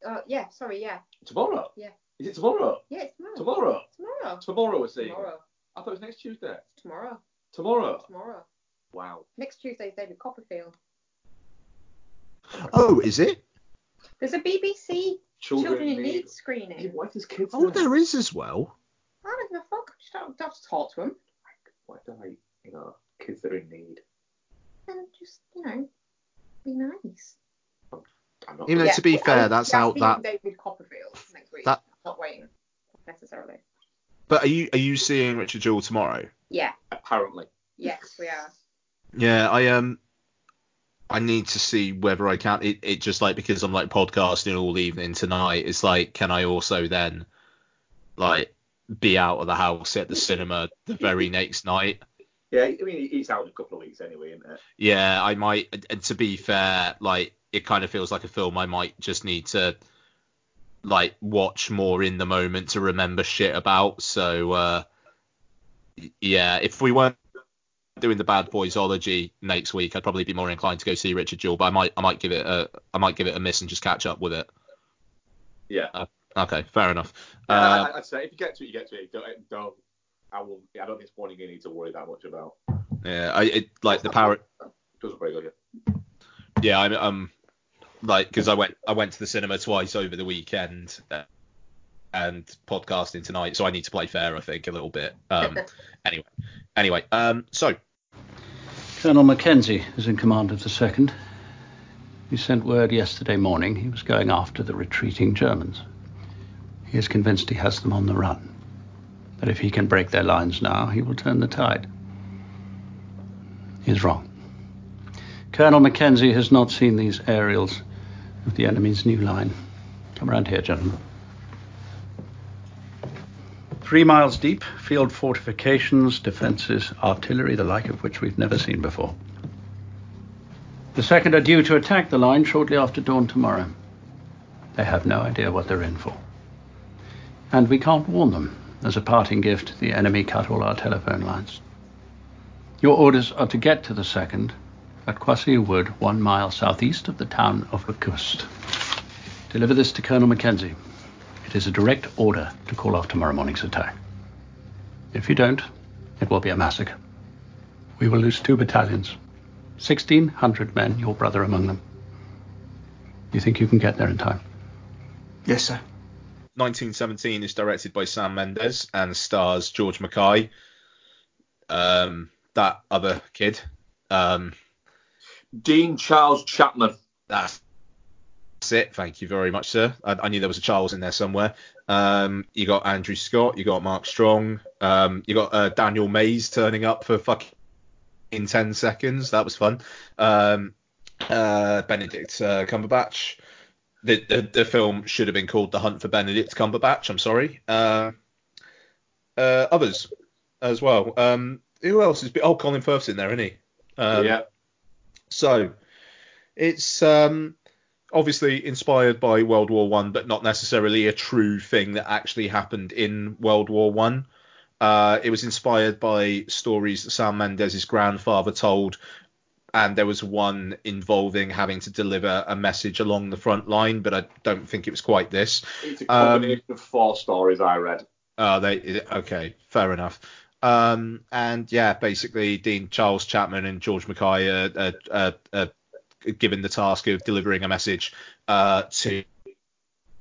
Uh, yeah, sorry, yeah. Tomorrow? Yeah. Is it tomorrow? Yeah, it's tomorrow. Tomorrow? Tomorrow. Tomorrow we're seeing. Tomorrow. I thought it was next Tuesday. Tomorrow. Tomorrow. Tomorrow. Wow. Next Tuesday is David Copperfield. Oh, is it? There's a BBC Children, Children in need. Need screening. Why does kids? Oh, there is as well. I don't give a fuck. Just don't, don't talk to them. Why don't I, you know, kids that are in need? And just, you know, be nice. I'm not. Even though, to be fair, I- that's yeah, out I'm that. David Copperfield next week. That- Not waiting necessarily. But are you are you seeing Richard Jewell tomorrow? Yeah. Apparently. Yes, we are. Yeah, I um, I need to see whether I can. It, it just like because I'm like podcasting all evening tonight. It's like, can I also then, like, be out of the house at the cinema the very next night? Yeah, I mean, it's out in a couple of weeks anyway, isn't it? Yeah, I might. And to be fair, like, it kind of feels like a film I might just need to, like, watch more in the moment to remember shit about. So, uh, yeah, if we weren't doing the Bad Boysology next week, I'd probably be more inclined to go see Richard Jewell, but I might I might give it a I might give it a miss and just catch up with it. Yeah. Uh, okay, fair enough. Yeah, Uh, I, I'd say if you get to it, you get to it. Don't, don't I will. I don't think it's one you need to worry that much about. yeah, I it, like the power. Doesn't very good. Yeah. Yeah, I'm um like because I went I went to the cinema twice over the weekend and podcasting tonight, so I need to play fair, I think, a little bit. Um, anyway, anyway, um, so Colonel Mackenzie is in command of the second. He sent word yesterday morning he was going after the retreating Germans. He is convinced he has them on the run. That if he can break their lines now, he will turn the tide. He is wrong. Colonel Mackenzie has not seen these aerials of the enemy's new line. Come round here, gentlemen. Three miles deep, field fortifications, defences, artillery, the like of which we've never seen before. The second are due to attack the line shortly after dawn tomorrow. They have no idea what they're in for. And we can't warn them. As a parting gift, the enemy cut all our telephone lines. Your orders are to get to the second at Croisilles Wood, one mile southeast of the town of Écoust. Deliver this to Colonel Mackenzie. It is a direct order to call off tomorrow morning's attack. If you don't, it will be a massacre. We will lose two battalions. 1,600 men, your brother among them. You think you can get there in time? Yes, sir. 1917 is directed by Sam Mendes and stars George MacKay, um, that other kid. Um, Dean Charles Chapman. That's it. Thank you very much, sir. I, I knew there was a Charles in there somewhere. Um, you got Andrew Scott, you got Mark Strong, um, you got uh, Daniel Mays turning up for fucking in 10 seconds. That was fun. Um, uh, Benedict uh, Cumberbatch. The, the the film should have been called The Hunt for Benedict Cumberbatch. I'm sorry. Uh, uh, others as well. Um, who else is? Oh, Colin Firth's in there, isn't he? Um, yeah. So it's um, obviously inspired by World War One, but not necessarily a true thing that actually happened in World War One. Uh, it was inspired by stories that Sam Mendes' grandfather told, and there was one involving having to deliver a message along the front line, but I don't think it was quite this. It's a combination um, of four stories I read. Oh, they okay, fair enough. Um, and yeah, basically Dean Charles Chapman and George MacKay are, are, are, are given the task of delivering a message uh, to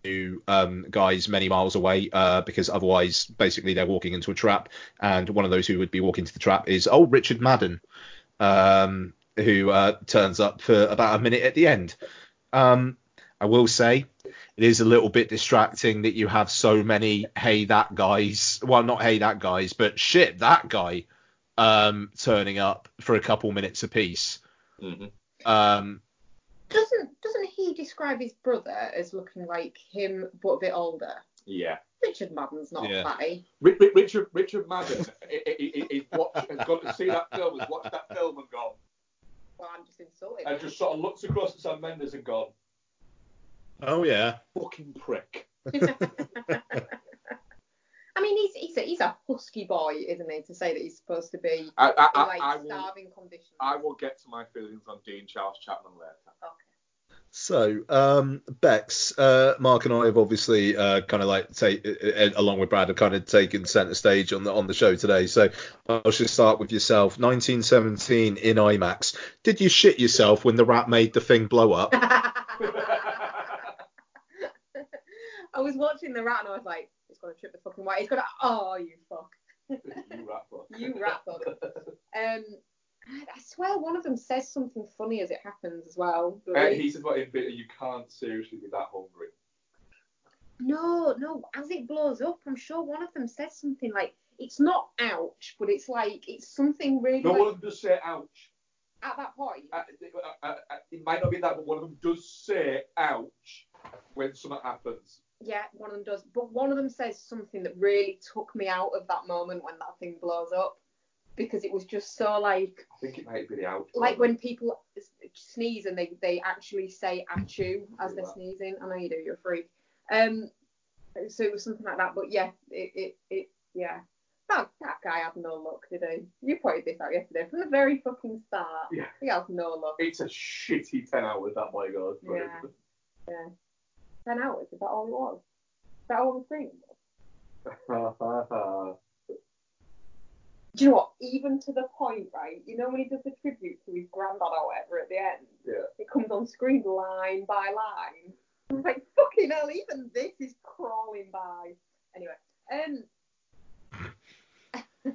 to um, guys many miles away uh, because otherwise, basically, they're walking into a trap. And one of those who would be walking into the trap is old Richard Madden, um, who uh, turns up for about a minute at the end. Um, I will say it is a little bit distracting that you have so many hey that guys well not hey that guys but shit that guy um turning up for a couple minutes apiece mm-hmm. Um Doesn't doesn't he describe his brother as looking like him but a bit older? Yeah. Richard Madden's not Yeah. fatty. Ri- Ri- Richard Richard Madden i- i- i- is watch, has gone to see that film, has watched that film and gone, Well, I'm just insulted. and just sort of looks across at Sam Mendes and gone, oh yeah fucking prick. I mean, he's he's a, he's a husky boy, isn't he? To say that he's supposed to be I, I, in I, like I will, starving conditions. I will get to my feelings on Dean Charles Chapman later. Okay. So, um, Bex, uh, Mark and I have obviously uh, kind of like take, uh, along with Brad, have kind of taken centre stage on the on the show today. So, I'll just start with yourself. 1917 in IMAX. Did you shit yourself when the rat made the thing blow up? I was watching the rat and I was like, it's gonna trip the fucking white. It's gonna. Oh, you fuck. you rat fuck. You rat fuck. Um, I swear one of them says something funny as it happens as well. Uh, he says, "What in bit you can't seriously be that hungry." No, no. As it blows up, I'm sure one of them says something like, "It's not ouch, but it's like it's something really." No like, one of them does say ouch. at that point. Uh, uh, uh, uh, it might not be that, but one of them does say ouch when something happens. Yeah, one of them does. But one of them says something that really took me out of that moment when that thing blows up. Because it was just so like I think it might be the ouch. like when people sneeze and they, they actually say achoo as they're sneezing. I know you do, you're a freak. Um so it was something like that, but yeah, it, it, it yeah. That, that guy had no luck, did he? You pointed this out yesterday. From the very fucking start, Yeah. he has no luck. It's a shitty 10 hours that boy goes through. Yeah. Yeah. Ten hours, is that all it was? Is that all the screen? Do you know what? Even to the point, right? You know when he does the tribute to his granddad or whatever at the end? Yeah. It comes on screen line by line. Was like, fucking hell, even this is crawling by. Anyway, um,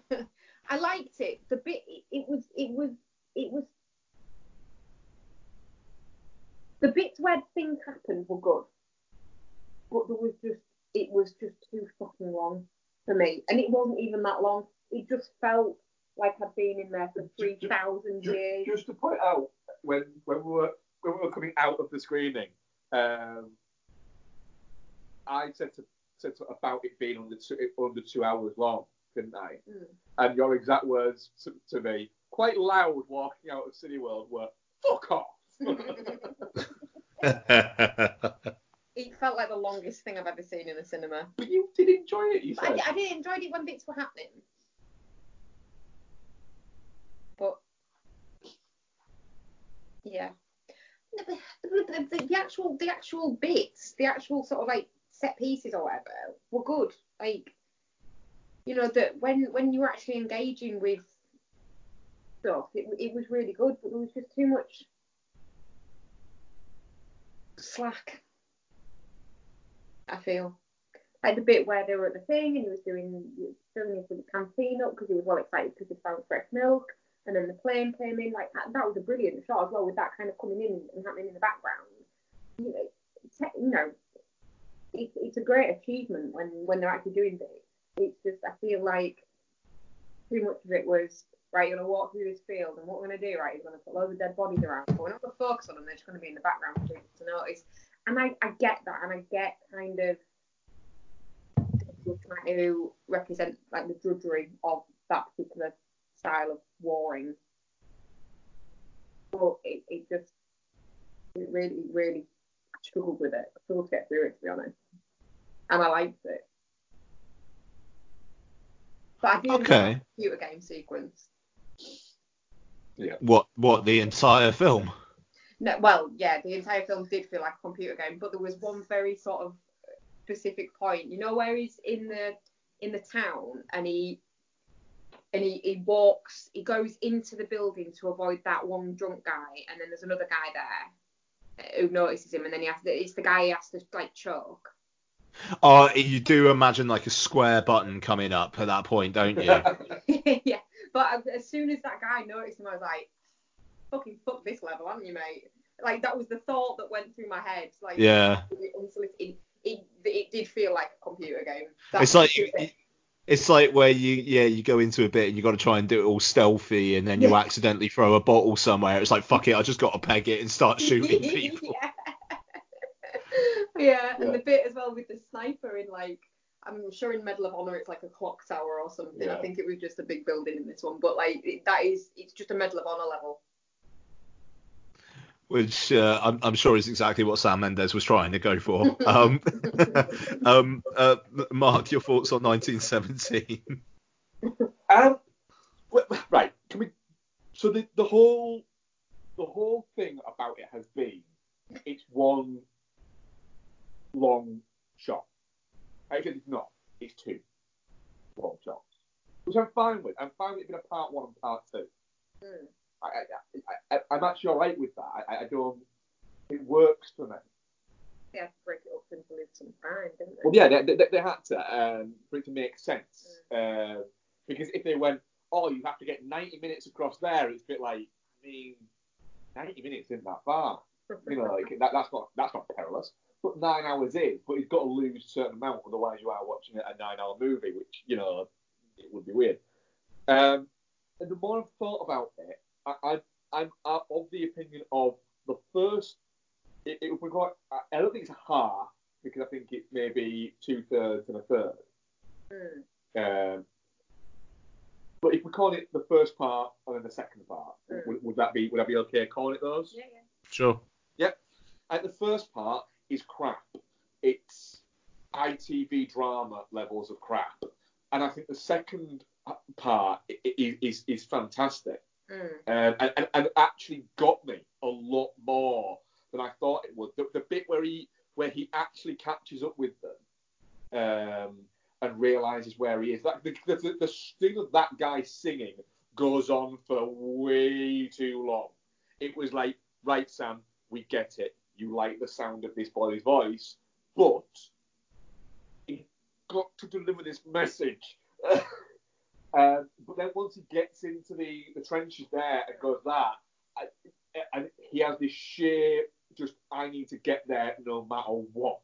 I liked it. The bit, it, it was, it was, it was. The bits where things happened were good, but there was just, it was just too fucking long for me, and it wasn't even that long. It just felt like I'd been in there for three thousand years. Just to point out, when when we were when we were coming out of the screening, um, I said to said to, about it being under two, under two hours long, didn't I? Mm. And your exact words to, to me, quite loud, walking out of Cineworld, were "fuck off." It felt like the longest thing I've ever seen in a cinema. but you did enjoy it, you I, said. did- I did enjoy it when bits were happening. But yeah, the, the, the, the actual the actual bits, the actual sort of like set pieces or whatever, were good. Like you know that when when you were actually engaging with stuff, it, it was really good. But there was just too much slack. I feel like the bit where they were at the thing and he was doing filling his little canteen up because he was well excited because he found fresh milk. And then the plane came in like that, that was a brilliant shot as well with that kind of coming in and happening in the background. You know, te- you know it's, it's a great achievement when when they're actually doing it. it's just I feel like too much of it was right you're gonna walk through this field and what we're gonna do right? Is gonna put loads of dead bodies around but we're not gonna focus on them they're just gonna be in the background for people to notice and I, I get that and I get kind of trying to represent like the drudgery of that particular style of warring. But it, it just it really really I struggled with it. I struggled to get through it to be honest. And I liked it. But I do enjoy Okay. the computer game sequence. Yeah. What? What? The entire film? No, well, yeah, the entire film did feel like a computer game, but there was one very sort of specific point. You know where he's in the in the town and he and he, he walks, he goes into the building to avoid that one drunk guy, and then there's another guy there who notices him, and then he has to, it's the guy he has to like choke. Oh, you do imagine like a square button coming up at that point, don't you? yeah, but as soon as that guy noticed him, I was like, fucking fuck this level, haven't you, mate? Like that was the thought that went through my head. Like Yeah. unsolicited. It, it did feel like a computer game. It's like. It's like where you yeah you go into a bit and you got to try and do it all stealthy and then you Yeah. accidentally throw a bottle somewhere. It's like fuck it, I just got to peg it and start shooting people. yeah. yeah, and Yeah. the bit as well with the sniper in like I'm sure in Medal of Honor it's like a clock tower or something. Yeah. I think it was just a big building in this one, but like it, that is it's just a Medal of Honor level. Which uh, I'm, I'm sure is exactly what Sam Mendes was trying to go for. Um, um, uh, Mark, your thoughts on 1917? Um, right, can we? So the the whole the whole thing about it has been it's one long shot. Actually, it's not. It's two long shots, which I'm fine with. I'm fine with it being a part one and part two. I, I, I, I'm actually all right with that. I, I don't. It works for me. They had to break it up into live some time, didn't they? Well, yeah, they, they, they had to um, for it to make sense. Um, because if they went, oh, you have to get 90 minutes across there, it's a bit like, I mean, 90 minutes isn't that far. You know, like that, that's not that's not perilous. But nine hours is, but you've got to lose a certain amount, otherwise you are watching a nine-hour movie, which you know it would be weird. Um, and the more I've thought about it, I, I, I'm uh, of the opinion of the first. It, it would be quite, I I don't think it's a half because I think it may be two thirds and a third. Um, but if we call it the first part and then the second part, would, would that be would that be okay calling it those? Yeah, yeah. Sure. Yep. And the first part is crap. It's ITV drama levels of crap. and I think the second part i- i- is is fantastic. Mm. um, and, and, and actually got me a lot more than I thought it would. The, the bit where he where he actually catches up with them um, and realizes where he is. That, the, the, the, thing of that guy singing goes on for way too long. It was like, right, Sam, we get it. You like the sound of this boy's voice, but he got to deliver this message. Um, but then once he gets into the, the trenches there and goes that, and he has this sheer just I need to get there no matter what.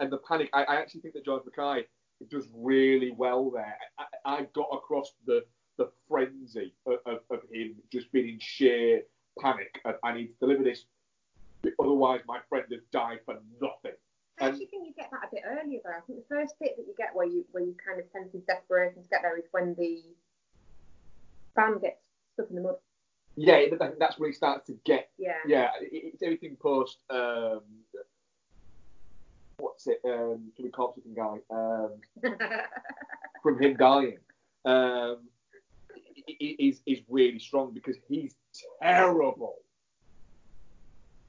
And- the panic, I, I actually think that George MacKay does really well there. I, I got across the the frenzy of, of, of him just being in sheer panic. And I need to deliver this, otherwise my friend has died for nothing. I actually think you get that a bit earlier though. I think the first bit that you get where you where you kind of sense his desperation to get there is when the van gets stuck in the mud. Yeah, that's where he starts to get Yeah. Yeah, it, it's everything post. Um, what's it? Um, Jimmy Corpse looking guy. Um, from him dying. Um, is is really strong because he's terrible.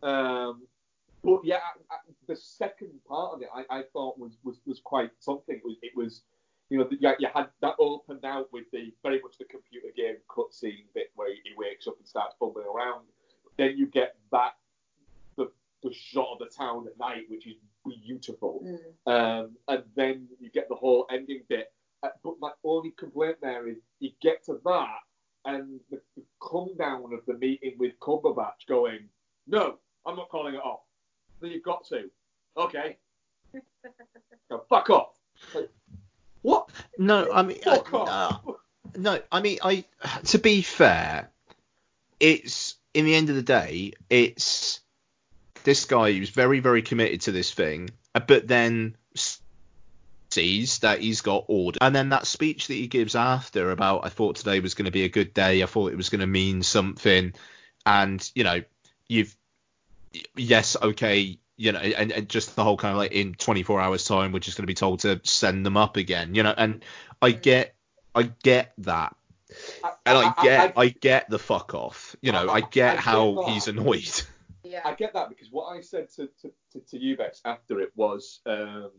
Um, but yeah, I, I, the second part of it, I, I thought was, was was quite something. It was, it was you know, you, you had that opened out with the very much the computer game cutscene bit where he wakes up and starts fumbling around. Then you get that the the shot of the town at night, which is beautiful. Um, and then you get the whole ending bit. Uh, but my only complaint there is you get to that, and the, the come down of the meeting with Cumberbatch going, no, I'm not calling it off. Then you've got to. Okay. Go, fuck off. Like, what? No, I mean, I, Fuck off. uh, no, I mean, I. To be fair, it's in the end of the day, it's this guy who's very, very committed to this thing, uh, but then sees that he's got order, and then that speech that he gives after about, I thought today was going to be a good day, I thought it was going to mean something, and you know, you've, yes, okay. You know, and, and just the whole kind of like in 24 hours time, we're just going to be told to send them up again. You know, and I get, I get that, and I get, I, get the fuck off. You know, I get I how get he's annoyed. Yeah. I get that because what I said to to, to, to you Bex after it was um,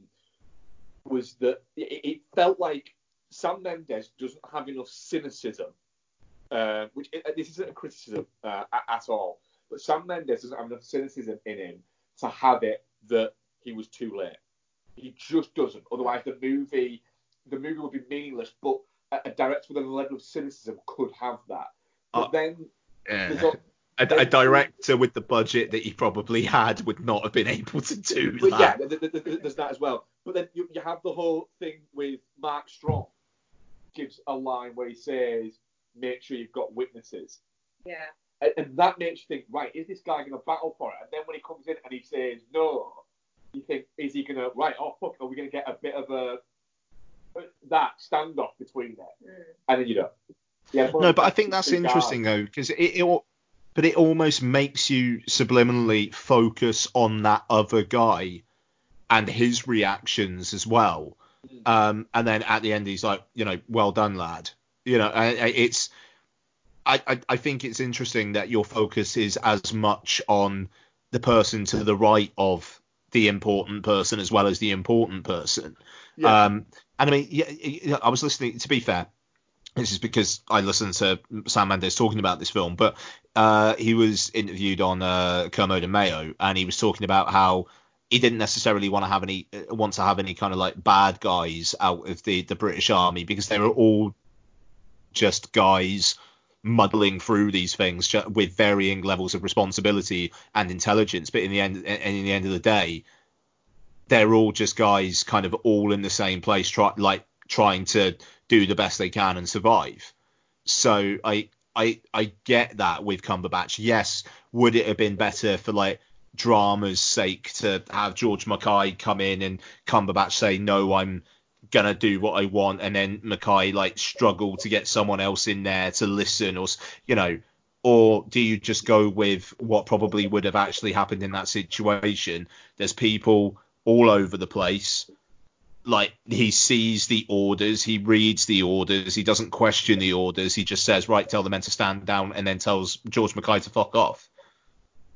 was that it, it felt like Sam Mendes doesn't have enough cynicism, uh, which uh, this isn't a criticism uh, a- at all, but Sam Mendes doesn't have enough cynicism in him to have it that he was too late. He just doesn't. Otherwise, the movie the movie would be meaningless. But a, a director with a level of cynicism could have that. But Uh, then Yeah. a, A, a director with the budget that he probably had would not have been able to do But yeah, that. th- th- th- there's that as well. But then you, you have the whole thing with Mark Strong gives a line where he says, "Make sure you've got witnesses," Yeah. And, and that makes you think, right, is this guy going to battle for it? And then when he comes in and he says no, you think, is he going to right? Oh fuck, are we going to get a bit of a that standoff between them? And then you don't. Yeah, No, but I think that's interesting though, because it, it, but it almost makes you subliminally focus on that other guy and his reactions as well. Um, and then at the end, he's like, you know, well done, lad. You know, I- I- it's. I, I, I think it's interesting that your focus is as much on the person to the right of the important person as well as the important person. Yeah. Um, and I mean, yeah, I was listening. To be fair, this is because I listened to Sam Mendes talking about this film, but uh, he was interviewed on uh, Kermode and Mayo, and he was talking about how he didn't necessarily want to have any uh, want to have any kind of like bad guys out of the the British Army because they were all just guys muddling through these things with varying levels of responsibility and intelligence. But in the end, and in the end of the day, they're all just guys kind of all in the same place, try, like trying to do the best they can and survive. So I I I get that with Cumberbatch. Yes, would it have been better for like drama's sake to have George MacKay come in and Cumberbatch say no, I'm gonna do what I want, and then MacKay like struggle to get someone else in there to listen, or you know, or do you just go with what probably would have actually happened in that situation? There's people all over the place. like he sees the orders, he reads the orders, he doesn't question the orders, he just says, right, tell the men to stand down, and then tells George MacKay to fuck off.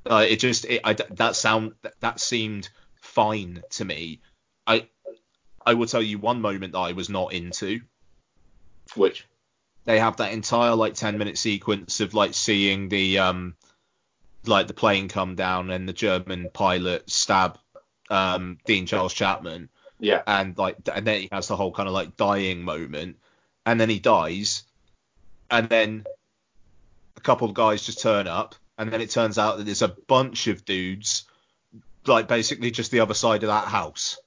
Uh, it just it, I, that sound that seemed fine to me. I I will tell you one moment that I was not into. Which they have that entire like 10 minute sequence of like seeing the um like the plane come down and the German pilot stab um Dean Charles Chapman. Yeah. And like and then he has the whole kind of like dying moment and then he dies and then a couple of guys just turn up and then it turns out that there's a bunch of dudes like basically just the other side of that house.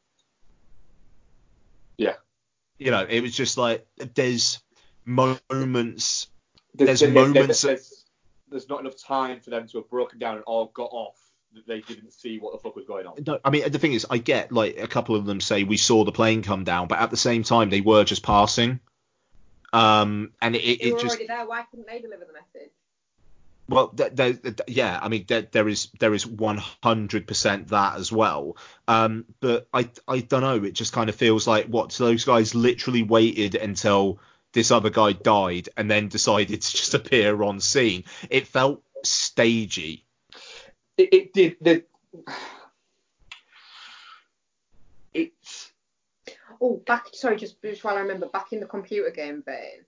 Yeah. You know, it was just like there's moments. There's, There's there- there- moments. There's, there's not enough time for them to have broken down and all got off they didn't see what the fuck was going on. No, I mean the thing is, I get like a couple of them say we saw the plane come down, but at the same time they were just passing. Um, and it, They it just already there. Why couldn't they deliver the message? Well, th- th- th- yeah, I mean there, there is there is 100% that as well. Um, but I I don't know, it just kind of feels like what so those guys literally waited until this other guy died and then decided to just appear on scene. It felt stagey. It, it did. The, it's Oh, back. Sorry, just, just while I remember, back in the computer game vein.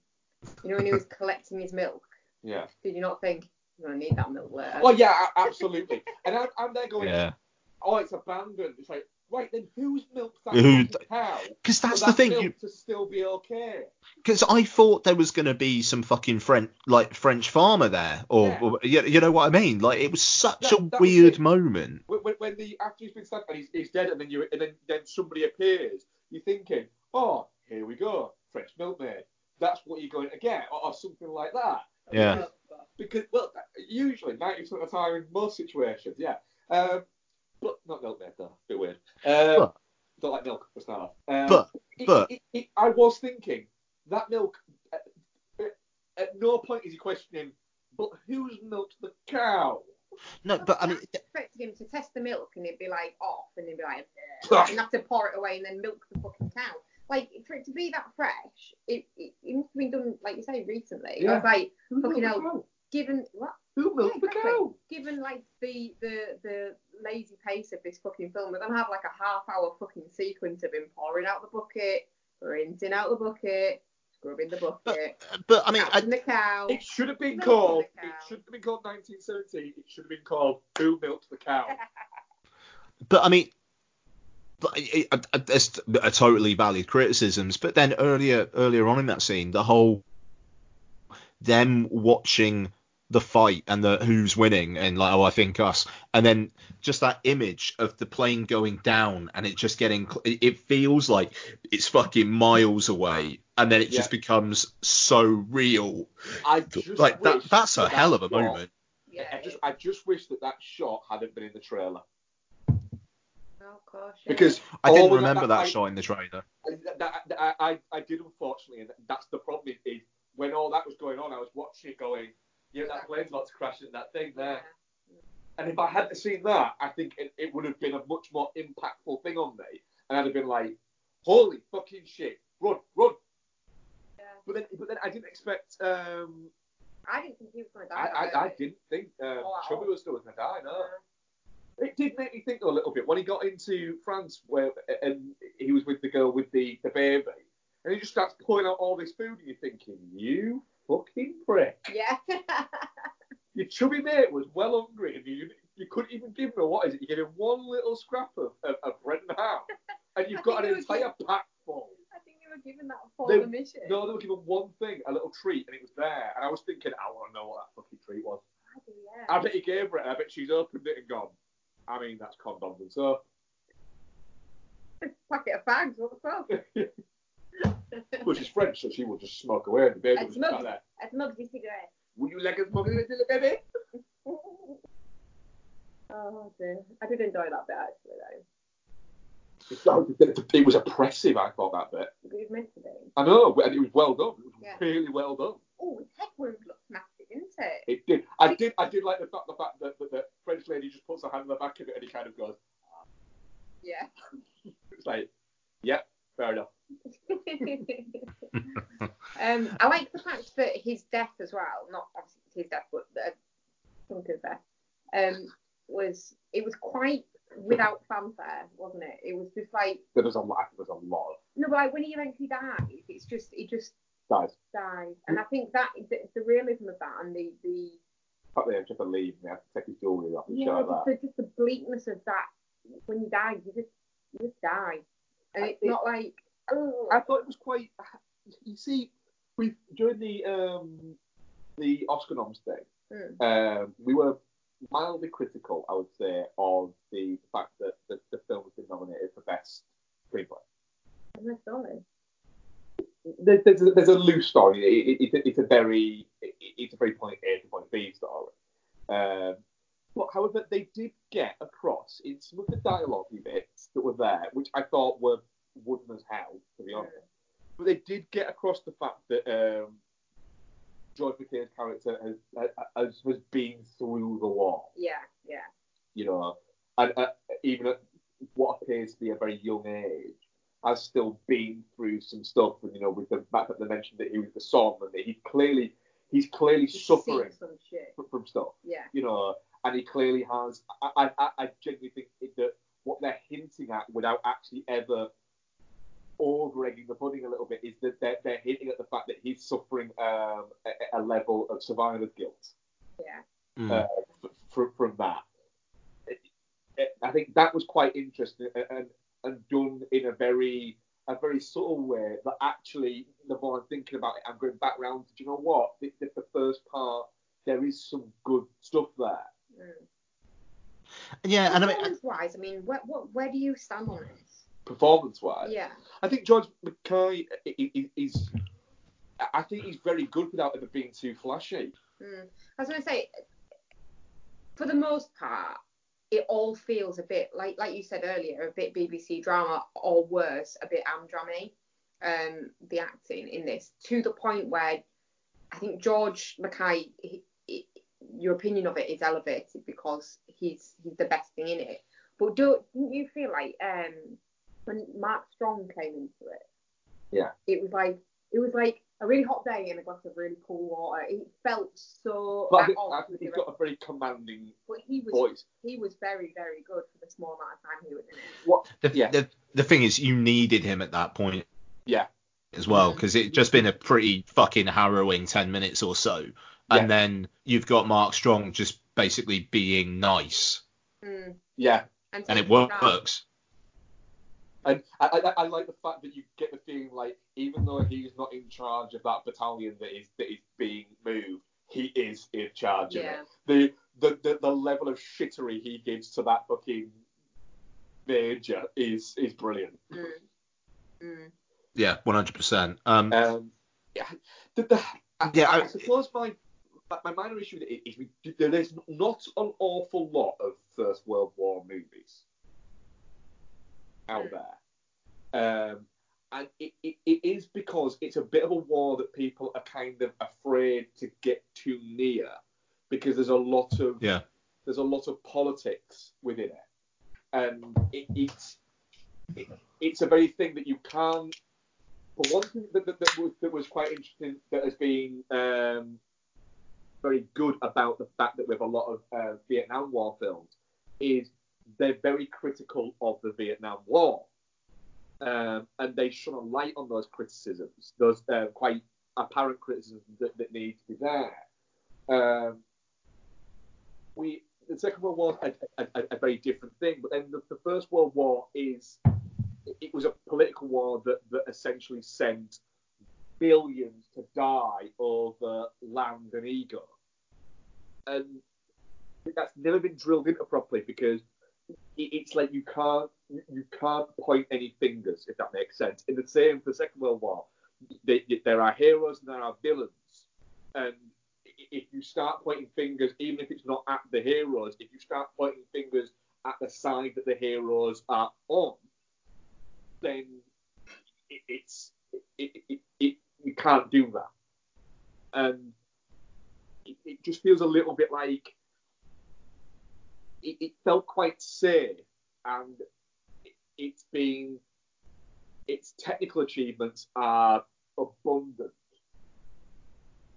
You know when he was collecting his milk. yeah. Did you not think you're gonna need that milk later? Oh yeah, absolutely. and I'm, I'm there going, Yeah. oh, it's abandoned. It's like, right then, who's milked that Who- fucking cow? 'Cause that's the that thing, milk you- to still be okay. because I thought there was going to be some fucking French like French farmer there, or, Yeah. or you, you know what I mean? Like it was such That- a that weird moment. When, when, when the after he's been stabbed and he's, he's dead, and then you and then, then somebody appears, you're thinking, oh, here we go, French milkmaid. That's what you're going to get, or, or something like that. Yeah. Because well, usually ninety percent of the time in most situations, yeah. Um, but not milkmaid though, bit weird. Um, But- don't like milk for start off. Um, But but it- it- I was thinking that milk. At, at- at no point is he questioning, but who's milked the cow? no, but I mean, expected him to test the milk and it'd be like off and he'd be like, "Ugh," and have to pour it away and then milk the fucking cow. Like for it to be that fresh, it, it, it must have been done like you say recently. I Yeah. was like, Who fucking milked hell, cow? Given what? Who milked the exactly. cow? Given like the the the lazy pace of this fucking film, we're gonna have like a half hour fucking sequence of him pouring out the bucket, rinsing out the bucket, scrubbing the bucket, but I mean, I, the cow. It should have been called. the. It should have been called 1917. It should have been called Who Milked the Cow. but I mean, but I, I, I, that's a totally valid criticisms. But then earlier earlier on in that scene, the whole them watching the fight and the who's winning and like oh I think us and then just that image of the plane going down and it just getting it it feels like it's fucking miles away and then it just becomes so real I just like that that's a that hell of a shot- moment I just, I just wish that that shot hadn't been in the trailer Oh gosh. yeah. because I didn't remember that, fight- shot in the trailer that, that, I, I, I did unfortunately, and that's the problem. Is, is when all that was going on, I was watching it going, yeah, that plane's about to crash into that thing there. And if I hadn't seen that, I think it, it would have been a much more impactful thing on me, and I'd have been like, holy fucking shit, run, run. Yeah. But then, but then I didn't expect. Um, I didn't think he was gonna die. I, I, I didn't think um, Oh, Chubby was still going to die. No. It did make me think though, a little bit when he got into France, where and he was with the girl with the, the baby, and he just starts pulling out all this food, and you're thinking, you fucking prick. Yeah. Your chubby mate was well hungry, and you you couldn't even give him a what is it? You give him one little scrap of, of, of bread and ham, and you've got an entire pack full. I think they were given that for They- the mission. No, they were given one thing, a little treat, and it was there. And I was thinking, I want to know what that fucking treat was. yeah. I bet he gave her it, I bet she's opened it and gone. I mean, that's condoms and so. Packet of fags, what the fuck? Well, she's French, so she will just smoke away, and the baby I will just sat smoked. I smoke the cigarette. Would you like a smoke a little baby? Oh dear. I did enjoy that bit actually though. It was oppressive, I thought, that bit. It was meant to be. I know, and it was well done. It was Yeah. really well done. Oh, his head wound looks massive, didn't it? It did. I did. I did like the fact, the fact that, that the French lady just puts her hand on the back of it and he kind of goes. Yeah. It's like, yep, Fair enough. um, I like the fact that his death as well, not obviously his death, but the Duncan's death, um, was it was quite without fanfare, wasn't it? It was just like There was a lot. There was a lot of no, but like when he eventually dies, it's just it just guys. dies, and I think that the, the realism of that and the the Fuck they just to leave and they have to take his jewelry off and yeah, like just that. the, just the bleakness of that when you die, you just you just die, and it's It- not like I thought it was quite. You see, we during the um the Oscar noms thing, mm, um, we were mildly critical, I would say, of the fact that the, the film has been nominated for best screenplay. I'm not sorry. There's, there's, a, there's a loose story. It, it, it's a- it's a very it, it's a very point A to point B story. Um, but however, they did get across in some of the dialogue bits that were there, which I thought were wooden as hell, to be honest. But they did get across the fact that um, George MacKay's character has, has has been through the war. Yeah, yeah. You know, and uh, even at what appears to be a very young age, has still been through some stuff. And you know, with the fact that they mentioned that he was the son, and that he clearly he's clearly He's suffering some shit. from, from stuff. Yeah. You know, and he clearly has. I I, I genuinely think that what they're hinting at, without actually ever over egging the pudding a little bit, is that they're, they're hinting at the fact that he's suffering um, a, a level of survivor's guilt Yeah. Mm. uh, f- from from that. It- it- I think that was quite interesting and, and done in a very a very subtle way. That actually, the more I'm thinking about it, I'm going back round to, do you know what? The, the, the first part, there is some good stuff there. Mm. Yeah, and I mean, Performance wise, I mean, where, what, where do you stand on this? Performance wise, Yeah. I think George i- is. I think he's very good without ever being too flashy. Mm. I was going to say, for the most part, it all feels a bit like, like you said earlier, a bit BBC drama, or worse, a bit Amdramy. Um, the acting in this to the point where I think George MacKay, he, he, your opinion of it is elevated because he's he's the best thing in it. But do, didn't you feel like um, when Mark Strong came into it? Yeah. It was like it was like a really hot day in a glass of really cool water. It felt so But I at think, odds I think the he's got a very commanding but he was voice. he was very very good for the small amount of time he was in it. What? the, Yeah. the the thing is, you needed him at that point Yeah. as well because it just been a pretty fucking harrowing ten minutes or so, and Yeah. then you've got Mark Strong just basically being nice, Mm. Yeah. and it taking works. Charge. And I, I, I like the fact that you get the feeling like even though he's not in charge of that battalion that is that is being moved, he is in charge Yeah. of it. The, the the the level of shittery he gives to that fucking major is is brilliant. Mm. Mm. Yeah, one hundred percent. Um, Um, yeah, the, the, I, Yeah, I, I- suppose my my minor issue with it is we, there is not an awful lot of First World War movies out there, um, and it, it, it is because it's a bit of a war that people are kind of afraid to get too near because there's a lot of yeah, there's a lot of politics within it, and it, it's it, it's a very thing that you can't. But one thing that, that, that, was, that was quite interesting that has been um, very good about the fact that we have a lot of uh, Vietnam War films is they're very critical of the Vietnam War, um, and they shine a light on those criticisms, those uh, quite apparent criticisms that, that need to be there. Um, we the Second World War is a, a, a, very different thing, but then the, the First World War is it was a political war that, that essentially sent billions to die over land and ego, and that's never been drilled into properly because it's like you can't you can't point any fingers if that makes sense. In the same for the Second World War, they, there are heroes and there are villains, and if you start pointing fingers, even if it's not at the heroes, if you start pointing fingers at the side that the heroes are on, then it, it's it, it, it, you can't do that, and it, it just feels a little bit like it, it felt quite safe, and it, it's been its technical achievements are abundant,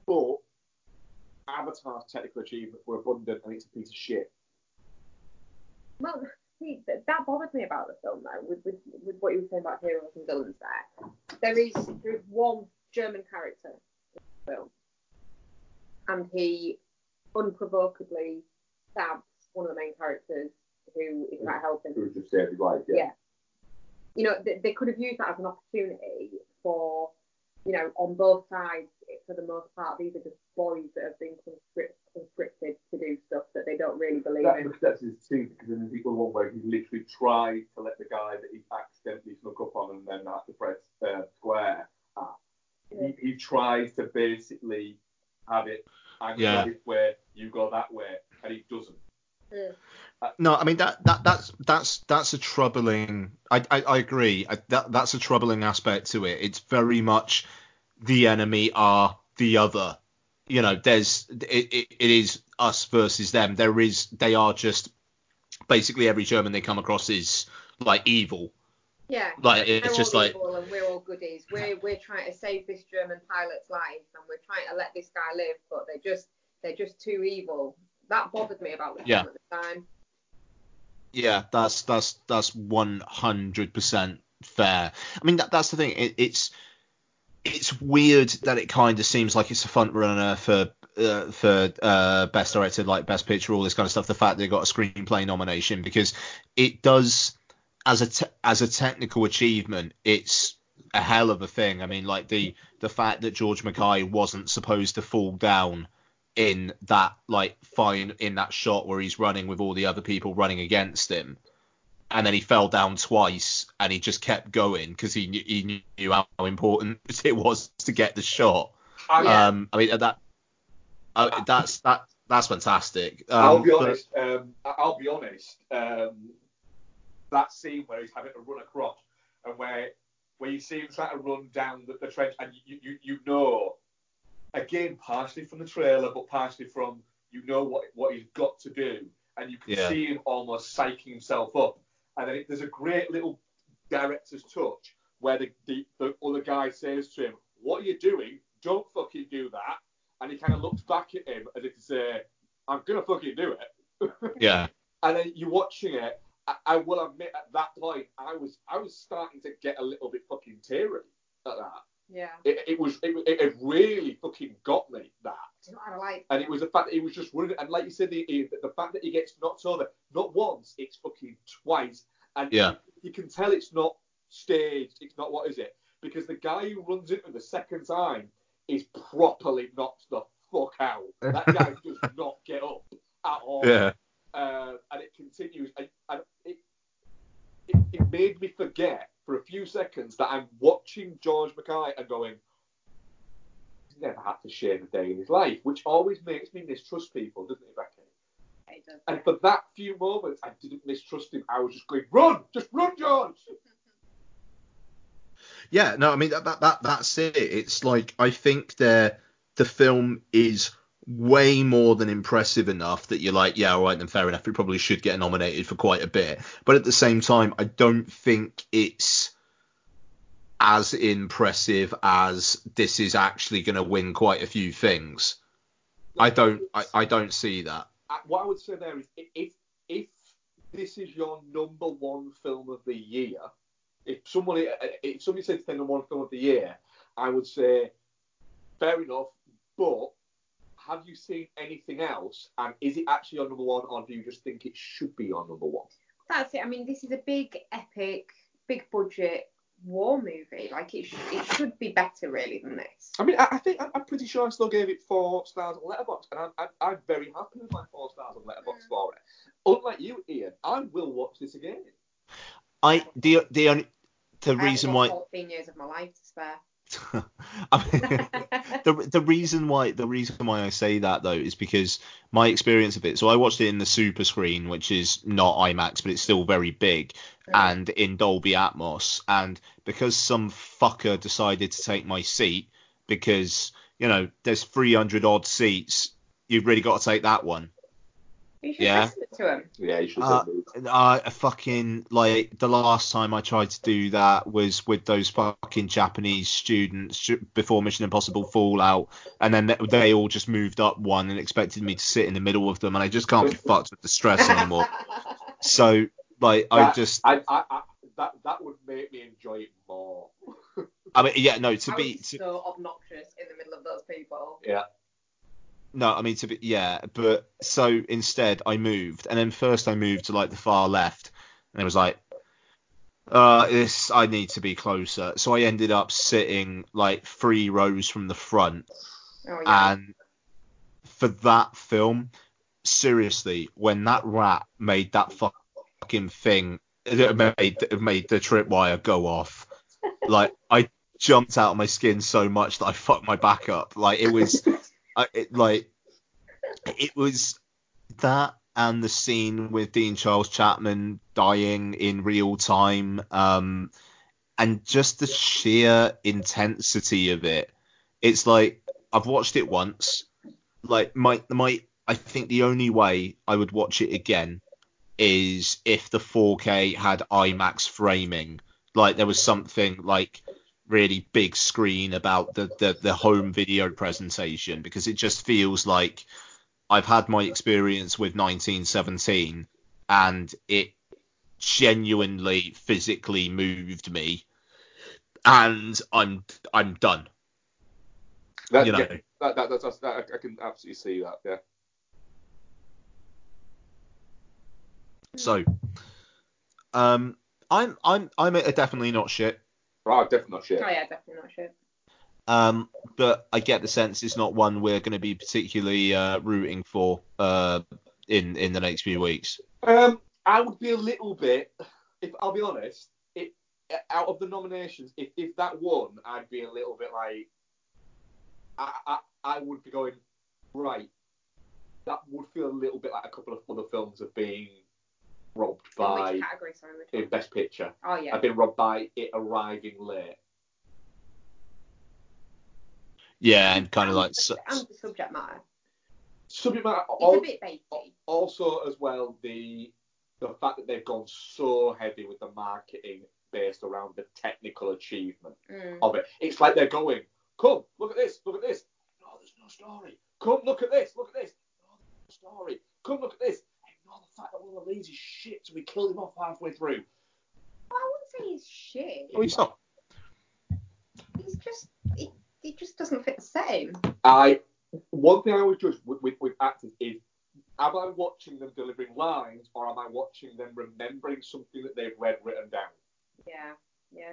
but Avatar's technical achievements were abundant, and it's a piece of shit. Well, see, that, bothered me about the film though, with, with, with what you were saying about heroes and villains there. There is there is one German character in the film, and he unprovokedly stabs one of the main characters who is trying to help. Who just saved his life, yeah. Yeah. You know, they, they could have used that as an opportunity for, you know, on both sides, for the most part, these are just boys that have been conscript, conscripted to do stuff that they don't really believe That, in. that's his thing, because then there's the other one where he literally tried to let the guy that he accidentally snuck up on and then had to press uh, square at. He, he tries to basically have it angle Yeah. this way, you go that way, and he doesn't. Uh, no, I mean that that that's that's that's a troubling. I I, I agree. I, that that's a troubling aspect to it. It's very much the enemy are the other. You know, there's it, it, it is us versus them. There is they are just basically every German they come across is like evil. Yeah. Like, it's just like- and we're all goodies. We're we're trying to save this German pilot's life and we're trying to let this guy live, but they're just they're just too evil. That bothered me about the film Yeah. at the time. Yeah, that's that's that's one hundred percent fair. I mean, that that's the thing. It, it's it's weird that it kind of seems like it's a front runner for uh, for uh, best directed, like best picture, all this kind of stuff. The fact they got a screenplay nomination because it does as a te- as a technical achievement, it's a hell of a thing. I mean, like the the fact that George MacKay wasn't supposed to fall down in that like fine in that shot where he's running with all the other people running against him and then he fell down twice and he just kept going because he, knew- he knew how important it was to get the shot I- um i mean that uh, that's that that's fantastic um, I'll be but- honest. Um, I- I'll be honest. Um, that scene where he's having to run across and where where you see him trying to run down the, the trench and you, you you know, again partially from the trailer, but partially from you know what what he's got to do, and you can Yeah. see him almost psyching himself up. And then it, there's a great little director's touch where the, the the other guy says to him, "What are you doing? Don't fucking do that." And he kind of looks back at him as if to say, I'm gonna fucking do it. yeah And then you're watching it. I, I will admit, at that point, I was I was starting to get a little bit fucking teary at that. Yeah. It, it was it, it, it really fucking got me that. Do you know what I like? And it was the fact that he was just running, and like you said, the, the the fact that he gets knocked over not once, it's fucking twice, and Yeah. you, you can tell it's not staged. It's not what is it? Because the guy who runs into the second time is properly knocked the fuck out. That guy does not get up at all. Yeah. Uh, and it continues, and, and it, it it made me forget for a few seconds that I'm watching George MacKay and going, he's never had to shave a day in his life, which always makes me mistrust people, doesn't it, Becky? It does. And for that few moments, I didn't mistrust him. I was just going, run, just run, George. Yeah, no, I mean that, that that that's it. It's like I think the the film is way more than impressive enough that you're like, yeah, all right, then fair enough. It probably should get nominated for quite a bit. But at the same time, I don't think it's as impressive as this is actually going to win quite a few things. I don't I, I don't see that. Uh, What I would say there is, if if this is your number one film of the year, if somebody if somebody said to the number one film of the year, I would say fair enough. But have you seen anything else? And is it actually your number one, or do you just think it should be your number one? That's it. I mean, this is a big, epic, big budget war movie. Like it, sh- it should be better really than this. I mean, I, I think I'm pretty sure I still gave it four stars on Letterboxd, and I'm, I'm, I'm very happy with my four stars on Letterboxd mm. for it. Unlike you, Ian, I will watch this again. I the the only the I reason why 14 years of my life to spare. I mean, the the reason why the reason why I say that though is because my experience of it. So I watched it in the super screen, which is not IMAX, but it's still very big, and in Dolby Atmos. And because some fucker decided to take my seat, because you know there's 300 odd seats, you've really got to take that one. You should Yeah. listen to him. Yeah, you should Uh, have. I fucking like the last time I tried to do that was with those fucking Japanese students before Mission Impossible Fallout, and then they, they all just moved up one and expected me to sit in the middle of them, and I just can't be fucked with the stress anymore. So like I just I, I, I, that that would make me enjoy it more. I mean yeah no to I be would be to, so obnoxious in the middle of those people. Yeah. No, I mean to be yeah, but so instead I moved, and then first I moved to like the far left, and it was like, uh, this I need to be closer. So I ended up sitting like three rows from the front, Oh yeah. and for that film, seriously, when that rat made that fucking thing, it made it made the tripwire go off, like I jumped out of my skin so much that I fucked my back up. Like it was. It, like it was that and the scene with Dean Charles Chapman dying in real time, um, and just the sheer intensity of it. It's like I've watched it once. Like my my, I think the only way I would watch it again is if the 4K had IMAX framing. Like there was something like really big screen about the, the the home video presentation because it just feels like I've had my experience with 1917 and it genuinely physically moved me and I'm I'm done. That, You know. yeah, that, that, that's, that's, that, I can absolutely see that. Yeah. So um I'm I'm I'm definitely not shit. Oh, definitely not shit. Oh yeah, definitely not shit. Um, but I get the sense it's not one we're going to be particularly uh, rooting for uh, in in the next few weeks. Um, I would be a little bit, if I'll be honest, it, out of the nominations, if, if that won, I'd be a little bit like, I, I, I would be going, right, that would feel a little bit like a couple of other films have been robbed In by, which category? Sorry. Which in? Best Picture. Oh yeah. I've been robbed by it arriving late. Yeah, and kind of like and, su- and the subject matter. Subject matter, It's al- a bit baity. also as well the the fact that they've gone so heavy with the marketing based around the technical achievement Mm. of it. It's like they're going, come, look at this, look at this. No, there's no story. Come, look at this, look at this. No, there's no story. Come, look at this. Ignore the fact that one of the leads is shit, so we killed him off halfway through. I wouldn't say he's shit. Oh, he's not. He's just he, he just doesn't fit the same. I one thing I always judge with, with, with actors is am I watching them delivering lines or am I watching them remembering something that they've read written down? Yeah. Yeah.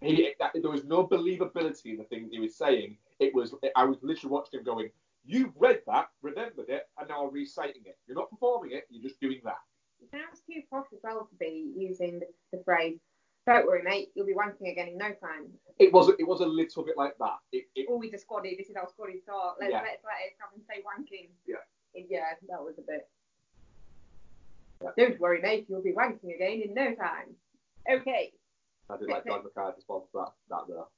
He, that, there was no believability in the things he was saying. It was I was literally watching him going, "You've read that, remembered it, and now are reciting it. You're not performing it. You're just doing that." You can ask you posh as well to be using the, the phrase, "Don't worry, mate, you'll be wanking again in no time." It was it was a little bit like that. It, it, Oh, he's a squaddy. This is how squaddies talk. Let's Yeah. let's let it have him say wanking. Yeah. Yeah, that was a bit. Don't worry, mate, you'll be wanking again in no time. Okay. I did like John McCarthy's response to that that though.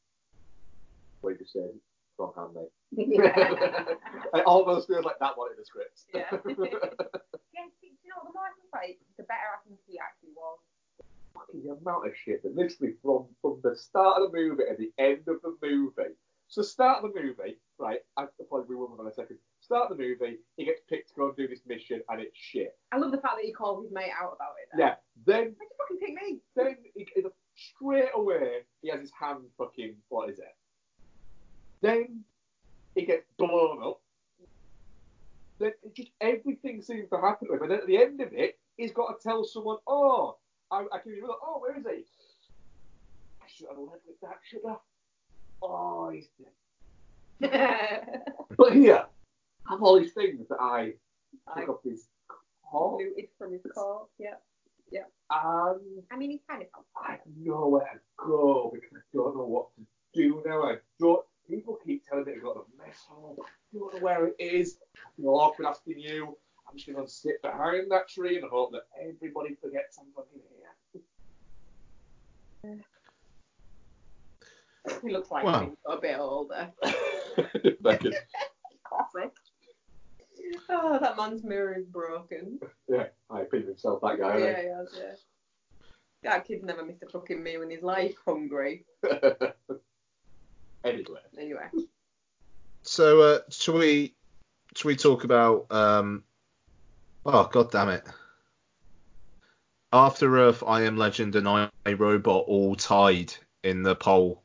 Where he just said, "Wrong hand, mate." Yeah. it almost feels like that one in the script. Yeah. yeah, you know the more I think about it, the better I think he actually was. the amount of shit that literally from from the start of the movie and the end of the movie. So start of the movie, right? I probably we will in a second. Start of the movie, he gets picked to go and do this mission, and it's shit. I love the fact that he called his mate out about it. Though. Yeah. Then Why'd you fucking pick me? then he, he- straight away he has his hand fucking what is it? Then he gets blown up. Then it just everything seems to happen to him, and then at the end of it, he's got to tell someone, "Oh, I, I can remember. Oh, where is he? I should have led with that, should I? Oh, he's dead." But here, I have all these things that I I took off his looted from his car. Yeah. Yeah. and I mean, he's kind of I have nowhere to go because I don't know what to do now. I don't. People keep telling me to go to the mess hall. I don't know where it is. I feel awkward asking you. I'm just going to sit behind that tree and hope that everybody forgets I'm fucking here. He looks like Wow. he's a bit older. Beckett. Classic. Oh, that man's mirror is broken. Yeah, I opinion himself, that guy. Yeah, yeah, yeah. That kid's never missed a fucking meal in his life, hungry. anyway. Anyway. So, uh, shall we shall we talk about? Um, oh God damn it! After Earth, I Am Legend, and I Robot all tied in the poll.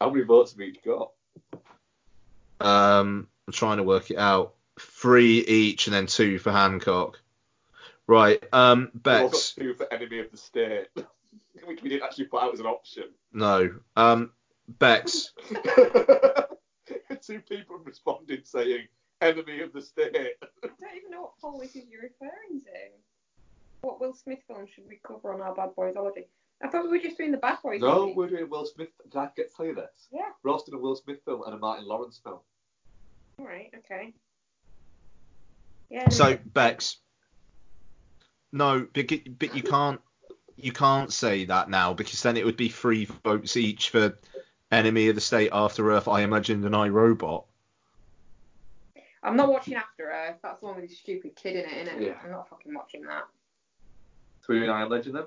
How many votes have each got? Um, I'm trying to work it out. Three each, and then two for Hancock. Right. Um, We've got Bex. two for enemy of the state, which we didn't actually put out as an option. No. Um, Bex. two people responded saying enemy of the state. I don't even know what poll this is you're referring to. What Will Smith film should we cover on our Bad Boys Boysology? I thought we were just doing the Bad Boys. No, movie. we're doing Will Smith. Did I get to tell you this? Yeah. Roasted a Will Smith film and a Martin Lawrence film. All right. Okay. Yeah. So Bex. No, but, but you can't you can't say that now because then it would be three votes each for Enemy of the State, After Earth, I Am Legend, and I Robot. I'm not watching After Earth. That's the one with the stupid kid in it, innit? Yeah. I'm not fucking watching that. So we're doing I Am Legend then?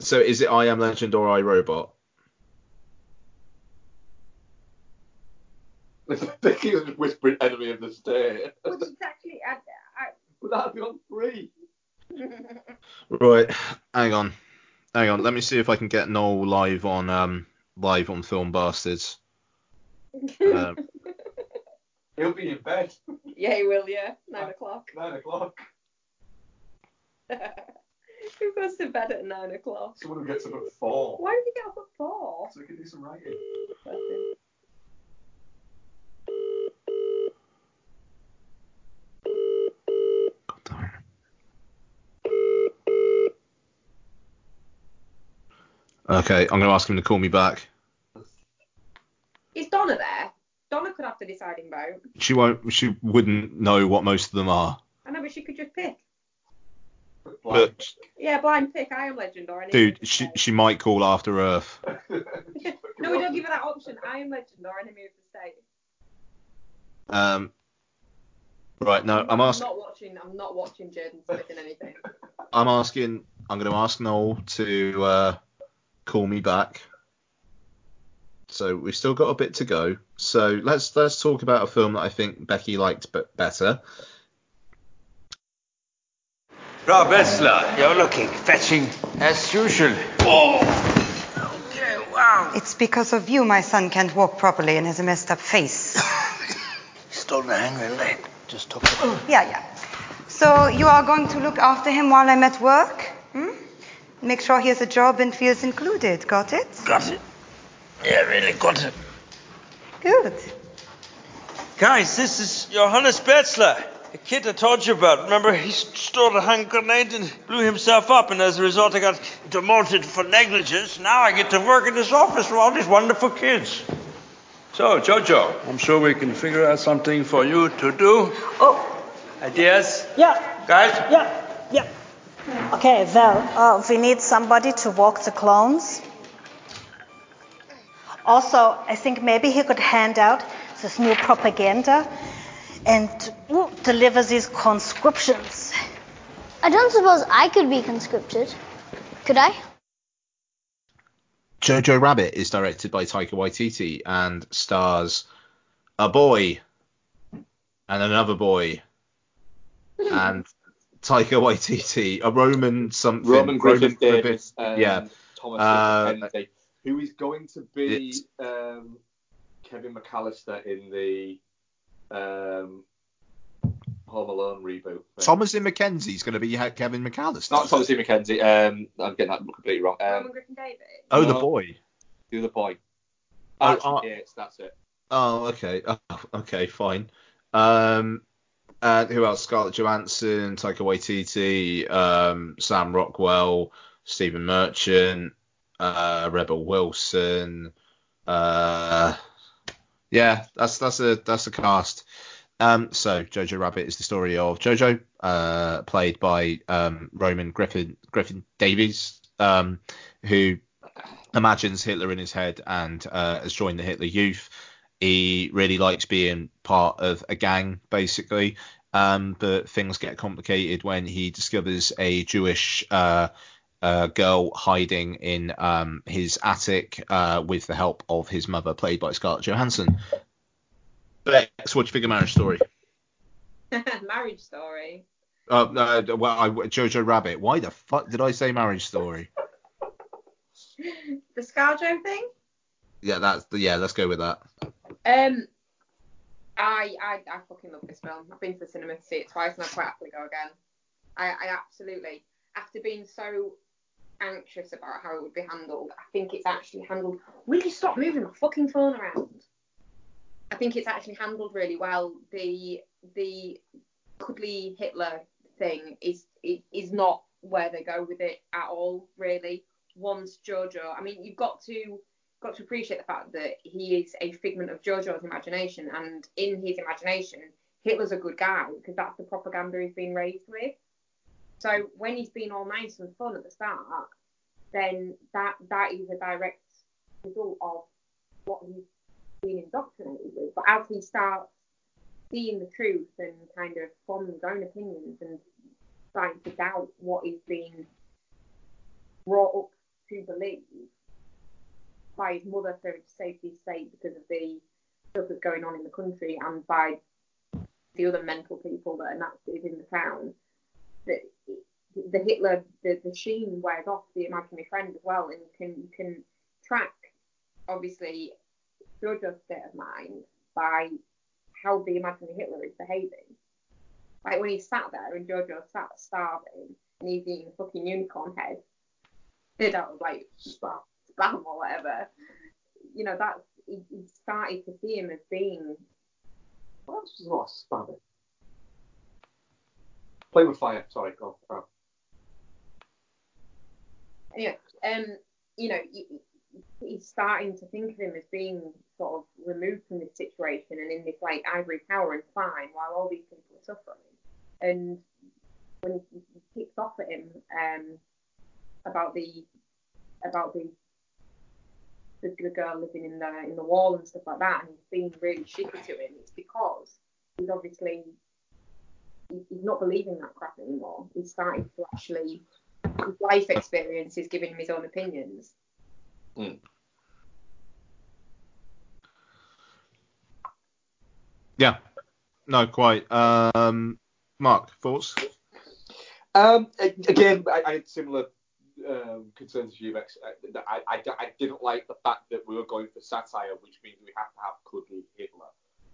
So is it I Am Legend or I Robot? Becky was just whispering enemy of the state. Which is actually. I, But that'd be on three. Right, hang on, hang on. Let me see if I can get Noel live on um live on Film Bastards. Um, He'll be in bed. yeah, he will. Yeah, nine o'clock. Nine o'clock. Who goes to bed at nine o'clock? Someone who gets up at four. Why would he get up at four? So we can do some writing. Okay, I'm gonna ask him to call me back. Is Donna there? Donna could have the deciding vote. She won't. She wouldn't know what most of them are. I know, but she could just pick. But Yeah, blind pick. I am Legend or any. dude, she she might call After Earth. no, we don't give her that option. I am Legend or Enemy of the State. Um. Right. No, I'm asking. not watching. I'm not watching Jaden Smith in anything. I'm asking. I'm going to ask Noel to uh, call me back. So we've still got a bit to go. So let's let's talk about a film that I think Becky liked but better. Rob Esler, you're looking fetching as usual. It's because of you my son can't walk properly and has a messed up face. Stole the handrail leg. Just took it. Yeah, yeah. So you are going to look after him while I'm at work? Hmm? Make sure he has a job and feels included. Got it? Got it. Yeah, really got it. Good. Guys, this is Johannes Betzler, the kid I told you about. Remember, he stole a hand grenade and blew himself up, and as a result, I got demoted for negligence. Now I get to work in this office with all these wonderful kids. So, Jojo, I'm sure we can figure out something for you to do. Oh. Ideas? Yeah. Guys? Yeah. Yeah. Okay, well, uh, we need somebody to walk the clones. Also, I think maybe he could hand out this new propaganda and ooh, deliver these conscriptions. I don't suppose I could be conscripted. Could I? Jojo Rabbit is directed by Taika Waititi and stars a boy and another boy and Taika Waititi, a Roman something. Roman Griffin Davis, Griffin- um, yeah. Thomas Uh, Mackenzie, who is going to be um, Kevin McAllister in the um, Home Alone reboot. thing. Thomasin McKenzie's going to be Kevin McAllister. Not Thomas E. McKenzie. Um, I'm getting that completely wrong. Um, Griffin Davis. Oh, the boy. The other boy. Oh, Archie uh, Yates, that's it. Oh, okay. Oh, okay, fine. Um, and who else? Scarlett Johansson, Taika Waititi, um, Sam Rockwell, Stephen Merchant, uh, Rebel Wilson. Uh, yeah, that's that's a that's a cast. Um, so Jojo Rabbit is the story of Jojo, uh, played by um, Roman Griffin Griffin Davis, um, who imagines Hitler in his head and uh, has joined the Hitler Youth. He really likes being part of a gang, basically. Um, but things get complicated when he discovers a Jewish uh, uh, girl hiding in um, his attic uh, with the help of his mother, played by Scarlett Johansson. Bex, what do you think of Marriage Story? Marriage story. Uh, no, well, I, Jojo Rabbit. Why the fuck did I say Marriage Story? The ScarJo thing. Yeah, that's yeah. Let's go with that. Um, I, I I fucking love this film. I've been to the cinema to see it twice, and I'd quite happily go again. I, I absolutely, after being so anxious about how it would be handled, I think it's actually handled. Will you stop moving my fucking phone around? I think it's actually handled really well. The the cuddly Hitler thing is is not where they go with it at all, really. Once Jojo, I mean, you've got to got to appreciate the fact that he is a figment of Jojo's imagination, and in his imagination, Hitler's a good guy because that's the propaganda he's been raised with. So when he's been all nice and fun at the start, then that that is a direct result of what he's been indoctrinated with. But as he starts seeing the truth and kind of forming his own opinions and starting to doubt what he's been brought up to believe by his mother for safety sake because of the stuff that's going on in the country and by the other mental people that are Nazis in the town, that the Hitler, the, the sheen wears off the imaginary friend as well, and you can you can track obviously Jojo's state of mind by how the imaginary Hitler is behaving. Like when he sat there and Jojo's sat starving and he's eating a fucking unicorn head, made out of like spam, or whatever. You know, that's he, he started to see him as being Well, that's just not a spam. Play with fire. Sorry, go on. Oh. anyway, um, you know, he- he- he's starting to think of him as being sort of removed from this situation and in this like ivory tower and fine while all these people are suffering. And when he, he kicks off at him um, about the about the, the the girl living in the in the wall and stuff like that, and he's being really shitty to him, it's because he's obviously he's not believing that crap anymore. He's starting to actually his life experience is giving him his own opinions. Yeah, no, quite. Um, Mark, thoughts? Um, again, I, I had similar um, concerns you. Uh, I, I, I didn't like the fact that we were going for satire, which means we have to have cuddly Hitler.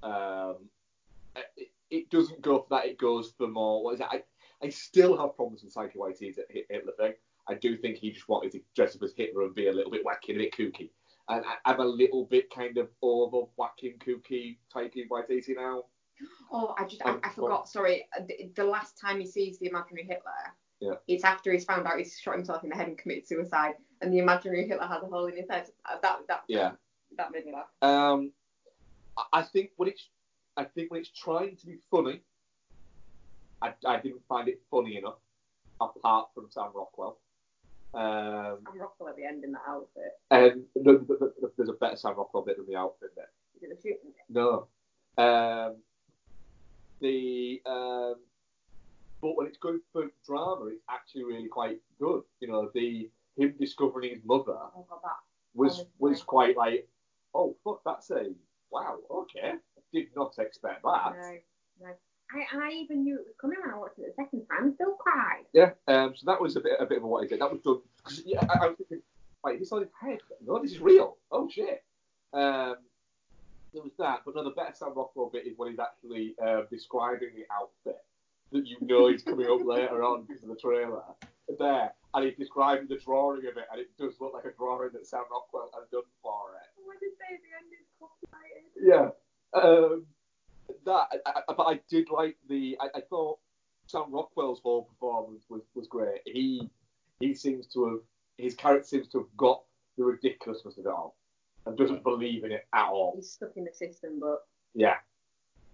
Um, it, it doesn't go for that. It goes for more. What is it? I, I still have problems with Waititi's Hit- Hitler thing. I do think he just wanted to dress up as Hitler and be a little bit wacky, a bit kooky. And I, I'm a little bit kind of over whacking kooky Taika Waititi now. Oh, I just I, I forgot. Sorry, Uh, the, the last time he sees the imaginary Hitler, Yeah. it's after he's found out he's shot himself in the head and committed suicide, and the imaginary Hitler has a hole in his head. Uh, That that Yeah. that made me laugh. Um, I- think when it's, I think when it's trying to be funny, I, I didn't find it funny enough, apart from Sam Rockwell. Um, I'm Rockwell at the end in that outfit. and no, no, no, there's a better Sam Rockwell bit than the outfit bit. Is it the shooting? No. Um, the um, but when it's going for drama, it's actually really quite good. You know, the him discovering his mother Oh god, was was quite like, oh fuck, that's a wow, okay, I did not expect that. No, no. I, and I even knew it was coming when I watched it the second time. Still cried. Yeah, um, so that was a bit a bit of a what he did. That was done. Cause, yeah, I, I was thinking, wait, this on his head? No, this is real. Oh shit. Um, there was that, but no, the better Sam Rockwell bit is when he's actually uh, describing the outfit that you know is coming up later on because of the trailer. There, and he's describing the drawing of it, and it does look like a drawing that Sam Rockwell has done for it. What did they at the end? It's copyrighted. Yeah. Um, that, I, I, but I did like the. I, I thought Sam Rockwell's whole performance was, was great. He he seems to have his character seems to have got the ridiculousness of it all and doesn't believe in it at all. He's stuck in the system, but Yeah,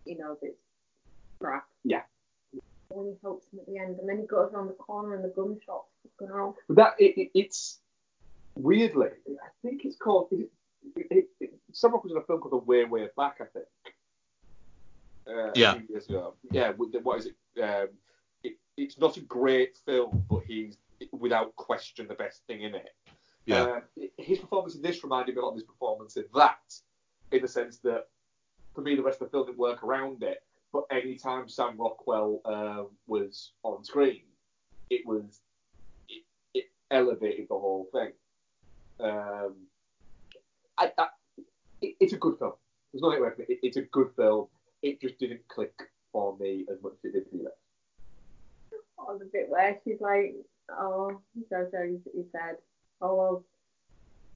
he knows it's crap. yeah. When he helps him at the end, and then he goes around the corner and the gun shop's fucking off. But that it, it, it's weirdly, I think it's called. Is it, it, it, Sam Rockwell was in a film called The Way Way Back, I think. Uh, Yeah. years ago. Yeah. What is it? Um, it? It's not a great film, but he's without question the best thing in it. Yeah. Um, his performance in this reminded me a lot of his performance in that, in the sense that for me the rest of the film didn't work around it. But any time Sam Rockwell uh, was on screen, it was it, it elevated the whole thing. Um, I, I, it, it's a good film. There's nothing wrong with it. It's a good film. It just didn't click for me as much as it did for you. Oh, the bit where she's like, oh, Jojo, he, he said, oh, well,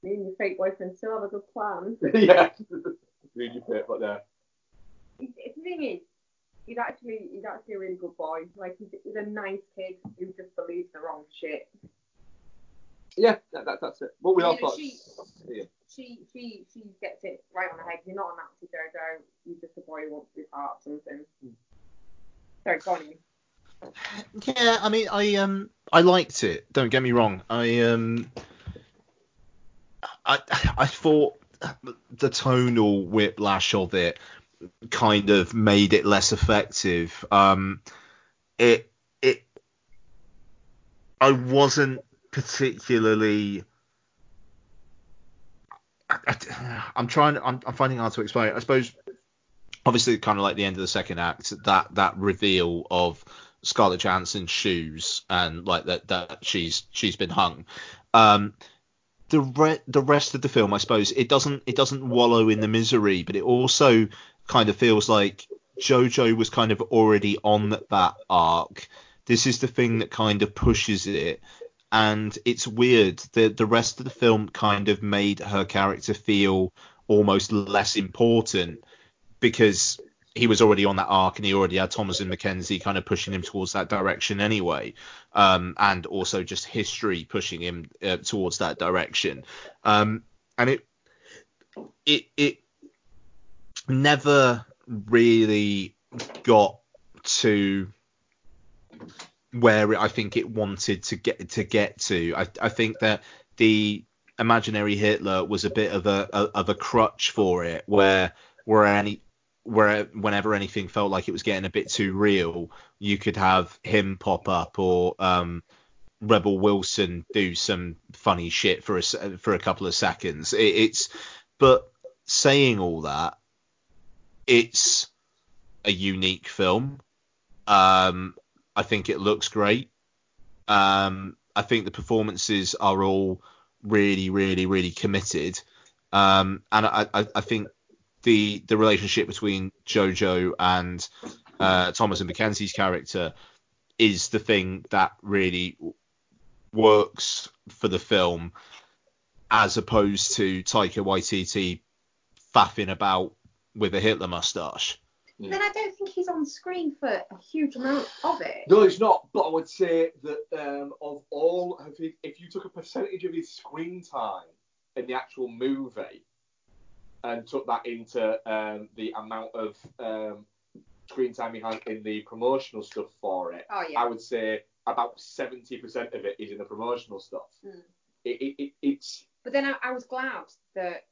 me and your fake boyfriend still have a good plan. yeah, really fit, but uh, the thing is, he's actually he's actually a really good boy. Like he's, he's a nice kid who just believes the wrong shit. yeah, that, that, that's it. What we all thought. she, Yeah. she she she gets it right on the head. You're not a Nazi Jojo. You're just a boy who wants to be part of something. Sorry, go on. Ian. Yeah, I mean, I um, I liked it. Don't get me wrong. I um, I I thought the tonal whiplash of it kind of made it less effective. Um, it it I wasn't particularly. I, I'm trying. I'm, I'm finding hard to explain. I suppose obviously kind of like the end of the second act that that reveal of Scarlett Johansson's shoes and like that that she's she's been hung um the re- the rest of the film I suppose it doesn't it doesn't wallow in the misery but it also kind of feels like Jojo was kind of already on that arc. This is the thing that kind of pushes it. And it's weird the the rest of the film kind of made her character feel almost less important because he was already on that arc and he already had Thomasin McKenzie kind of pushing him towards that direction anyway, um, and also just history pushing him uh, towards that direction. Um, and it it it never really got to where I think it wanted to get to get to. I, I think that the imaginary Hitler was a bit of a, a of a crutch for it, where where any where whenever anything felt like it was getting a bit too real, you could have him pop up or um, Rebel Wilson do some funny shit for a for a couple of seconds. It, it's but saying all that, it's a unique film. Um, I think it looks great. Um, I think the performances are all really, really, really committed. Um, and I, I, I think the the relationship between Jojo and uh, Thomasin McKenzie's character is the thing that really works for the film, as opposed to Taika Waititi faffing about with a Hitler mustache. Then I don't think he's on screen for a huge amount of it. No, he's not. But I would say that um, of all, if you, if you took a percentage of his screen time in the actual movie and took that into um, the amount of um, screen time he had in the promotional stuff for it, Oh, yeah. I would say about 70% of it is in the promotional stuff. Mm. It, it, it, it's But then I, I was glad that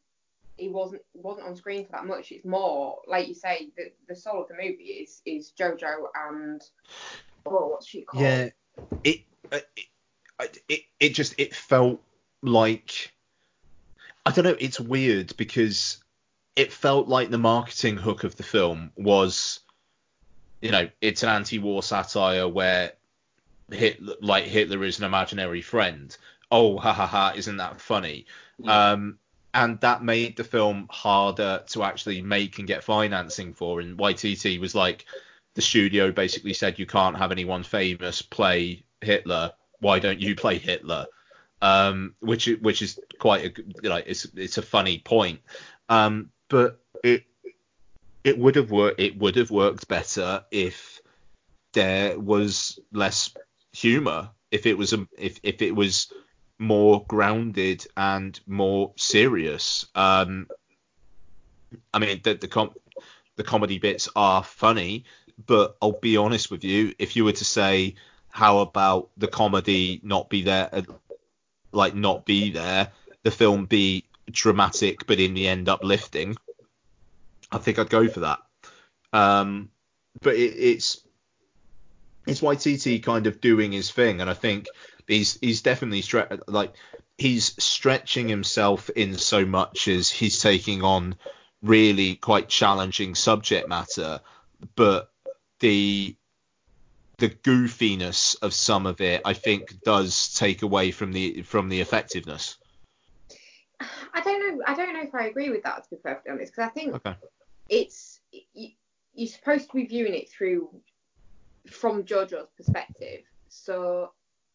he wasn't wasn't on screen for that much. It's more like you say, the the soul of the movie is is Jojo and oh, what's she called? Yeah, it uh, it, it it just it felt like I don't know. It's weird because it felt like the marketing hook of the film was, you know, it's an anti-war satire where Hitler, like Hitler is an imaginary friend. Oh, ha ha ha! Isn't that funny? Um, and that made the film harder to actually make and get financing for. And Waititi was like, the studio basically said you can't have anyone famous play Hitler. Why don't you play Hitler? Um, which which is quite a like it's it's a funny point. Um, but it it would have worked it would have worked better if there was less humor. If it was a, if if it was more grounded and more serious. Um, I mean, the the, com- the comedy bits are funny, but I'll be honest with you. If you were to say, how about the comedy not be there, uh, like not be there, the film be dramatic, but in the end uplifting, I think I'd go for that. Um, but it, it's it's Waititi kind of doing his thing, and I think he's he's definitely stre- like he's stretching himself in so much as he's taking on really quite challenging subject matter, but the the goofiness of some of it, I think, does take away from the from the effectiveness. I don't know. I don't know if I agree with that to be perfectly honest, because I think Okay. it's you, you're supposed to be viewing it through from Jojo's perspective. So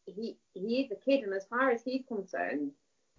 he he is a kid, and as far as he's concerned,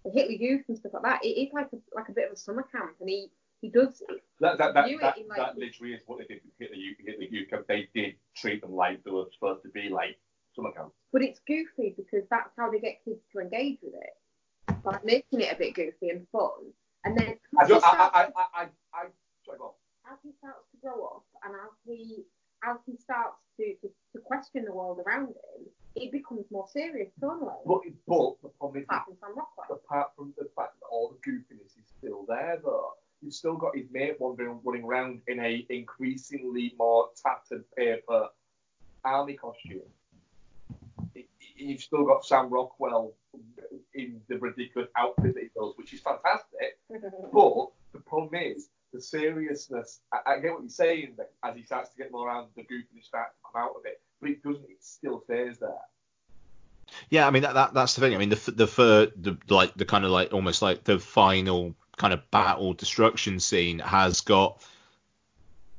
the Hitler Youth and stuff like that, it is like a like a bit of a summer camp, and he he does That, that, that, that, like that literally is what they did with Hitler Youth. Hitler Youth Camp. They did treat them like they were supposed to be like summer camp. but it's goofy because that's how they get kids to engage with it by making it a bit goofy and fun. And then I, as he don't, I, starts- I, I, I, I, sorry, go on. as he starts to grow up and as he as he starts to, to, to question the world around him, it becomes more serious tonally. But, but the problem is, Apart from Sam Rockwell. apart from the fact that all the goofiness is still there, though, you've still got his mate wandering, running around in a increasingly more tattered paper army costume. You've still got Sam Rockwell in the ridiculous outfit that he does, which is fantastic. But the problem is the seriousness. I, I get what you're saying that as he starts to get more around, the goofiness starts to come out of it, it doesn't. It still stays there. Yeah, I mean that, that that's the thing. I mean the the the like the kind of like almost like the final kind of battle destruction scene has got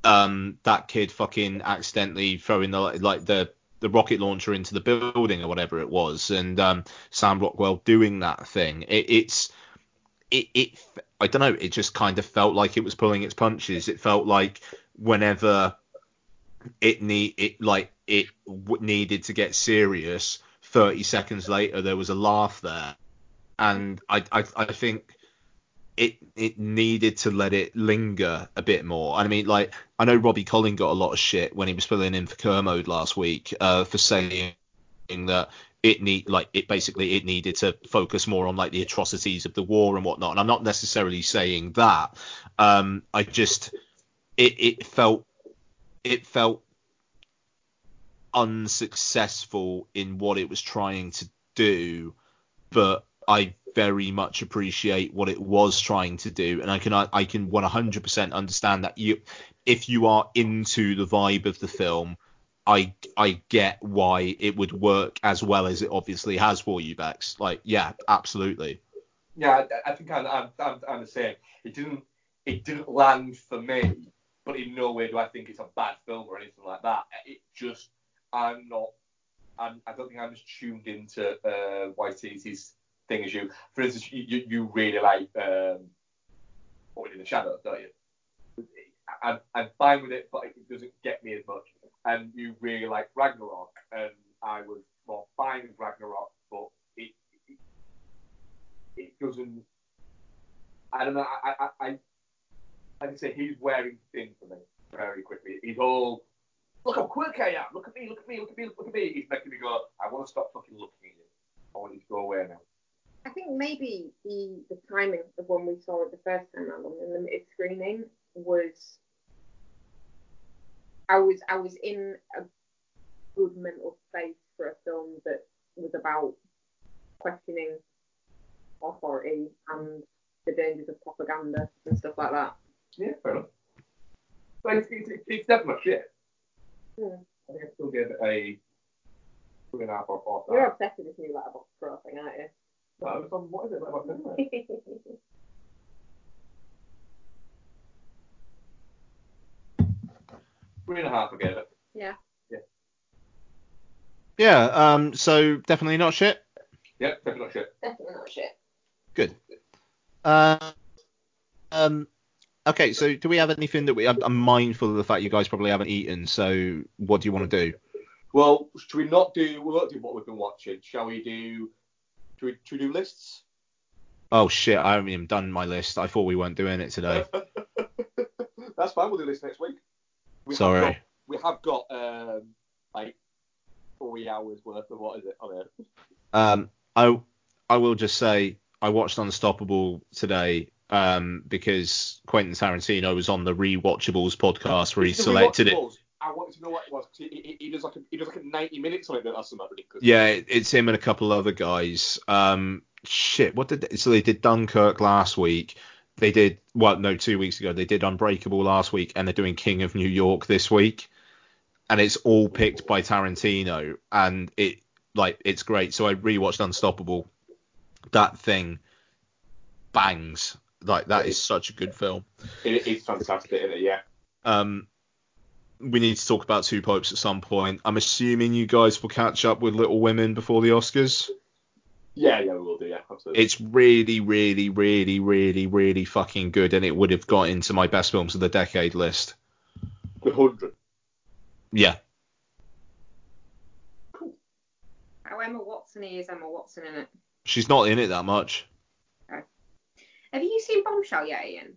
um that kid fucking accidentally throwing the like the the rocket launcher into the building or whatever it was, and um Sam Rockwell doing that thing. It, it's it, it I don't know. It just kind of felt like it was pulling its punches. It felt like whenever it need it like it w- needed to get serious 30 seconds later there was a laugh there. And i i, I think it it needed to let it linger a bit more. I mean like i know robbie collin got a lot of shit when he was filling in for kermode last week uh for saying that it need like it basically it needed to focus more on like the atrocities of the war and whatnot. And i'm not necessarily saying that. Um i just it it felt it felt unsuccessful in what it was trying to do, but I very much appreciate what it was trying to do, and I can I, I can 100% understand that you if you are into the vibe of the film, I I get why it would work as well as it obviously has for you, Bex. Like yeah, absolutely. Yeah, I, I think I'm, I'm, I'm, I'm the same. It didn't it didn't land for me, but in no way do I think it's a bad film or anything like that. It just I'm not. I'm, I don't think I'm as tuned into uh, Waititi's thing as you. For instance, you, you, really like um, what in the shadows, don't you? I'm, I'm fine with it, but it doesn't get me as much. And you really like Ragnarok, and I was more fine with Ragnarok, but it it, it doesn't. I don't know. I I I I say, he's wearing thin for me very quickly. He's all look how quick I am. Look at me. Look at me. Look at me. Look at me. He's making me go. I want to stop fucking looking at you. I want you to go away now. I think maybe the the timing of when we saw it the first time around on the limited screening was I was I was in a good mental space for a film that was about questioning authority and the dangers of propaganda and stuff like that. Yeah, fair enough. But it's, it's, it's definitely shit. Hmm. I think I still give it a two and a half or four You're obsessed with this new Letterboxd pro thing, aren't you? No, it's on, what is it? Like, what is it? Three and a half, I gave it. yeah. Yeah. Yeah. Um. So definitely not shit. Yep, definitely not shit. Definitely not shit. Good. Uh, um. Okay. So do we have anything that we? I'm, I'm mindful of the fact you guys probably haven't eaten. So what do you want to do? Well, should we not do? We won't do what we've been watching. Shall we do? Should we, should we do lists? Oh shit! I haven't even done my list. I thought we weren't doing it today. That's fine. We'll do this next week. We have Sorry. got- we have got um like three hours worth of what is it on here? Um. I I will just say I watched Unstoppable today um, because Quentin Tarantino was on the Rewatchables podcast where he selected it. I wanted to know what it was. He, he, he does like a, he does like a 90 minutes on it. That's something ridiculous. Yeah, it- it's him and a couple other guys. Um, shit, what did they, so they did Dunkirk last week. They did well, no, two weeks ago. They did Unbreakable last week, and they're doing King of New York this week. And it's all picked by Tarantino, and it like it's great. So I rewatched Unstoppable. That thing bangs. Like that is such a good film. It's fantastic, isn't it? Yeah. Um, we need to talk about Two Popes at some point. I'm assuming you guys will catch up with Little Women before the Oscars. Yeah, yeah, we will do. Yeah, absolutely. It's really, really, really, really, really fucking good, and it would have got into my best films of the decade list. The hundred. Yeah. Cool. Oh, Emma Watson is Emma Watson in it. She's not in it that much. Have you seen Bombshell yet, Ian?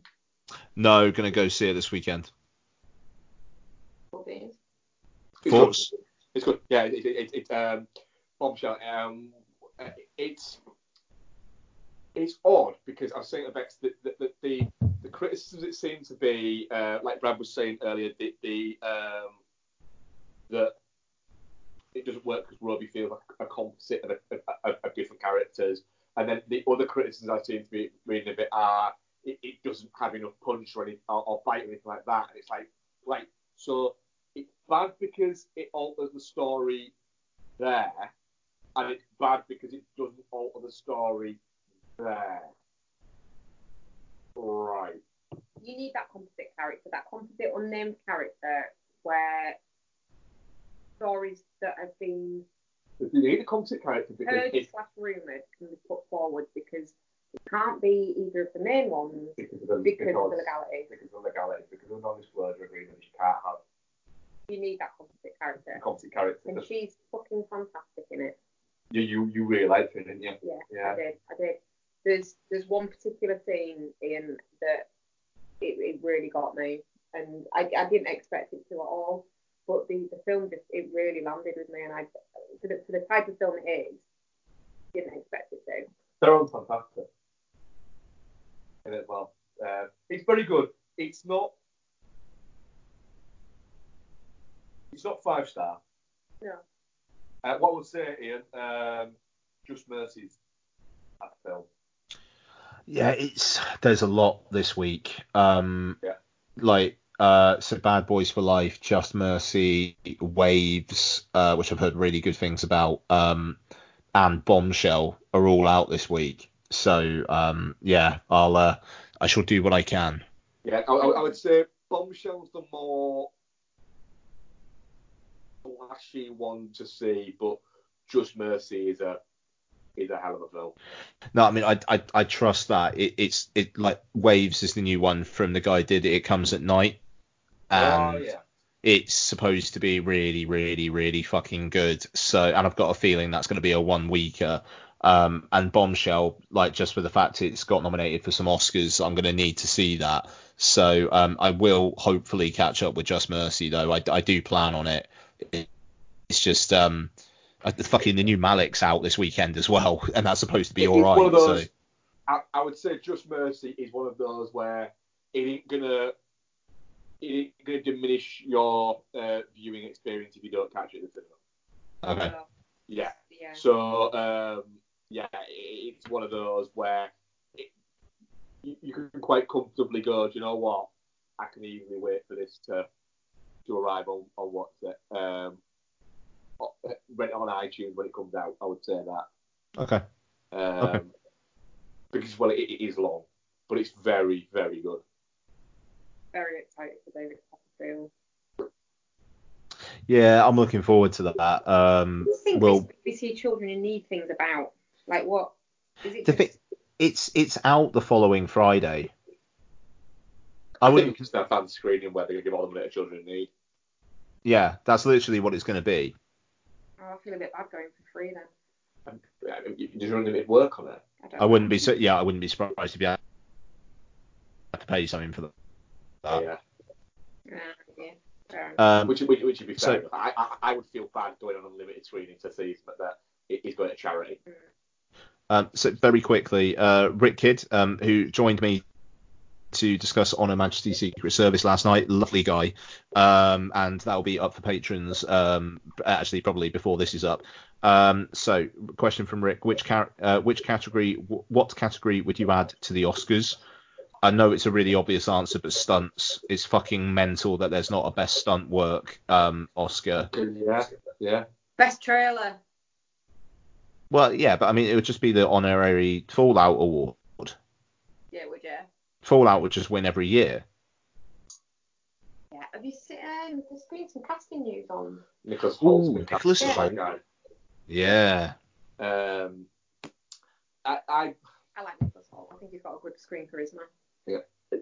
No, gonna go see it this weekend. What it is? Thoughts? Good. It's good. Yeah, it, it, it, it um, bombshell. Um, uh, it's it's odd because I was saying about the the, the, the, the criticisms it seemed to be, uh, like Brad was saying earlier, the, the um, that it doesn't work because Robbie feels like a composite of, of, of, of different characters, and then the other criticisms I seem to be reading a bit are it, it doesn't have enough punch or, any, or, or bite or anything like that. And it's like, like, so it's bad because it alters the story there, and it's bad because it doesn't alter the story there. Right. You need that composite character, that composite unnamed character where stories that have been You need a composite character because heard it, slash rumoured can be put forward because it can't be either of the main ones because of the, because of the legality. because of the legality, because of the non-disclosure agreements, you can't have You need that composite character. a composite character. And she's fucking fantastic in it. You you you really liked her, didn't you? Yeah, Yeah. I did. I did. There's there's one particular scene in that it, it really got me, and I, I didn't expect it to at all. But the, the film just it really landed with me, and I for the, for the type of film it is, didn't expect it to. They're all fantastic. In it, well, uh, it's very good. It's not. It's not five star. No. Uh, what I would say, Ian, um, Just Mercy's that film. Yeah, it's there's a lot this week. Um, Yeah. like uh, so Bad Boys for Life, Just Mercy, Waves, uh, which I've heard really good things about, um, and Bombshell are all out this week. So um, yeah, I'll uh, I shall do what I can. Yeah, I, I, would say Bombshell's the more flashy one to see, but Just Mercy is a is a hell of a film. No, I mean I I, I trust that it, it's it like Waves is the new one from the guy who did it. It comes at night, and oh yeah. it's supposed to be really, really, really fucking good. So, and I've got a feeling that's going to be a one weeker. Um, and Bombshell, like just for the fact it's got nominated for some Oscars, I'm going to need to see that. So, um, I will hopefully catch up with Just Mercy though. I, I do plan on it. It- It's just um, uh, the fucking the new Malick's out this weekend as well, and that's supposed to be all right. those- So, I, I would say Just Mercy is one of those where it ain't gonna it ain't gonna diminish your uh, viewing experience if you don't catch it in the cinema. okay. Yeah. Yeah. So um, yeah, it's one of those where it, you, you can quite comfortably go. Do you know what? I can easily wait for this to to arrive on on what's it um, rent it on iTunes when it comes out. I would say that. Okay. Um, Okay. Because well, it, it is long, but it's very very good. Very excited for David Copperfield. Yeah, I'm looking forward to that. Um, I think we'll we see children who need things about. Like what? Is it just, thing, it's it's out the following Friday. I I wouldn't. think it's that fan screening where they're gonna give all the money to children in need. Yeah, that's literally what it's going to be. oh, I feel a bit bad going for free then. And, I mean, you- There's unlimited work on it. I I wouldn't be so. Yeah, I wouldn't be surprised if you had to pay something for that. Yeah. Yeah, yeah. Um, which, which, which would be fair. enough. I, I I would feel bad going on unlimited screening to see but that it is going to charity. Um, so very quickly, uh, Rick Kidd, um, who joined me to discuss On Her Majesty's Secret Service last night, lovely guy, um, and that'll be up for patrons. Um, actually, probably before this is up. Um, so, question from Rick: Which car- uh, which category, w- what category would you add to the Oscars? I know it's a really obvious answer, but stunts is fucking mental that there's not a best stunt work um, Oscar. Yeah, yeah. Best trailer. Well, yeah, but I mean, it would just be the honorary Fallout award. Yeah, would you? Fallout would just win every year. Yeah. Have you seen? Um, there's been some casting news on. Nicholas Hoult's Ooh, been cast Nicholas as Hoult. Yeah. Um, I, I I like Nicholas Hoult. I think he's got a good screen charisma. Yeah.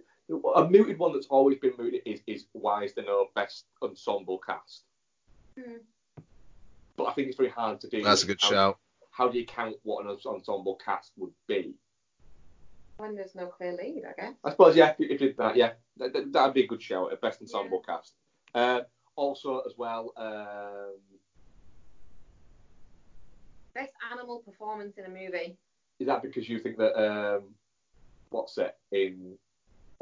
A mooted one that's always been mooted is, is why is there no best ensemble cast? Hmm. But I think it's very hard to do. That's a good how, shout. How do you count what an ensemble cast would be? When there's no clear lead, I guess. I suppose, yeah, if you if you did that, yeah, that, that, that'd be a good shout, a best ensemble cast. Uh, also, as well, um, Best animal performance in a movie. is that because you think that um, what's it in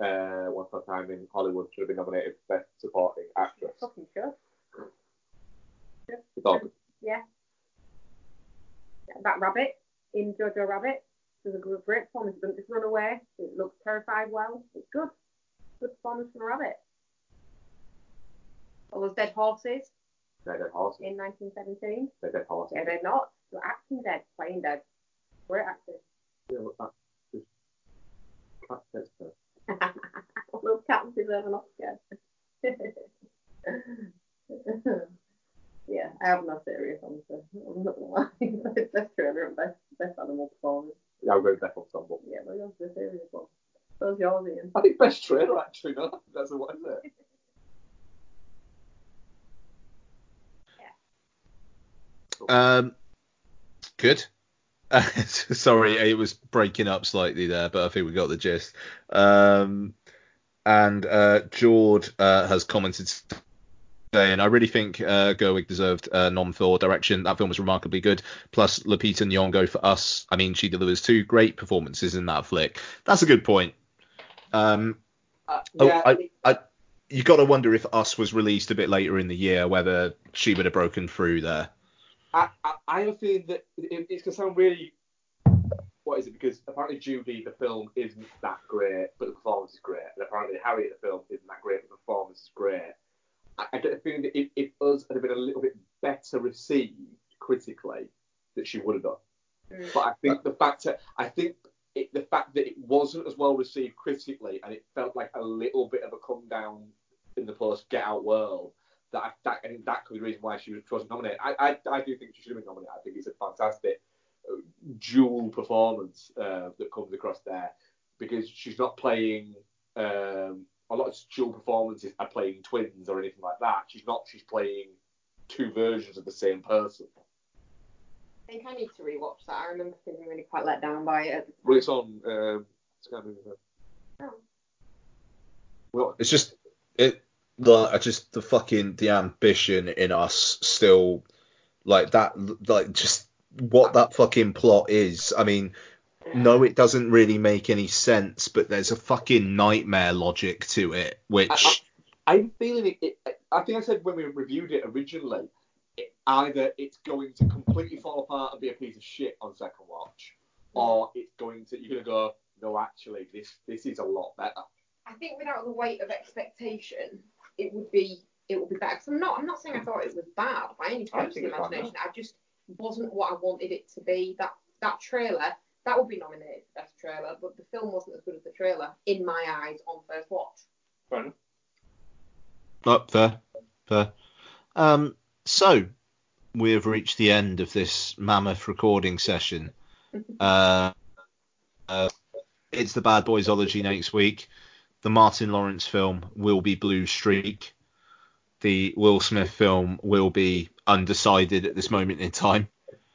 uh, Once Upon a Time in Hollywood should have been nominated for best supporting actress? Fucking sure. It's. Yeah. That rabbit in Jojo Rabbit. There's a good great performance. It doesn't just run away. It looks terrified well. It's good. Good performance from a rabbit. All those dead horses They're dead horse. in 1917. They're dead horse. Yeah, they're not. They're acting dead, playing dead. Great acting. Yeah, look, that's just cat dead stuff. All those cats deserve an Oscar. yeah, I have no serious answer. I'm not gonna lie. best trailer and best, best animal performance. Yeah, I'll go with best ensemble. Yeah, but that's the serious one. So's yours, Ian. I think best trailer actually. No, that's a what is it? Um, good. Sorry, it was breaking up slightly there, but I think we got the gist. Um, and uh, Jord uh, has commented saying, I really think uh, Gerwig deserved uh, nom for direction. That film was remarkably good. Plus, Lupita Nyong'o for us. I mean, she delivers two great performances in that flick. That's a good point. Um, Uh, oh, yeah, I, I, you got to wonder if Us was released a bit later in the year, whether she would have broken through there. I, I, I have a feeling that it, it's going to sound really. What is it? Because apparently Judy, the film, isn't that great, but the performance is great. And apparently Harriet, the film, isn't that great, but the performance is great. I, I get the feeling that if, if Us had been a little bit better received critically, that she would have done. Mm. But I think the fact that I think it, the fact that it wasn't as well received critically, and it felt like a little bit of a come down in the post Get Out world. That I, that, I think that could be the reason why she was- wasn't nominated. I, I, I do think she should have been nominated. I think it's a fantastic uh, dual performance uh, that comes across there because she's not playing. Um, a lot of dual performances are playing twins or anything like that. She's not. She's playing two versions of the same person. I think I need to rewatch that. I remember feeling really quite let down by it. Well, it's on. Um, Sky Movie. Oh. Well, It's just it like I just the fucking the ambition in us still like that like just what that fucking plot is. I mean, no, it doesn't really make any sense, but there's a fucking nightmare logic to it, which I'm feeling it, it. I think I said when we reviewed it originally, it, either it's going to completely fall apart and be a piece of shit on second watch, or it's going to you're gonna go, no, actually, this this is a lot better. I think without the weight of expectation, it would be it would be better. Cause I'm not I'm not saying I thought it was bad by any I stretch of the imagination. I just wasn't what I wanted it to be. That that trailer that would be nominated for best trailer, but the film wasn't as good as the trailer in my eyes on first watch. Fair enough. up fair, fair. Um, so we have reached the end of this mammoth recording session. Uh, uh, it's the Bad Boysology next week. The Martin Lawrence film will be Blue Streak. The Will Smith film will be undecided at this moment in time.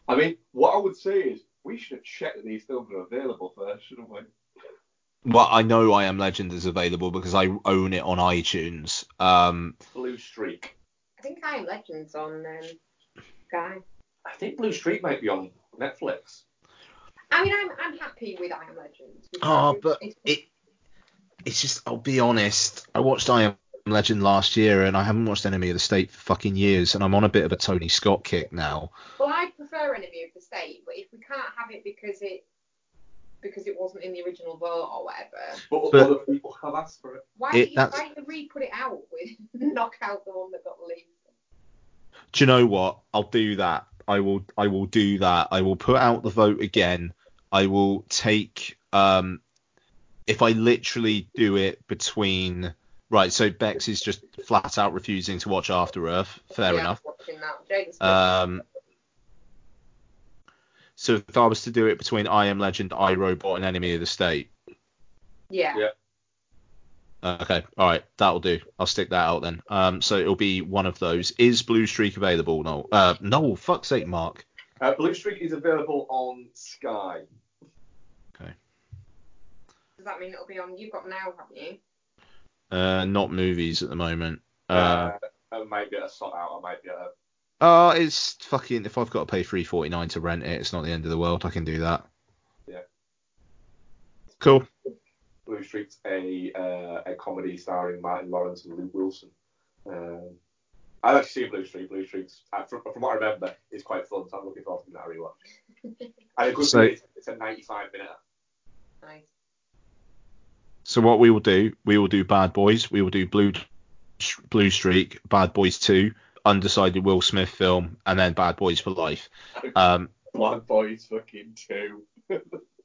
I mean, what I would say is we should have checked that these films are available first, shouldn't we? Well, I know I Am Legend is available because I own it on iTunes. Um, Blue Streak. I think I Am Legends on um, Sky. I think Blue Streak might be on Netflix. I mean, I'm I'm happy with I Am Legend. because Oh, but it it's just I'll be honest. I watched I Am Legend last year, and I haven't watched Enemy of the State for fucking years, and I'm on a bit of a Tony Scott kick now. Well, I prefer Enemy of the State, but if we can't have it because it because it wasn't in the original vote or whatever, But, But- other people have asked for it. why It- did you that's- why did you re-put it out with knock out the one that got released? Do you know what? I'll do that. I will. I will do that. I will put out the vote again. I will take. Um, if I literally do it between. Right. So Bex is just flat out refusing to watch After Earth. Fair yeah, enough. Watching that. Jaden Smith. Um, so if I was to do it between I Am Legend, I Robot, and Enemy of the State. yeah. Yeah. Okay. All right. That'll do. I'll stick that out then. Um, so it'll be one of those. Is Blue Streak available? No. Uh, no. Fuck's sake, Mark. Uh, Blue Streak is available on Sky. Does that mean it'll be on? You've got now, haven't you? Uh, not movies at the moment. Uh, Uh, I might get a sort out. I might get a. oh, it's fucking. If I've got to pay three forty nine to rent it, it's not the end of the world. I can do that. Yeah. Cool. Blue Streak's a uh, a comedy starring Martin Lawrence and Luke Wilson. Um, I've actually seen Blue Streak. Blue Streak's, uh, from, from what I remember, is quite fun, so I'm looking forward to that rewatch. And a good So- thing is it's a 95 minute. Nice. So what we will do, we will do Bad Boys, we will do Blue Blue Streak, Bad Boys Two, undecided Will Smith film, and then Bad Boys for life. Um, Black Boys fucking two.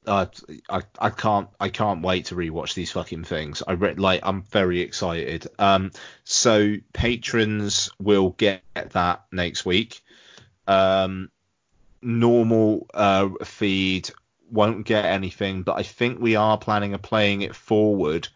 uh, I I can't I can't wait to rewatch these fucking things. I re- like I'm very excited. Um, so patrons will get that next week. Um, normal uh feed won't get anything, but I think we are planning on playing it forward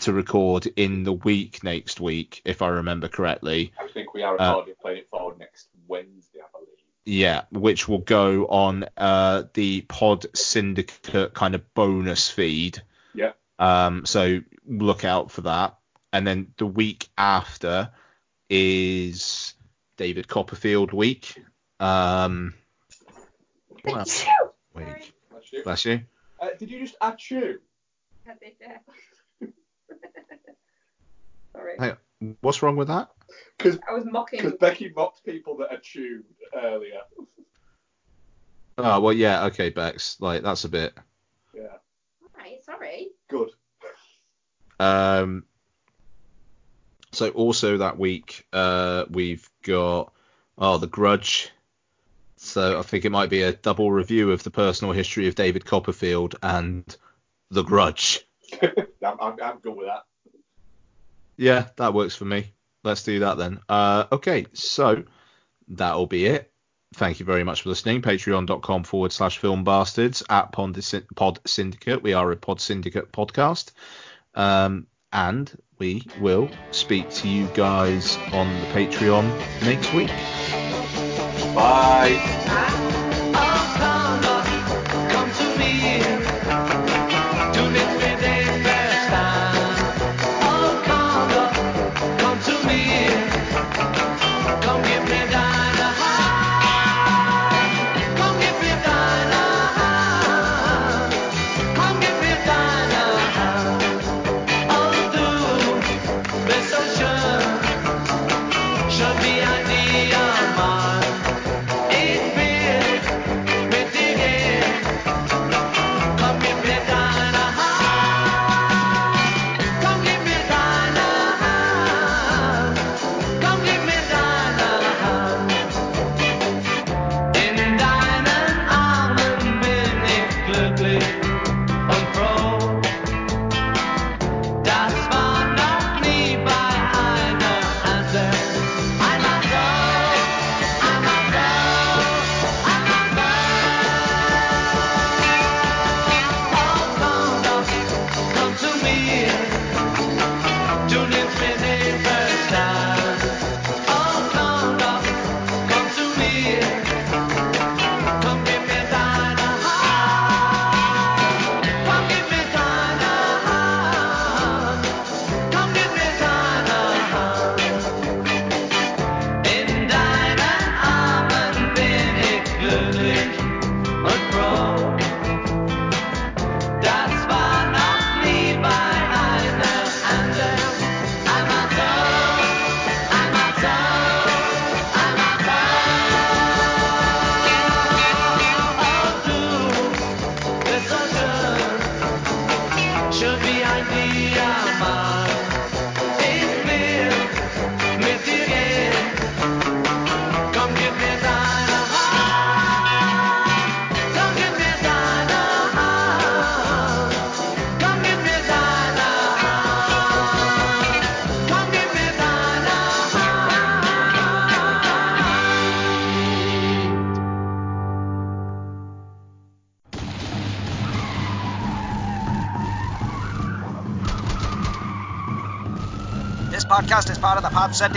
to record in the week next week, if I remember correctly. I think we are Uh, recording playing it forward next Wednesday, I believe. Yeah, which will go on uh, the Pod Syndicate kind of bonus feed. Yeah. Um, so look out for that. And then the week after is David Copperfield week. Um, what else? Week. That's you. Bless you. Uh, did you just achoo? I did, yeah. Sorry. Hang on, what's wrong with that? Because I was mocking. because Becky mocked people that achooed earlier. Oh well, yeah, okay, Bex. Like that's a bit. Yeah. Right, sorry. Good. Um, so also that week, uh, we've got oh the Grudge. So I think it might be a double review of the personal history of David Copperfield and the Grudge. I'm, I'm, I'm good with that. Yeah, that works for me. Let's do that then. Uh, okay, so that'll be it. Thank you very much for listening. Patreon.com forward slash film bastards at Pod Pod Syndicate. We are a Pod Syndicate podcast. Um, and we will speak to you guys on the Patreon next week. Bye. This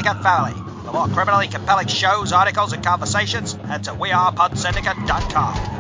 Syndicate family. For more criminally compelling shows, articles, and conversations, head to wearepodsyndicate.com.